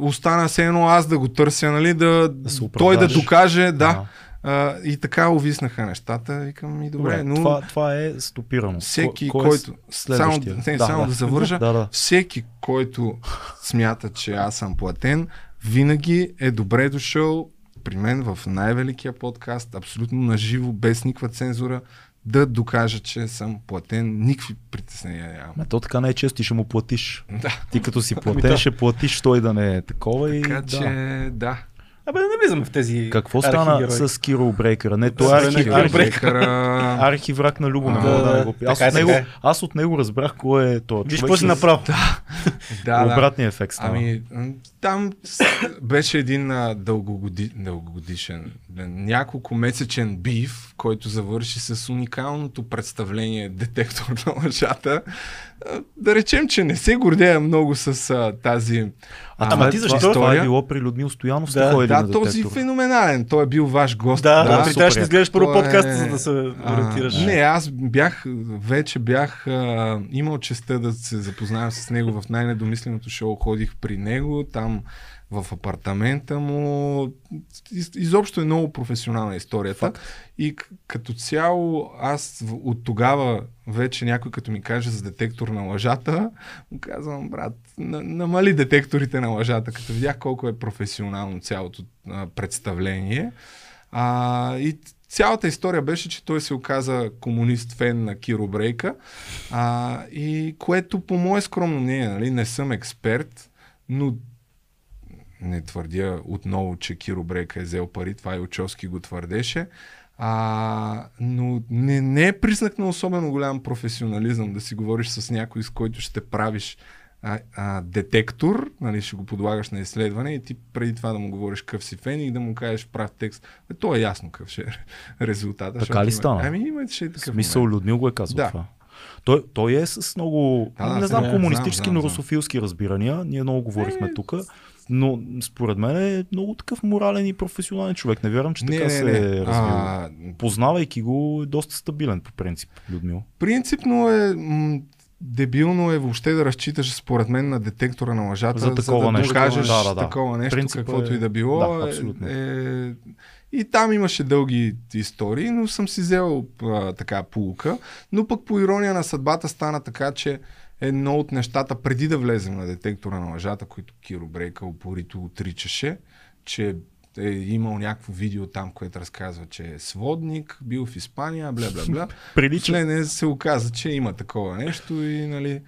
остана се едно аз да го търся, нали, да,
Да
той да докаже, да.
Да.
А, и така увиснаха нещата. Викам и добре,
Добре,
но
това, това е стопирано.
всеки,
Кой- кой е
който... Само, не, само да завържа.
Да, да.
Всеки, който смята, че аз съм платен, винаги е добре дошъл при мен в най-великия подкаст, абсолютно наживо, без никаква цензура, да докажа, че съм платен. Никакви притеснения нямам.
Ма то така не е често, ти ще му платиш.
Да.
Ти като си
Ами
платен,
да.
ще платиш той да не е такова и
Така
да.
че, да.
Абе, да не влизаме в тези
Какво стана с Кирил Брейкъра? Не, той е
С
архи,
Кирил
архи,
Брейкъра.
архи враг на Любо.
Да,
да, аз, от него,
е.
аз от него разбрах кой е то.
Виж какво си
с
направил.
Да, да.
Обратния ефект стана.
Ами, там беше един дългогоди, дългогодишен, няколко месечен бив, който завърши с уникалното представление Детектор на лъжата. А, Да речем, че не се гордея много с а, тази
а,
а,
ама ти
това,
защо?
това е било при Людмил Стоянов,
Да,
Да, този феноменален. Той е бил ваш гост.
Да,
Да,
да, ти трябваше да изгледаш първо подкаста,
е-
за да се ориентираш.
А, не, аз бях, вече бях а, имал честа да се запознавам с него в най-недомисленото шоу. Ходих при него, там в апартамента му. Из, изобщо е много професионална историята.
Факт.
И като цяло, аз от тогава вече някой като ми каже за детектор на лъжата, му казвам, брат, на, намали детекторите на лъжата, като видях колко е професионално цялото а, представление. А, и цялата история беше, че той се оказа комунист фен на Киро Брейка, а, и което по мое скромно мнение, нали, не съм експерт, но не твърдя отново, че Киро Брейка е взел пари, това и Очовски го твърдеше, а, но не, не е признак на особено голям професионализъм да си говориш с някой, с който ще правиш а, а, детектор, нали, ще го подлагаш на изследване и ти преди това да му говориш къв си фен и да му кажеш прав текст. Бе, то е ясно какъв ще е резултата.
Така ли
има-
стана?
Ами има ще е такъв
смисъл,
момент.
Людмил го е казал
Да.
това. Той, той е с много,
Да, да,
не знам,
знам,
комунистически,
знам,
но
знам.
русофилски разбирания. Ние много говорихме
Е,
тук. Но според мен е много такъв морален и професионален човек. Не вярвам, че
Не,
така
не,
се
не.
е.
А,
Познавайки го, е доста стабилен по принцип, Людмил.
Принципно е м- дебилно е въобще да разчиташ според мен на детектора на лъжата,
За такова
да
нещо.
докажеш
Да, да, да.
такова нещо,
Принципът
каквото
е-
и да било.
Да,
е,
абсолютно.
е, и там имаше дълги истории, но съм си взел а, така полука. Но пък по ирония на съдбата стана така, че едно от нещата, преди да влезем на детектора на лъжата, които Киро Брейка упорито отричаше, че е имал някакво видео там, което разказва, че е сводник, бил в Испания, бля, бля, бля.
Прилича.
Член се оказа, че има такова нещо и нали,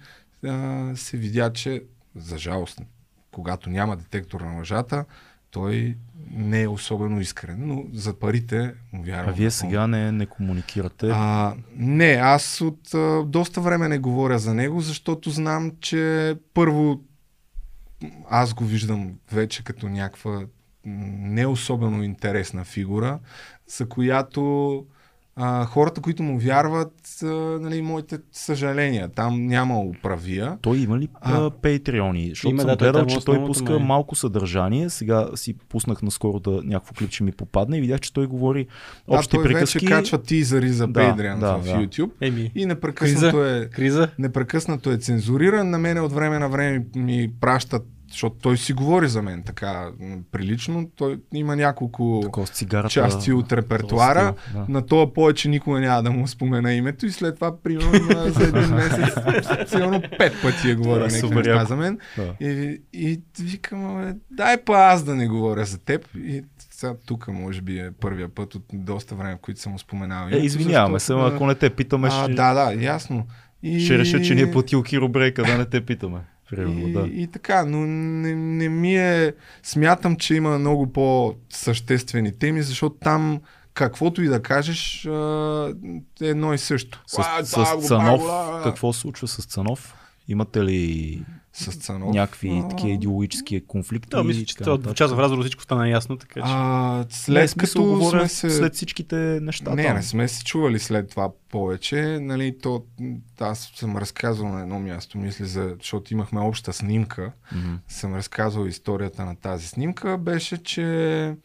а, се видя, че за жалост, когато няма детектор на лъжата, той не е особено искрен, но за парите му вярвам.
А вие сега не, не комуникирате.
А, не, аз от а, доста време не говоря за него, защото знам, че първо аз го виждам вече като някаква не особено интересна фигура, за която а, хората, които му вярват, а, нали, моите съжаления. Там няма управия.
Той има ли
А.
патреони? Защото
Има,
съм
да,
гледал, че той пуска
му е.
малко съдържание. Сега си пуснах наскоро да някакво клип ще ми попадне и видях, че той говори
Да,
общи
той
приказки.
вече качва тизъри за
Да,
Patreon
да,
в
да.
YouTube
Еми,
и непрекъснато е
криза.
непрекъснато е цензуриран. На мене от време на време ми пращат, защото той си говори за мен така прилично. Той има няколко
Такова с цигарата.
части от репертуара.
стил, да.
На това повече никога няма да му спомена името и след това, примерно, за един месец, сигурно пет пъти е говорил
е
някакви неща за мен.
Да.
И, и викам, дай па аз да не говоря за теб. И сега тук може би е първия път от доста време, в които съм му споменал.
Е, извиняваме се, ако не те питаме,
а,
ще,
да, да, ясно. И...
ще реша, че ни е платил Киро Брейка, да не те питаме. Примерно,
И,
да.
и така, но не, не ми е... Смятам, че има много по-съществени теми, защото там каквото и да кажеш е едно и също.
С,
А,
с
да, го
Цанов, какво случва с Цанов? Имате ли
С Цанов?
някакви
А,
такива идеологически конфликти?
Да, мисля, че това
нататък?
част в разговор всичко стана ясно, така че.
А,
Не,
след
смисъл,
като
говоря
сме се...
след всичките неща.
Не,
там.
не сме се чували след това повече. Нали, то, аз съм разказвал на едно място, мисля, за, защото имахме обща снимка.
Мгм.
съм разказвал историята на тази снимка, беше, че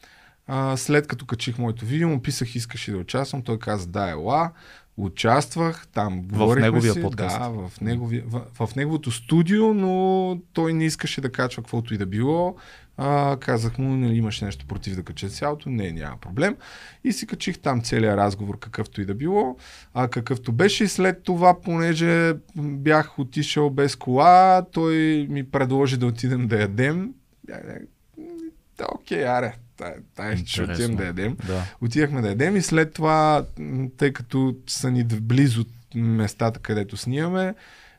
а, след като качих моето видео, му писах, искаш ли да участвам, той каза, да, ела, участвах, там говорихме
неговия
си,
подкаст.
Да, в, неговия, в, в неговото студио, но той не искаше да качва каквото и да било. А, казах му, нали, имаш нещо против да кача цялото? Не, няма проблем. И си качих там целият разговор, какъвто и да било. А какъвто беше и след това, понеже бях отишъл без кола, той ми предложи да отидем да ядем. Да, окей, аре, тай ще отидем да ядем.
Да.
Отидахме да ядем и след това, тъй като са ни близо местата, където снимаме,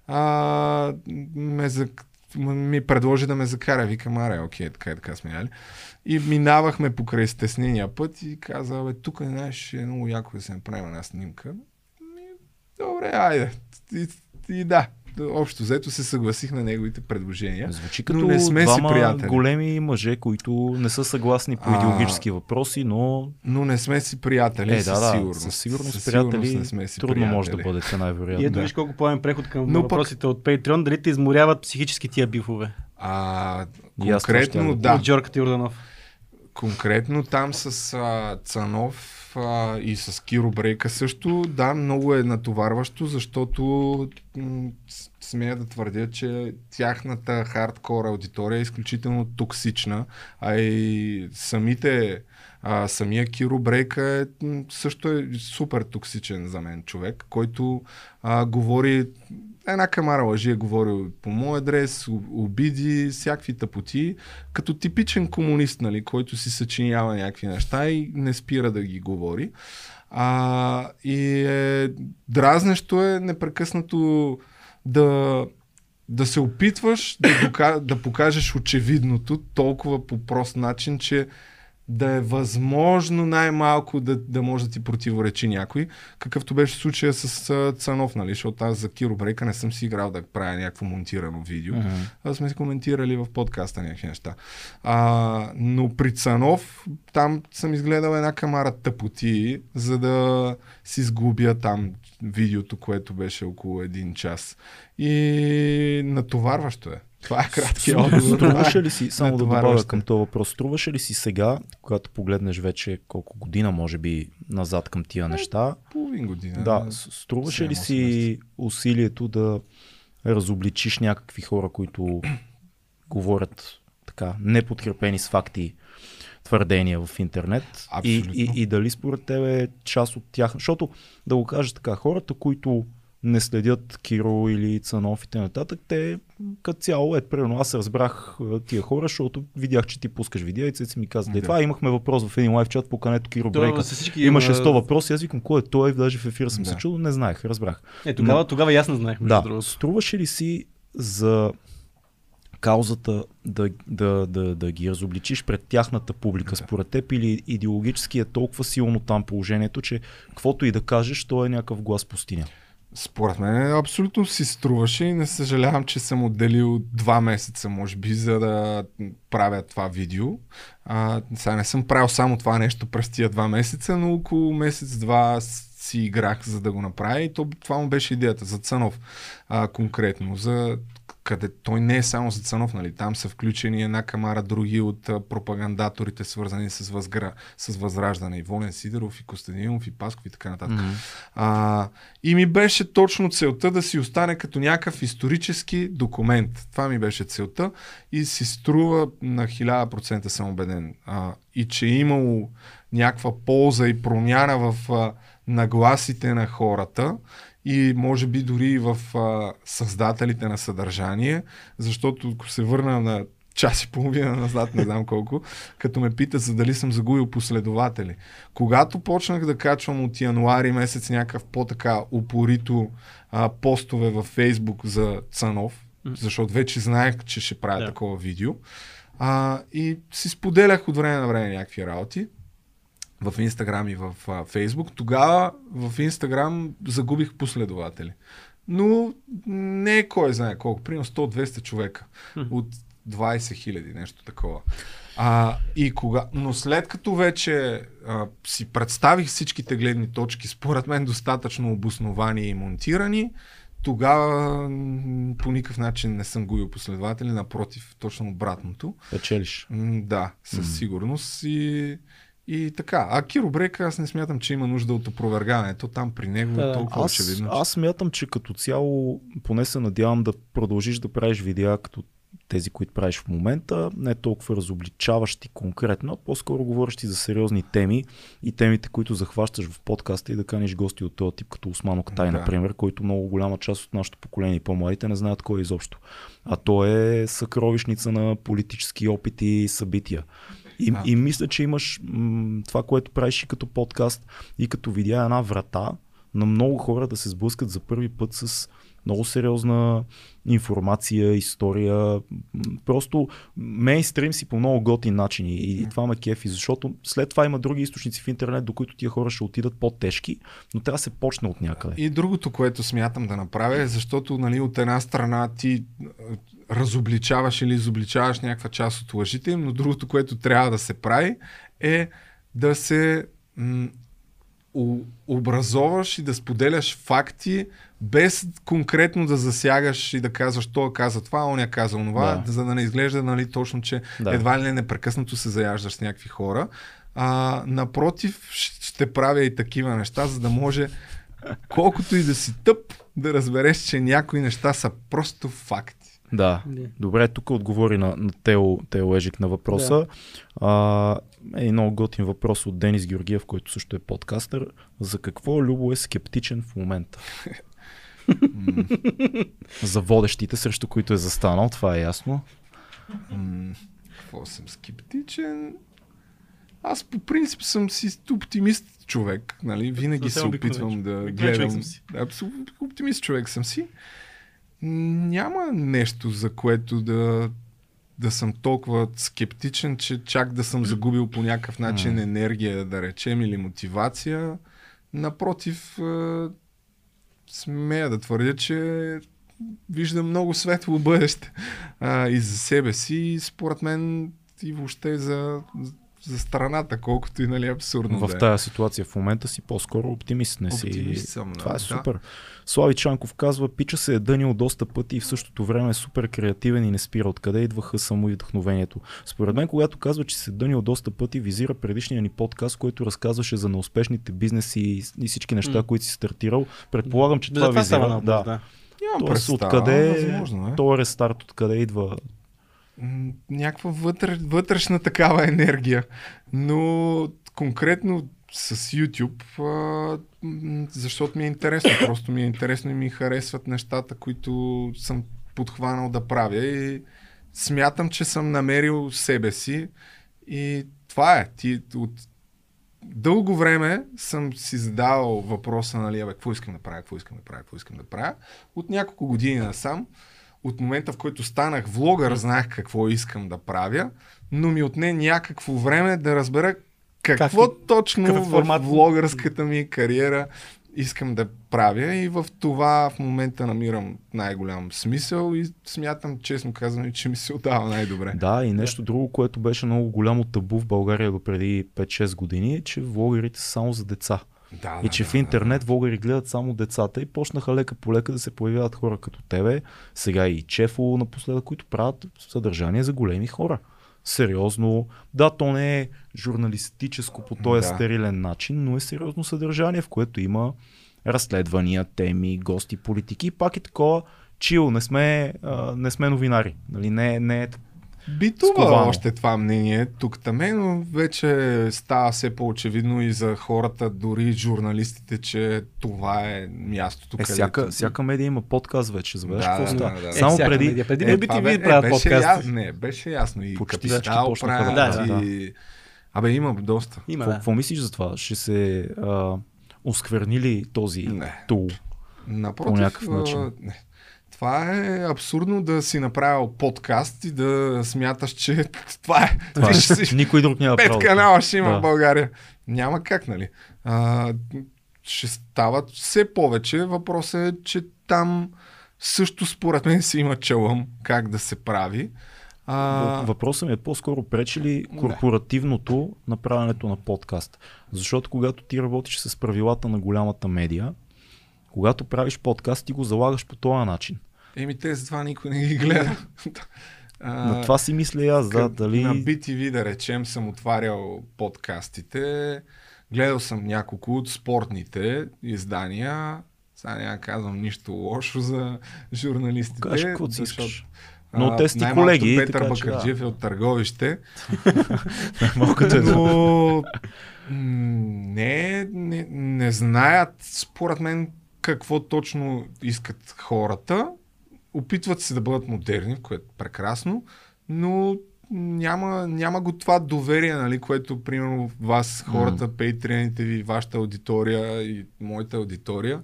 а, ме за, ми предложи да ме закара. Викам, аре, окей, така и така сме яли. И минавахме покрай стеснения път и каза, бе, тук знаеш, е много яко да се направим една снимка. Добре, айде. И, и да, общо взето се съгласих на неговите предложения.
Звучи
Но
като
не сме си
двама
приятели.
големи мъже, които не са съгласни по
А.
идеологически въпроси, но
Но не сме си приятели,
е, да,
със
да,
сигурност.
със сигурност
Със
приятели
не сме си
трудно
приятели.
може да бъдете
И
най-вероятно.
ето
да.
виж колко плавен преход към
Но пък-
въпросите от Patreon. Дали те изморяват психически тия бифове?
А,
И
конкретно,
да.
От Джорката Йорданов.
Конкретно там с а, Цанов а, и с Киро Брейка също, да, много е натоварващо, защото м- смея да твърдя, че тяхната хардкор аудитория е изключително токсична, а и самите а, самия Киро Брейка е, също е супер токсичен за мен човек, който а, говори една камара лъжи е говорил по мой адрес, обиди, всякакви тъпоти, като типичен комунист, нали, който си съчинява някакви неща и не спира да ги говори. А, и е, дразнещо е непрекъснато да, да се опитваш да, дока, да покажеш очевидното толкова по прост начин, че да е възможно най-малко да, да може да ти противоречи някой, какъвто беше случая с а, Цанов, нали, защото аз за Киро Брейка не съм си играл да правя някакво монтирано видео.
Мгм.
Аз сме си коментирали в подкаста някакви неща. А, но при Цанов, там съм изгледал една камара тъпоти, за да си сгубя там видеото, което беше около един час. И натоварващо е. Това е краткият отговор.
Струваше ли си, само да добавя към този въпрос, струваше ли си сега, когато погледнеш вече колко година, може би, назад към тия неща,
Половин година.
да, струваше ли си усилието да разобличиш някакви хора, които говорят така неподкрепени с факти твърдения в интернет и, и, и дали според тебе е част от тях, защото да го кажа така, хората, които не следят Киро или Цанов и т.н. Те като цяло, е, примерно аз разбрах тия хора, защото видях, че ти пускаш видео и си ми каза, да. това имахме въпрос в един лайв чат, покането Киро Брейка. Имаше 100 въпроси, аз викам, кой е той, даже в ефира съм да. се чул, не знаех, разбрах.
Е, тогава, Но, тогава ясно знаех.
Да, струваше ли си за каузата да, да, да, да ги разобличиш пред тяхната публика, да. според теб, или идеологически е толкова силно там положението, че каквото и да кажеш, то е някакъв глас пустиня?
Според мен абсолютно си струваше и не съжалявам, че съм отделил два месеца, може би, за да правя това видео. А, сега не съм правил само това нещо през тия два месеца, но около месец-два си играх за да го направя и то, това му беше идеята за Цанов а, конкретно, за къде той не е само за Цанов, нали? там са включени една камара други от а, пропагандаторите, свързани с, възгра... с възраждане. И Волен Сидеров, и Костадинов, и Пасков и така нататък. Mm-hmm. А, и ми беше точно целта да си остане като някакъв исторически документ. Това ми беше целта и си струва на 1000% съм убеден. А, и че е имало някаква полза и промяна в а, нагласите на хората, и може би дори в а, създателите на съдържание, защото ако се върна на час и половина назад, не знам колко, като ме питат за дали съм загубил последователи. Когато почнах да качвам от януари месец някакъв по-така упорито а, постове във Фейсбук за Цанов, защото вече знаех, че ще правя yeah. такова видео, а, и си споделях от време на време някакви работи, в Инстаграм и в Фейсбук, тогава в Инстаграм загубих последователи. Но не е кой знае колко, примерно 100-200 човека от 20 хиляди, нещо такова. А, и кога... Но след като вече а, си представих всичките гледни точки, според мен достатъчно обосновани и монтирани, тогава по никакъв начин не съм губил последователи, напротив, точно обратното.
Печелиш.
Да, със mm. сигурност. И и така. А Киро Брейка аз не смятам, че има нужда от опровергаването. Там при него да, е толкова
аз,
очевидно.
Аз смятам, че като цяло, поне се надявам да продължиш да правиш видеа като тези, които правиш в момента, не толкова разобличаващи конкретно, а по-скоро говорещи за сериозни теми и темите, които захващаш в подкаста и да каниш гости от този тип, като Османо Катай, да. например, който много голяма част от нашето поколение и по-младите не знаят кой е изобщо. А то е съкровищница на политически опити и събития. И, а. и мисля, че имаш м- това, което правиш и като подкаст, и като видеа една врата на много хора да се сблъскат за първи път с много сериозна информация, история. Просто мейнстрим си по много готин начин и, и това ме кефи, защото след това има други източници в интернет, до които тия хора ще отидат по-тежки, но трябва да се почне от някъде.
И другото, което смятам да направя е, защото нали, от една страна ти разобличаваш или изобличаваш някаква част от лъжите им, но другото, което трябва да се прави е да се м- образоваш и да споделяш факти, без конкретно да засягаш и да казваш, той каза това, он я каза това, да. за да не изглежда нали, точно, че да. едва ли не непрекъснато се заяждаш с някакви хора. А, напротив, ще правя и такива неща, за да може колкото и да си тъп, да разбереш, че някои неща са просто факти.
Да. Не. Добре, тук отговори на, на Тео, Тео Ежик на въпроса. Да. А, е много готин въпрос от Денис Георгиев, който също е подкастър. За какво Любо е скептичен в момента? За водещите, срещу които е застанал, това е ясно.
Какво съм скептичен? Аз по принцип съм си оптимист човек. Нали? Винаги се опитвам да гледам. Оптимист човек съм си няма нещо, за което да, да съм толкова скептичен, че чак да съм загубил по някакъв начин енергия, да речем, или мотивация. Напротив, смея да твърдя, че виждам много светло бъдеще а, и за себе си, и според мен и въобще за, за страната, колкото и нали абсурдно.
В
да е.
тази ситуация в момента си по-скоро оптимист. Не си...
Оптимист съм,
Това е супер. Да. Слави Чанков казва, пича се е дънил доста пъти и в същото време е супер креативен и не спира. Откъде идваха само и вдъхновението? Според мен, когато казва, че се е дънил доста пъти, визира предишния ни подкаст, който разказваше за неуспешните бизнеси и, всички неща, mm. които си стартирал. Предполагам, че това, това визира. Да. да. Тоест, откъде
възможно е.
този рестарт, откъде идва?
Някаква вътре, вътрешна такава енергия. Но конкретно с YouTube, защото ми е интересно. Просто ми е интересно и ми харесват нещата, които съм подхванал да правя и смятам, че съм намерил себе си и това е. Ти от дълго време съм си задавал въпроса, нали, абе, какво искам да правя, какво искам да правя, какво искам да правя. От няколко години насам, от момента в който станах влогър, знаех какво искам да правя, но ми отне някакво време да разбера какво
Как
точно
какъв
в
формат?
влогърската ми кариера искам да правя и в това в момента намирам най-голям смисъл и смятам, честно казано, че ми се отдава най-добре.
Да, и нещо друго, което беше много голямо табу в България до преди 5-6 години, е, че влогерите са само за деца.
Да,
И че в интернет влогъри гледат само децата и почнаха лека по лека да се появяват хора като тебе, сега и Чефо напоследък, които правят съдържание за големи хора. Сериозно, да, то не е журналистическо по този
Да.
стерилен начин, но е сериозно съдържание, в което има разследвания, теми, гости, политики и пак е такова чил, не сме, а, не сме новинари. Нали? Не, не е
Битува
Сковано.
още това мнение тук таме, но вече става все по-очевидно и за хората, дори журналистите, че това е мястото,
Е, всяка, всяка медия има подкаст вече, забравяш
Да,
какво
да,
става.
да, да.
Само
Е,
преди,
медия. Преди
е,
не
Е,
би
това
ти
бе-
ви правят
беше
подкасти.
ясно, не, беше ясно. И
Почти
Капитал
почнаха
да
правят
правят,
и... Абе, има доста.
Има,
Какво,
да.
какво мислиш за това? Ще се а, осквернили този
Не.
тул?
Напротив,
По някакъв начин.
а, не. Това е абсурдно да си направил подкаст и да смяташ, че това е.
Това
ще си
Никой друг няма
пет
право.
канала ще има
Да.
в България. Няма как, нали? А, ще стават все повече. Въпросът е, че там също според мен си има челъм как да се прави. А,
Въ- Въпросът ми е по-скоро пречи ли корпоративното на правенето на подкаст. Защото когато ти работиш с правилата на голямата медия, когато правиш подкаст, ти го залагаш по този начин.
Еми те затова никой не ги гледа. А,
На това си мисля и аз, да, дали...
На BTV, да речем, съм отварял подкастите. Гледал съм няколко от спортните издания. Сега няма да казвам нищо лошо за журналистите.
Кажеш каквото си
защото,
искаш.
а,
Но те
най-малкото
колеги,
Петър
така че да.
Е от Търговище.
Малкото е да.
Но не, не, не знаят, според мен, какво точно искат хората. Опитват се да бъдат модерни, което е прекрасно, но няма, няма го това доверие, нали, което, примерно, вас, хората, пейтрените ви, вашата аудитория и моята аудитория,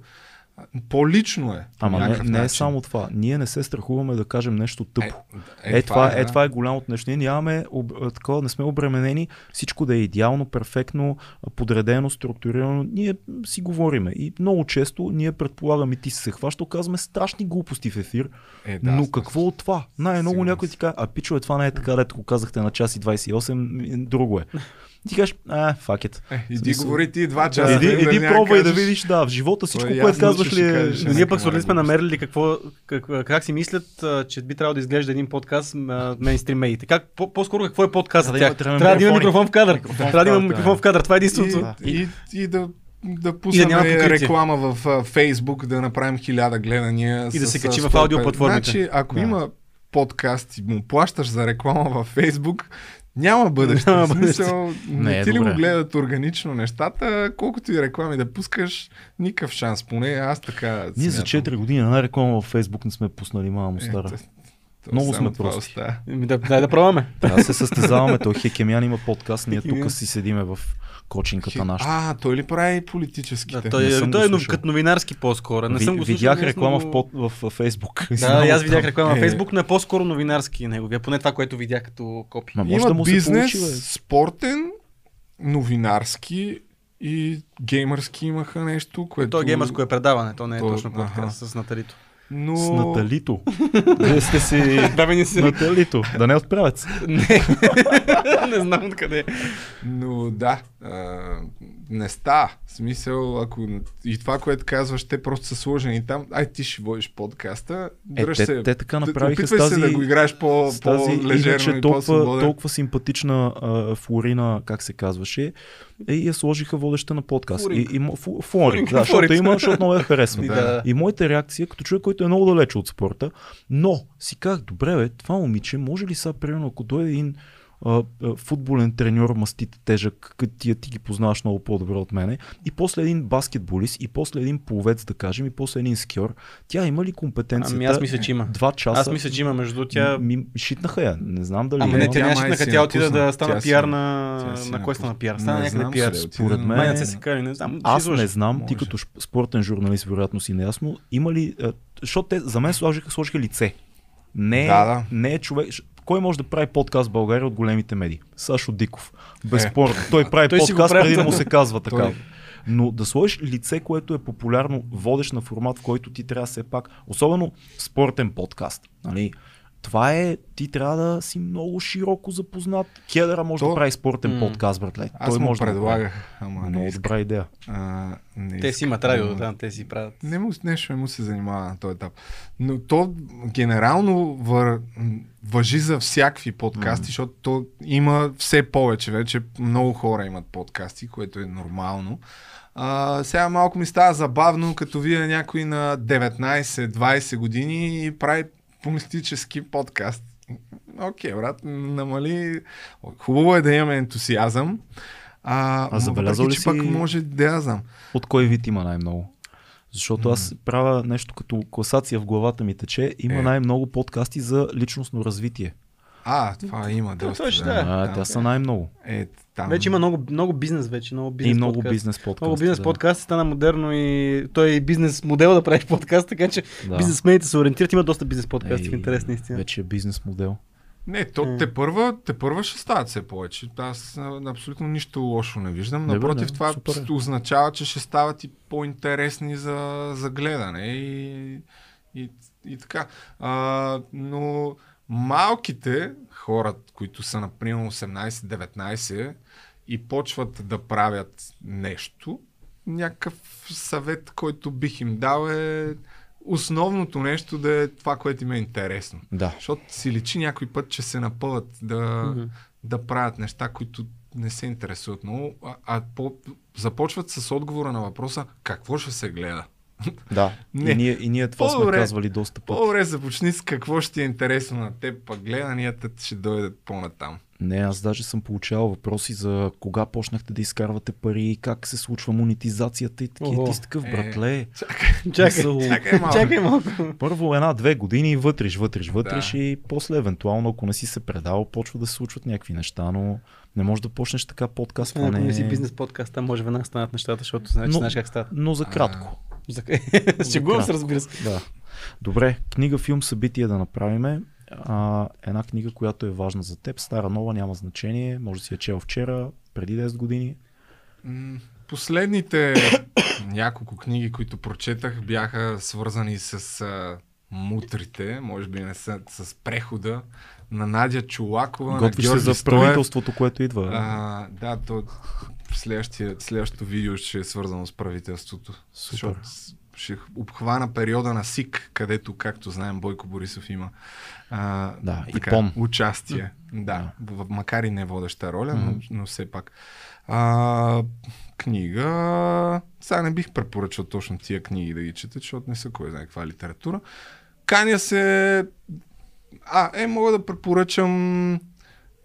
по-лично е.
Ама не, не е само това. Ние не се страхуваме да кажем нещо тъпо.
Е,
Е, това, е,
да.
това е голямото нещо. Ние нямаме, об, такова, не сме обременени всичко да е идеално, перфектно, подредено, структурирано. Ние си говориме. И много често ние предполагаме и ти си се хващал, казваме страшни глупости в ефир.
Е, да,
но какво от това? Най-много някой ти каже, а пичове, това не е така, дето го казахте на час и 28, м, друго е. Ти кажеш, а, fuck it.
Е, иди
Смисъл-
говори ти два часа.
Иди,
да
иди
няма
пробвай да видиш, да, в живота всичко,
То е
което
ясно,
казваш ли е...
ние пък
е
сме намерили какво, как, как си мислят, че би трябвало да изглежда един подкаст мейнстрим медиите. Как, по- по-скоро какво е подкаст за
да
тях? Трябва да има микрофон в кадър. Трябва да има микрофон в кадър. Това е единственото.
И, да, да пуснем
покритие.
реклама в Фейсбук, да направим хиляда гледания.
И да се качи в
150.
аудиоплатформите.
Значи, ако
Да.
има подкаст и му плащаш за реклама във Фейсбук, няма бъдеще.
Няма
В смисъл,
Не
не
е
ти ли го гледат органично нещата, колкото и реклами да пускаш, никакъв шанс. Поне аз така
Ние за
смятам.
4 години една реклама във Фейсбук не сме пуснали, мама му
Е,
стара.
то- то
Много сме прости.
Да, дай да пробваме.
Трябва да се състезаваме. Той Хекемян има подкаст, ние тук си седиме в кочинката нашата.
А, той ли прави политическите?
Да, той,
Не
е,
съм
той е като новинарски по-скоро. Не
Ви-
съм го слушал,
видях
но
реклама
съм
в, под, в, в Фейсбук.
Да, и аз видях реклама в
Е.
Фейсбук, но е по-скоро новинарски неговия. Поне това, което видях като копи.
Ма може
Има
да му се
бизнес,
получи, бе.
спортен, новинарски и геймърски имаха нещо, което...
То е геймърско е предаване, то не е
То-
точно подкаст с Наталито.
Но...
С Наталито. Вие сте си
Да, не си.
Наталито. Да не отправец.
Не. не знам откъде. е.
Но да, а, не ста. В смисъл, ако и това, което казваш, те просто са сложени там, ай ти ще водиш подкаста,
Е,
дръж
те,
се.
те така
Д-
направиха с
опитвай
тази,
се да го играеш по,
с тази
по-лежерно
иначе
и
толкова, толкова симпатична а, Флорина, как се казваше, е, и я сложиха водеща на подкаст.
Флоринка.
И, и, фу- Флоринка, да, защото има, защото много я харесва.
Да.
И моята реакция, като човек, който е много далече от спорта, но си казах, добре, бе, това момиче, може ли сега, примерно, ако дойде един а, футболен треньор, мастите тежък, като тия ти ги познаваш много по-добре от мене, и после един баскетболист, и после един пловец, да кажем, и после един скиор, тя има ли компетенцията?
Ами аз мисля, че има.
Два часа.
Аз мисля, че има между тя...
Ми, шитнаха я, не знам дали.
Ама
е,
не, тя нака,
си
тя отида да стана пиар на... На кой стана пиар? Стана
Не
някъде пиар.
Според мен-
Май на не знам.
Аз не знам, ти като спортен журналист, вероятно си неясно, има ли, защото те за мен сложиха, сложиха лице. Не,
Да, да.
не е човек. Кой може да прави подкаст в България от големите медии? Сашо Диков. Безспорно.
Е.
Той прави
Той
подкаст
прави,
преди да му се казва така.
Той-
Но да сложиш лице, което е популярно, водещ на формат, в който ти трябва все пак, особено спортен подкаст. Нали? Това е, ти трябва да си много широко запознат. Кедъра може
То-
да прави спортен
М.
подкаст, братле.
Аз
Той
му
може да
предлагах, ама не
Много добра идея.
А, не
Те
иска.
си имат радио,
Ама-
там, те си правят.
Не му, нещо не му се занимава на този етап. Но то генерално вър, въжи за всякакви подкасти,
Мгм.
защото то има все повече вече. Много хора имат подкасти, което е нормално. А, сега малко ми става забавно, като видя някой на 19-20 години и прави политически подкаст. Окей, брат, намали. Хубаво е да имаме ентусиазъм. А,
А забелязал ли си-
може да я знам.
От кой вид има най-много? Защото аз правя нещо като класация в главата ми тече. Има
Е.
най-много подкасти за личностно развитие.
А, това има доста.
точно,
да.
да.
А, те са най-много.
Е, там.
Вече има много, много бизнес вече, много бизнес
И много
подкаст.
бизнес подкасти.
Много бизнес
да.
подкаст стана модерно и той е бизнес модел да правиш подкаст, така че
Да.
бизнесмените се ориентират. Има доста бизнес подкасти, в интерес наистина.
Вече е бизнес модел.
Не, то
М.
те първа, те първа ще стават все повече. Аз абсолютно нищо лошо не виждам.
Не,
Напротив,
не,
това
супер е.
означава, че ще стават и по-интересни за, за гледане и, и, и така. А, но малките хора, които са например 18-19 и почват да правят нещо, някакъв съвет, който бих им дал е основното нещо да е това, което им е интересно.
Да.
Защото си личи някой път, че се напъват да,
Мгм.
да правят неща, които не се интересуват много, а, а по, започват с отговора на въпроса какво ще се гледа.
Да.
Не.
И, ние, и ние това сме
По-добре.
казвали доста пъти.
По-добре започни с какво ще е интересно на теб, пък гледанията ще дойдат по-натам.
Не, аз даже съм получавал въпроси за кога почнахте да изкарвате пари, как се случва монетизацията и такива. Ти си такъв,
Е.
братле.
Чакай,
Мисъл,
Чакай малко.
чакай малко.
Първо една-две години вътриш, вътриш, вътриш
Да.
и после евентуално, ако не си се предал, почва да се случват някакви неща, но не можеш да почнеш така подкаст.
Освен ако
не
не си бизнес подкаст, там може веднага станат нещата, защото знаеш,
Но-
знаеш как става.
Но за кратко.
За... Шегувам се, разбира се.
Да. Добре, книга, филм, събитие да направиме. А, една книга, която е важна за теб, стара, нова, няма значение, може да си я чел вчера, преди 10 години.
Последните няколко книги, които прочетах, бяха свързани с а, мутрите, може би не са, с прехода на Надя Чулакова,
Готвиш
на
се за
Стоев.
правителството, което идва.
А, да, то следващото видео ще е свързано с правителството.
Супер.
Ще обхвана периода на СИК, където, както знаем, Бойко Борисов има а,
Да, и пом.
участие. Да, в- макар и не водеща роля, но,
Мгм.
но все пак. А, книга... Сега не бих препоръчал точно тия книги да ги чета, защото не са кой знае каква литература. Каня се... А, е, мога да препоръчам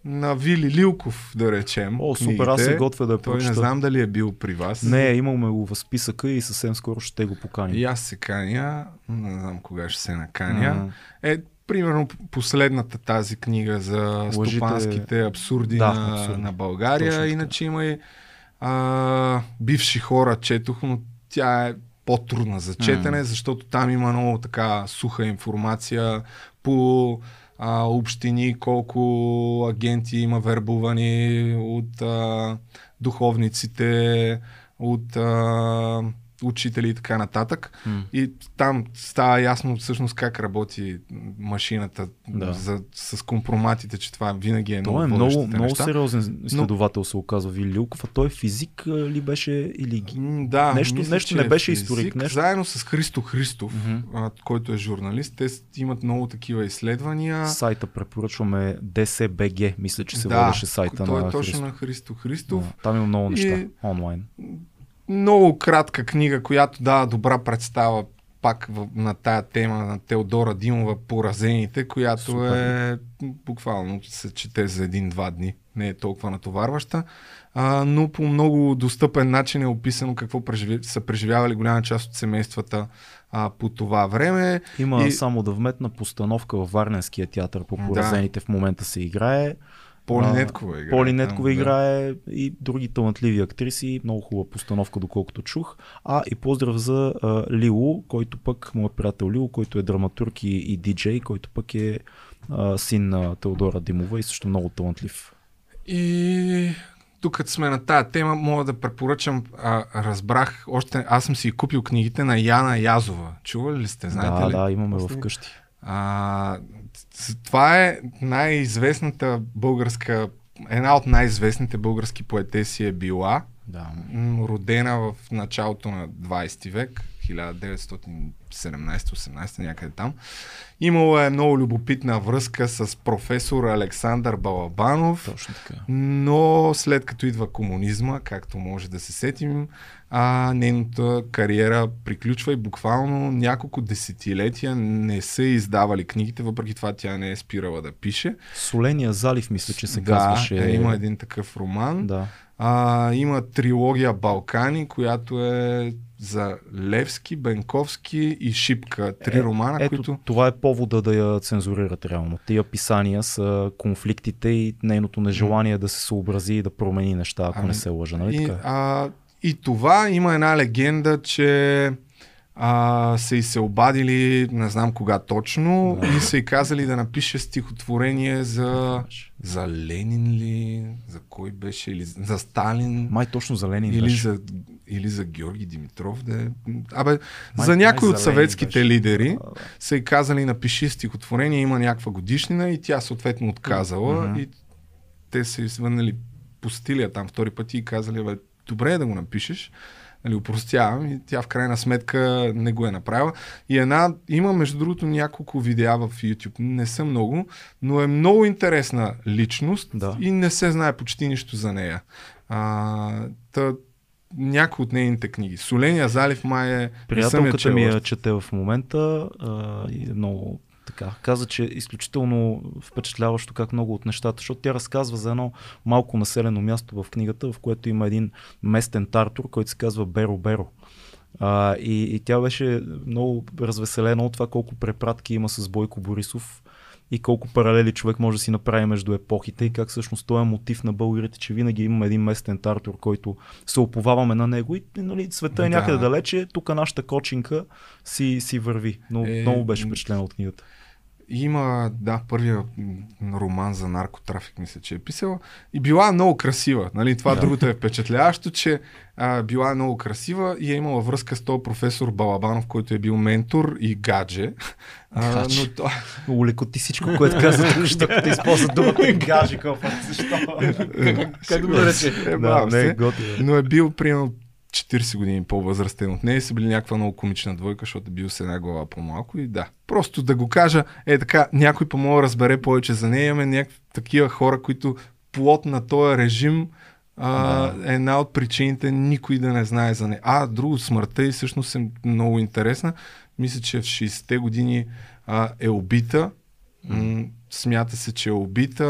на Вили Лилков, да речем.
О, супер, аз се
книгите.
готвя да я
Той не знам дали е бил при вас.
Не, имаме го в списъка и съвсем скоро ще го поканим.
И аз се каня, не знам кога ще се наканя.
М.
Е, примерно последната тази книга за
Лъжите-
стопанските абсурди
Да,
на, на България. Иначе има и а, бивши хора четох, но тя е по-трудна за четене,
М.
защото там има много така суха информация по а, общини, колко агенти има вербувани от а, духовниците, от а, учители и така нататък.
М.
И там става ясно всъщност как работи машината
Да.
за, с компроматите, че това винаги е
Той е
много
много,
водещите
много
неща.
сериозен изследовател, се оказва Вили Лилков, а той е физик ли беше или ги...
Да,
Нещо-
мисля,
нещо не
е
беше
физик,
историк, нещо.
Заедно с Христо Христов, а, който е журналист, те имат много такива изследвания.
Сайта препоръчваме DSBG, мисля, че се
да,
водеше сайта
той
на
е точно
Христо.
на Христо Христов.
Да, там има много неща
И-
онлайн.
Много кратка книга, която дава добра представа пак на тая тема на Теодора Димова Поразените, която
Супер.
е буквално се чете за един-два дни. Не е толкова натоварваща, а, но по много достъпен начин е описано какво преживи, са преживявали голяма част от семействата а, по това време.
Има
И-
само да вметна постановка във Варненския театър по
Да.
поразените в момента се играе.
Поли
А,
Неткова играе.
Поли Неткова
да.
играе и други талантливи актриси. Много хубава постановка, доколкото чух. А и поздрав за а, Лило, който пък, моят приятел Лило, който е драматург и, и диджей, който пък е а, син на Теодора Димова и също много талантлив.
И тук като сме на тая тема, мога да препоръчам, а, разбрах, още аз съм си и купил книгите на Яна Язова. Чували ли сте? Знаете
да,
ли?
да, имаме
После-
вкъщи.
А, това е най-известната българска, една от най-известните български поетеси е била,
Да.
родена в началото на 20 век, 1917-18 някъде там. Имала е много любопитна връзка с професор Александър Балабанов.
Точно така.
Но след като идва комунизма, както може да се сетим, а, нейната кариера приключва и буквално няколко десетилетия не са издавали книгите, въпреки това тя не е спирала да пише.
Соления залив, мисля, че се
да,
казваше.
е, има един такъв роман.
Да.
А, има трилогия Балкани, която е за Левски, Бенковски и Шипка. Три
Е,
романа,
Ето,
които...
това е повода да я цензурират реално. Тия писания са конфликтите и нейното нежелание да се съобрази и да промени неща, ако
Ами,
не се лъжа, нали
И,
така?
а, и това има една легенда, че а, са и се обадили, не знам кога точно,
Да.
и са и казали да напише стихотворение за, за Ленин ли, за кой беше, или за Сталин,
Май точно за Ленин
или
беше.
за, или за Георги Димитров. Да е. Абе,
Май-
за някой
май
от
за
съветските
беше.
лидери
Да, да.
са и казали напиши стихотворение, има някаква годишнина и тя съответно отказала
Мгм.
и те са извънали посетили я там втори път и казали, бе, добре е да го напишеш, нали, упростявам и тя в крайна сметка не го е направила. И една, има между другото няколко видеа в YouTube, не са много, но е много интересна личност
Да.
и не се знае почти нищо за нея. А, та, някои от нейните книги. Соления залив май е...
Приятелката ми я чете в момента а, и е много така. Каза, че е изключително впечатляващо как много от нещата, защото тя разказва за едно малко населено място в книгата, в което има един местен тартор, който се казва Беро Беро. А, и, и тя беше много развеселена от това колко препратки има с Бойко Борисов и колко паралели човек може да си направи между епохите и как всъщност той е мотив на българите, че винаги имаме един местен тартор, който се оповаваме на него и нали, света е
Да.
някъде далече, тук нашата кочинка си, си върви. Но
е,
много беше впечатлена от книгата.
Има, да, първия роман за наркотрафик, мисля, че е писала. И била е много красива. Нали? Това
Да.
другото е впечатляващо, че а, била е много красива и е имала връзка с този професор Балабанов, който е бил ментор и гадже. А,
Гадже.
но то,
Улекоти всичко, което каза тук, що като използва думата гажи, кофа. Защо? как да го рече?
Е,
Да, не е
но е бил примерно 40 години по-възрастен от нея и са били някаква много комична двойка, защото е бил с една глава по-малко и да. Просто да го кажа, е така, някой по-мога да разбере повече за нея. Имаме някакви такива хора, които плод на този режим а, е една от причините никой да не знае за нея. А, друго, смъртта и всъщност е много интересна. Мисля, че в 60-те години а, е убита. М- смята се, че е убита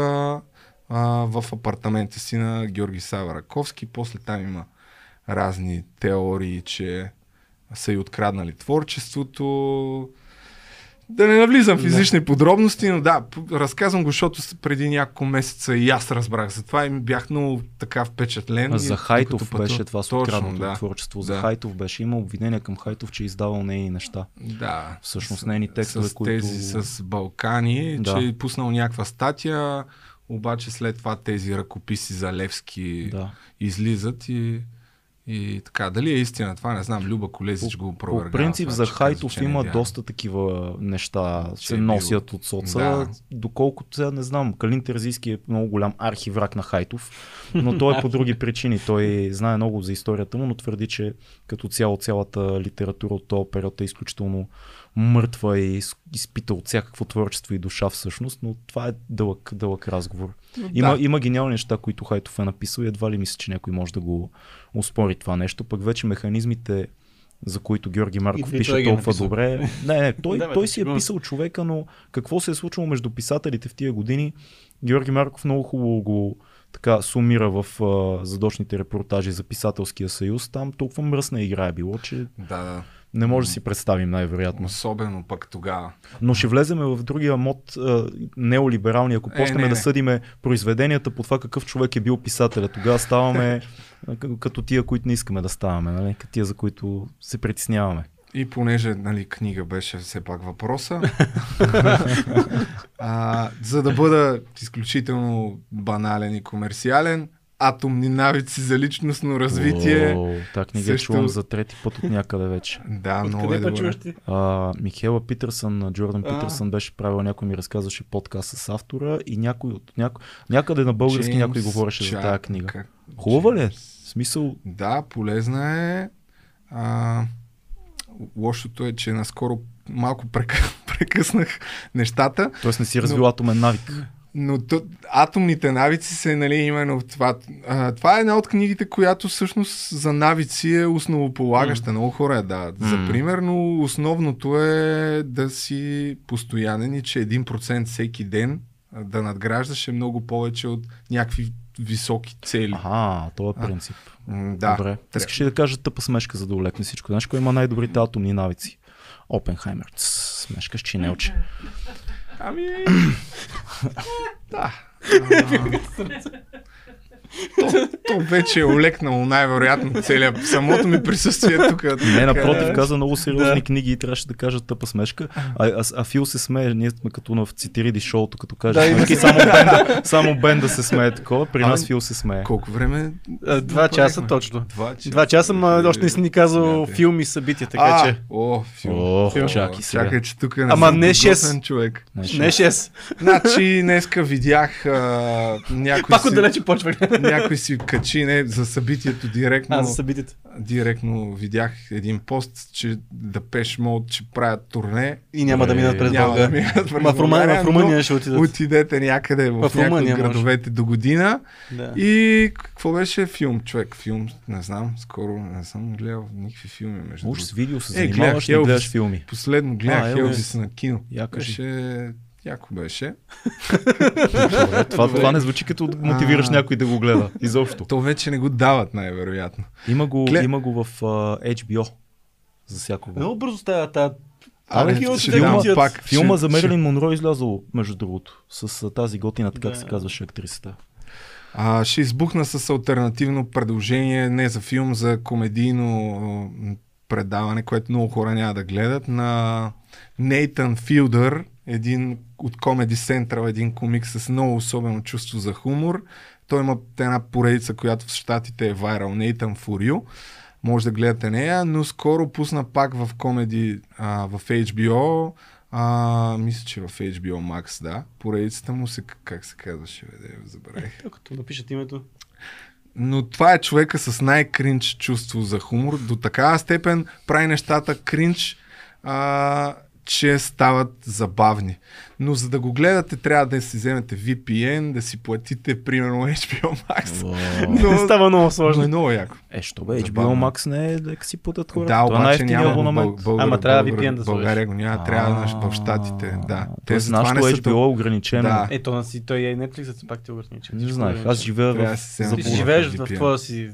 а, в апартамента си на Георги Сава Раковски. После там има разни теории, че са и откраднали творчеството. Да не навлизам в излишни подробности, но да, разказвам го, защото преди няколко месеца и аз разбрах за това и бях много така впечатлен.
А за Хайтов
пътувах-
беше това с
Точно,
откраднато
да.
творчество. За
Да.
Хайтов беше. Има обвинения към Хайтов, че е издавал нейни неща.
Да.
Всъщност нейни текстове,
с
които-
тези с Балкани,
Да.
че е пуснал някаква статия, обаче след това тези ръкописи за Левски
Да.
излизат и И така, дали е истина това, не знам, Люба Колезич го
По
опровергава.
принцип
това,
за Хайтов
казва,
има
е
доста такива неща,
Че
се
е бил-
носят от соца.
Да.
Доколкото сега не знам, Калин Терзийски е много голям архиврак на Хайтов, но той е по други причини. Той знае много за историята му, но твърди, че като цяло цялата литература от този период е изключително мъртва и из- изпита от всякакво творчество и душа всъщност, но това е дълъг, дълъг разговор. Има,
Да.
има гениални неща, които Хайтов е написал и едва ли мисля, че някой може да го успори това нещо. Пък вече механизмите, за които Георги Марков
И
пише
е
толкова
написал.
добре. Не, не, той, той си е писал човека, но какво се е случило между писателите в тия години, Георги Марков много хубаво го така сумира в а, задочните репортажи за писателския съюз. Там толкова мръсна игра е било, че
Да, да.
Не може да си представим най-вероятно.
Особено пък тогава.
Но ще влеземе в другия мод а, неолиберални, ако
Е,
почнем
не,
да
не.
съдиме произведенията по това какъв човек е бил писателя. Тогава ставаме като тия, които не искаме да ставаме, нали? като тия, за които се притесняваме.
И понеже нали, книга беше все пак въпроса, а, за да бъда изключително банален и комерциален, атомни навици за личностно развитие.
О, та книга
също-
чувам за трети път от някъде вече.
Да, много е добре.
А, Михела Питърсън, Джордан
А.
Питърсън беше правил, някой ми разказваше подкаст с автора и някой от няко... някъде на български
Джеймс
някой говореше за
Чак-
тази книга. Хубава ли е? Смисъл,
Да, полезна е. А, лошото е, че наскоро малко прекъснах нещата,
т.е. не си развил атомен навик.
Но то, атомните навици са нали, именно в това. А, това е една от книгите, която всъщност за навици е основополагаща. Mm. Много хора я дават. За
М.
пример, но основното е да си постоянен и че 1% всеки ден а, да надграждаш е много повече от някакви високи цели.
Ага, това е принцип.
М, Да.
Добре. Искаш ли да кажа тъпа смешка, за да улекне всичко? Знаеш кой има най-добрите атомни навици? Опенхаймер. Смешка с чинелче.
Ами. да. то, то вече е олекнало най-вероятно целият самото ми присъствие тук.
Не, напротив, каза много сериозни
Да.
книги и трябваше да кажа тъпа смешка. А, а, а Фил се смее, ние сме като на в Цитириди шоуто, като каже
Да,
смешки,
има-
само Бенда, само Бенда се смее такова, при нас Фил се смее.
Колко време?
А, Два часа точно.
Два часа.
Два часа, ма още не си ни казал филми и събития, така
а,
че.
О, филм.
Ох,
Филм.
чакай сега.
Чакай, че тук не
Ама не
подготвен
шест.
човек.
Не,
Не 6.
Значи, днеска видях а, някой,
Пак отдалече почва.
Някой си качи не, за събитието директно.
А, за събитието.
директно видях един пост, че Депеш Мод, че правят турне.
И няма да минат през
да
България.
минат през
Ма в Румъния, в Румъния ще отидат.
Отидете някъде в,
В
някои от
Румъния може.
градовете до година.
Да.
И какво беше филм, човек? Филм, не знам, скоро не съм гледал никакви филми. Между
Уж с видео се
Е,
занимаваш,
гледах
не гледаш филми.
Последно гледах
Елвис.
На кино. Беше... Яко беше.
Добре, това,
Добре.
това не звучи като да мотивираш
А.
някой да го гледа. Изобщо.
То вече не го дават, най-вероятно.
Има го,
Глед-
има го в uh, HBO. За всякого.
Много бързо става тази.
Абе, ще пак.
Филма
Ще-
за
ще-
Мерилин Монро е излязъл, между другото, с тази готина, как
Да.
се казваше актрисата.
А, ще избухна с альтернативно предложение, не за филм, за комедийно предаване, което много хора няма да гледат, на Нейтан Филдър, един от Comedy Central, един комик с много особено чувство за хумор. Той има една поредица, която в Штатите е вайрал, Нейтан You. Може да гледате нея, но скоро пусна пак в комеди в HBO. А, мисля, че в HBO Max, да. Поредицата му се, как се казваше, бе, да забравих.
Като напишат името.
Но това е човека с най-кринч чувство за хумор. До такава степен прави нещата кринч, а, че стават забавни. Но за да го гледате, трябва да си вземете VPN, да си платите, примерно, HBO Max.
О,
Но,
Става много
но е
сложно.
много яко.
Е, що бе, HBO
Забавно.
Max не е да си платят хората.
Да,
Това е
обаче няма в
абонамент.
Бъл- Българ,
Ама трябва
Българ-
VPN да сложиш.
България го няма, трябва да в Штатите. Да.
Те
затова
нашето
не са
HBO е ограничено.
Да.
Ето на си, той е Netflix, пак те огранича.
Не знаех, аз живея в
Ти живееш
в
твоя си...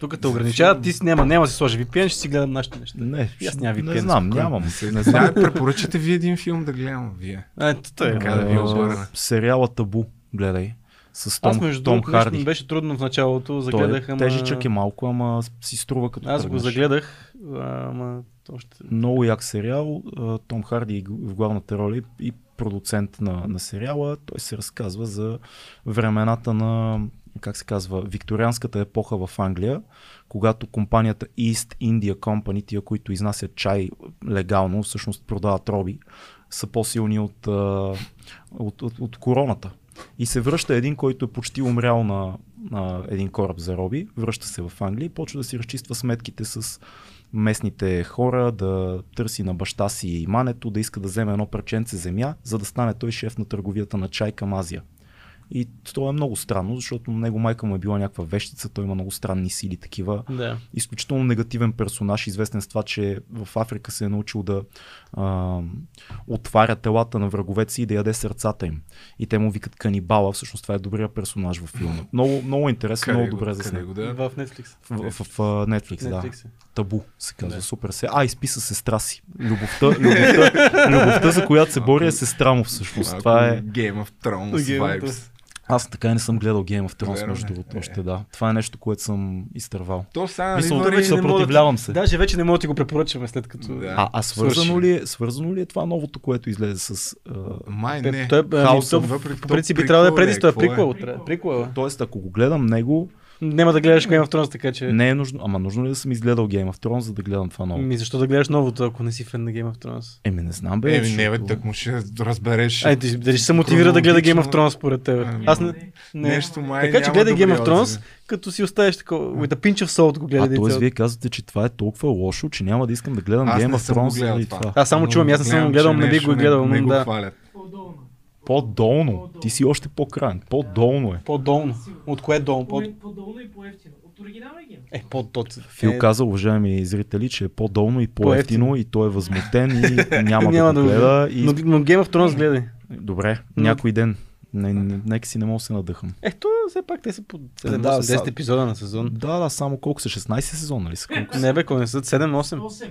Тук те ограничават, ти си няма, няма да си сложи VPN, ще си гледам нашите неща.
Не,
аз нямам
не
VPN,
знам,
спокойно.
нямам.
Не
Не знам.
препоръчате ви един филм да гледам вие.
Ето, той е.
Така да ви
А,
обърна.
Сериала Табу, гледай. С Том,
Аз между
Том
ми
Харди.
беше трудно в началото,
Той
загледах,
е
ама...
тежичък е малко, ама си струва като
Аз го
тръгнеш.
загледах, ама още...
Много як сериал. А, Том Харди е в главната роля и продуцент на, на сериала. Той се разказва за времената на как се казва, викторианската епоха в Англия, когато компанията East India Company, тия, които изнасят чай легално, всъщност продават роби, са по-силни от, от, от, от короната. И се връща един, който е почти умрял на, на един кораб за роби, връща се в Англия и почва да си разчиства сметките с местните хора, да търси на баща си имането, да иска да вземе едно парченце земя, за да стане той шеф на търговията на чай към Азия. И това е много странно, защото него майка му е била някаква вещица, той има много странни сили такива.
Да.
Изключително негативен персонаж, известен с това, че в Африка се е научил да а, отваря телата на враговете си и да яде сърцата им. И те му викат канибала, всъщност това е добрия персонаж във филма. Много, много интересен,
Къде
много
го-
добре
къде
заснет.
го да?
В Netflix.
В, в, в, а, Netflix, да.
Netflix е.
Табу се казва.
Да.
Супер се. А, изпи с сестра си. Любовта, любовта, любовта, за която се бори е сестра му всъщност.
Малко
Това е...
Game of Thrones
Game of
vibes.
Аз така и не съм гледал Game of Thrones,
Верно
между
ли?
другото,
Е.
още да. Това е нещо, което съм изтървал.
То сега
Мисля,
нали,
вече
върви-
се съпротивлявам се.
Даже вече не мога да ти го препоръчаме след като...
Да.
А, а свързано, ли е, свързано ли е това новото, което излезе с... А...
Май не.
той, ами, то,
въпреки
по принцип би трябвало да е
прикол
преди
е,
това.
какво е?
Приквел. е.
Тоест, ако го гледам него,
Няма да гледаш Game of Thrones, така че...
не е нужно. Ама нужно ли да съм изгледал Game of Thrones, за да гледам това ново?
Ми защо да гледаш новото, ако не си фен на Game of Thrones?
Еми, не знам, бе.
Еми, не, бе,
защото-
так му ще разбереш.
Ай, ти- дали ще се мотивира да гледа Game of Thrones според теб?
Ами,
Аз не... не.
Нещо май
Така че гледай Game of Thrones,
отзиви.
като си оставиш такова, with a pinch of salt го гледай.
А т.е. вие казвате, че това е толкова лошо, че няма да искам да гледам Game of Thrones
гледал.
Аз само чувам, аз не съм
гледам,
гледал,
че
не
нещо
го гледал,
Не, го
да.
хвалят.
По-долно.
По-долно. Ти си още по-крайен. По-долно е.
По-долно. От кое долно? По...
По- По-долно и по-ефтино. От оригиналния гейм.
Е, по-тот.
Фил
е,
каза, уважаеми зрители, че е по-долно и по-ефтино,
По-евтино.
и той е възмутен и няма,
Няма
да го гледа. И...
Но, но Game of Thrones гледай.
Добре,
Но-
някой ден. Не, не, нека си не мога да се надъхам.
Е, то все пак те са по 7,
Да,
8,
са-
10 епизода на сезон.
Да, да, само колко са? 16 сезона, нали са? Колко са?
Не бе, кой не са 7, 8.
8.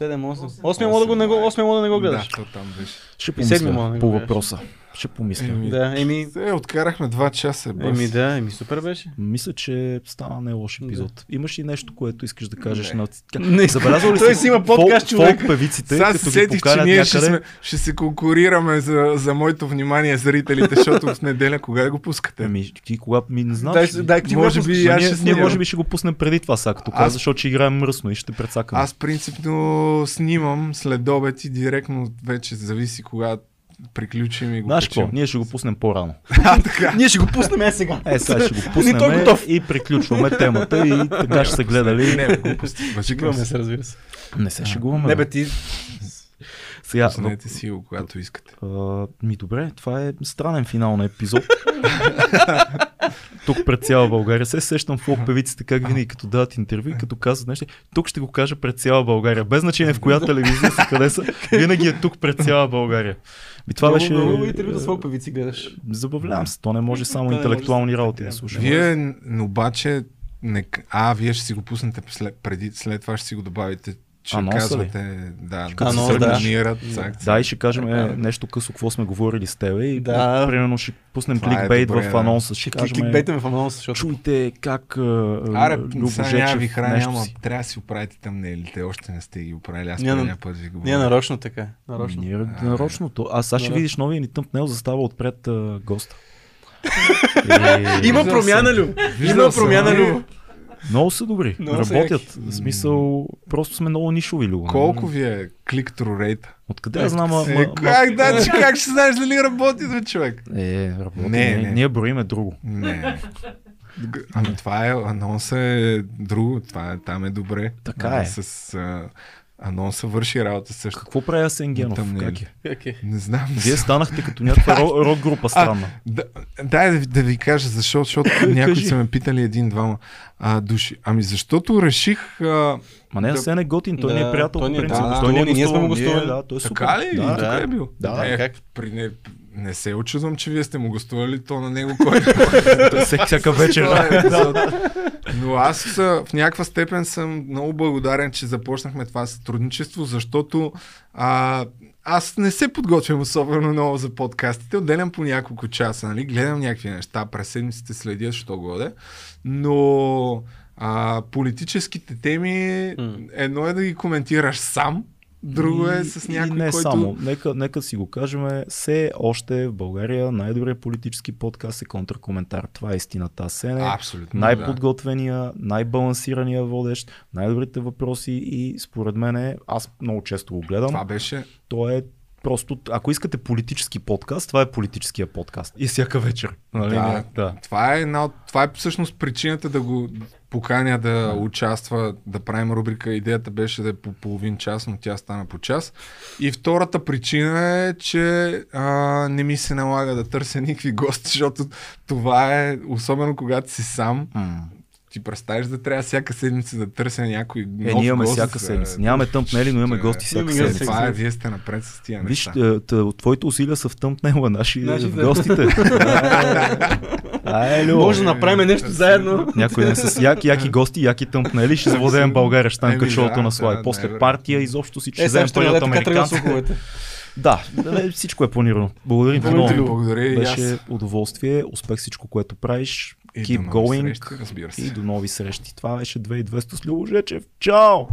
8.
7, 8.
Осем.
8 мога да го не го, 8 мога да не го гледаш.
Да, то там беше.
Ще помисля
мога да
по въпроса. Ще помисля.
Еми,
Да, еми,
Е, откарахме два часа. Бас.
еми да, еми супер беше.
Мисля, че стана не лош епизод. Имаш ли нещо, което искаш да кажеш
Не.
на...
Не,
Забелязал ли
той
си
има подкаст, човек.
фолк певиците,
Сега
като ги
сетих, че ние ще, сме, ще се конкурираме за, за моето внимание зрителите, защото в неделя кога да го пускате?
Ами, ти кога ми не знам.
Дай,
ще-
дай, ти
може би аз
ние,
ще
ние
снимам.
може би ще го пуснем преди това, сега като
Аз-
каза, защото ще играем мръсно и ще прецакаме.
Аз принципно снимам след обед и директно вече зависи кога приключим и го
Знаеш какво? Ние ще го пуснем по-рано.
А, така.
Ние ще го пуснем е сега.
Е, сега ще го
Ни той
пуснем
готов.
и приключваме темата и така ще се гледали.
Не, глупости. Шегувам
Шегуваме
се.
разбира се.
Не се шегуваме.
Не
бе.
ти...
Сега,
Пуснете си го, когато искате.
а, ми добре, това е странен финал на епизод. Тук пред цяла България. Се сещам фолк певиците как винаги като дават интервю и като казват нещо. Тук ще го кажа пред цяла България. Без значение в коя телевизия са, къде са. Винаги е тук пред цяла България. И това беше...
Много интервю с фолк певици гледаш.
Забавлявам се. То не може само интелектуални работи да слушам.
Вие обаче, не, а, вие ще си го пуснете след, преди, след това ще си го добавите, че
Анонса ли?
казвате, да,
Като
да
се
се
сърдаш.
рекламират. цак,
Да, и ще кажем е,
е.
нещо късо, какво сме говорили с тебе и
Да.
примерно ще пуснем
Това е
кликбейт
добре,
в
да.
анонса. Ще
Ще
кажем,
кликбейтаме в анонса, защото...
чуйте как а,
Аре,
Любо
сега няма ви храня,
нещо
ама
си.
трябва да си оправите тъмнелите. Още не сте ги оправили. Аз
Ние на-
предния път ви го
Ние нарочно така. Нарочно.
Ние нарочно. А сега ще видиш новия ни тъмпнел застава отпред а, госта.
Има промяна.
Виждал
Има промяна,
ами,
Любо.
Много са добри.
Много са
Работят.
яки.
В смисъл, просто сме много нишови, Любо.
Колко ви е клик-тру рейта?
Откъде я знам? а-
Е,
ма- ма-
как, да, че, как ще знаеш дали работи, бе, човек?
Е, работи.
Не,
Не,
не.
Ние броиме друго.
Не. Ами това е, анонса е друго, това е, там е добре.
Така
А,
е.
С а, анонса върши работа също.
Какво прави Асен Генов? Как е?
Не знам.
Вие станахте като някаква ро- рок група странна.
Да, дай да, ви- да ви кажа защо, защото някои са ме питали един-двама а, души. Ами защото реших... А,
Ма не,
Да.
Асен е готин, той ни е
Да,
приятел
той е-
принцип.
да, да,
Той ни е
ние сме му гостували.
Да, той е супер.
така ли?
Да,
Тук
да.
е бил?
Да,
е,
как?
При не, не се очудвам, че вие сте му гостували то на него, който
всяка вечер.
Е. Но аз в някаква степен съм много благодарен, че започнахме това сътрудничество, защото а, аз не се подготвям особено много за подкастите. Отделям по няколко часа, нали? гледам някакви неща, през седмиците следя, що годе. Но а, политическите теми, едно е да ги коментираш сам, друго е с
и
някой,
не
който...
само. Нека, нека си го кажем. Все още в България най-добрият политически подкаст е контркоментар. Това е истината. Сене.
Абсолютно,
най-подготвения, най-балансирания водещ, най-добрите въпроси и според мен, аз много често го
да.
гледам,
Това беше...
то е просто, ако искате политически подкаст, това е политическия подкаст. И всяка вечер. Нали?
Да,
да.
Това е, една от, това е всъщност причината да го поканя да участва, да правим рубрика. Идеята беше да е по половин час, но тя стана по час. И втората причина е, че а, не ми се налага да търся никакви гости, защото това е, особено когато си сам,
М.
ти представиш да трябва всяка седмица да търся някой
Е,
нов
ние имаме
гост,
всяка
е,
седмица. Нямаме тъмпнели, но имаме
е,
гости всяка седмица.
Това е, вие сте напред с тия
Виж,
неща.
е, т- твоите усилия са в тъмпнела, наши,
Наши
в
да.
гостите. Ай, Лю.
Може да направим нещо заедно.
Някой ден с яки, яки гости, яки тъмпнели, ще завладеем България, ще станем
да,
на
да,
После партия, изобщо всички
Е,
ще вземем пари от американците. Да, всичко е планирано. Благодарим ти
Благодаря,
много.
благодаря.
Беше удоволствие, успех всичко, което правиш.
И
Keep going
срещи, разбира се.
и до нови срещи. Това беше 2200 с Любо Жечев. Чао!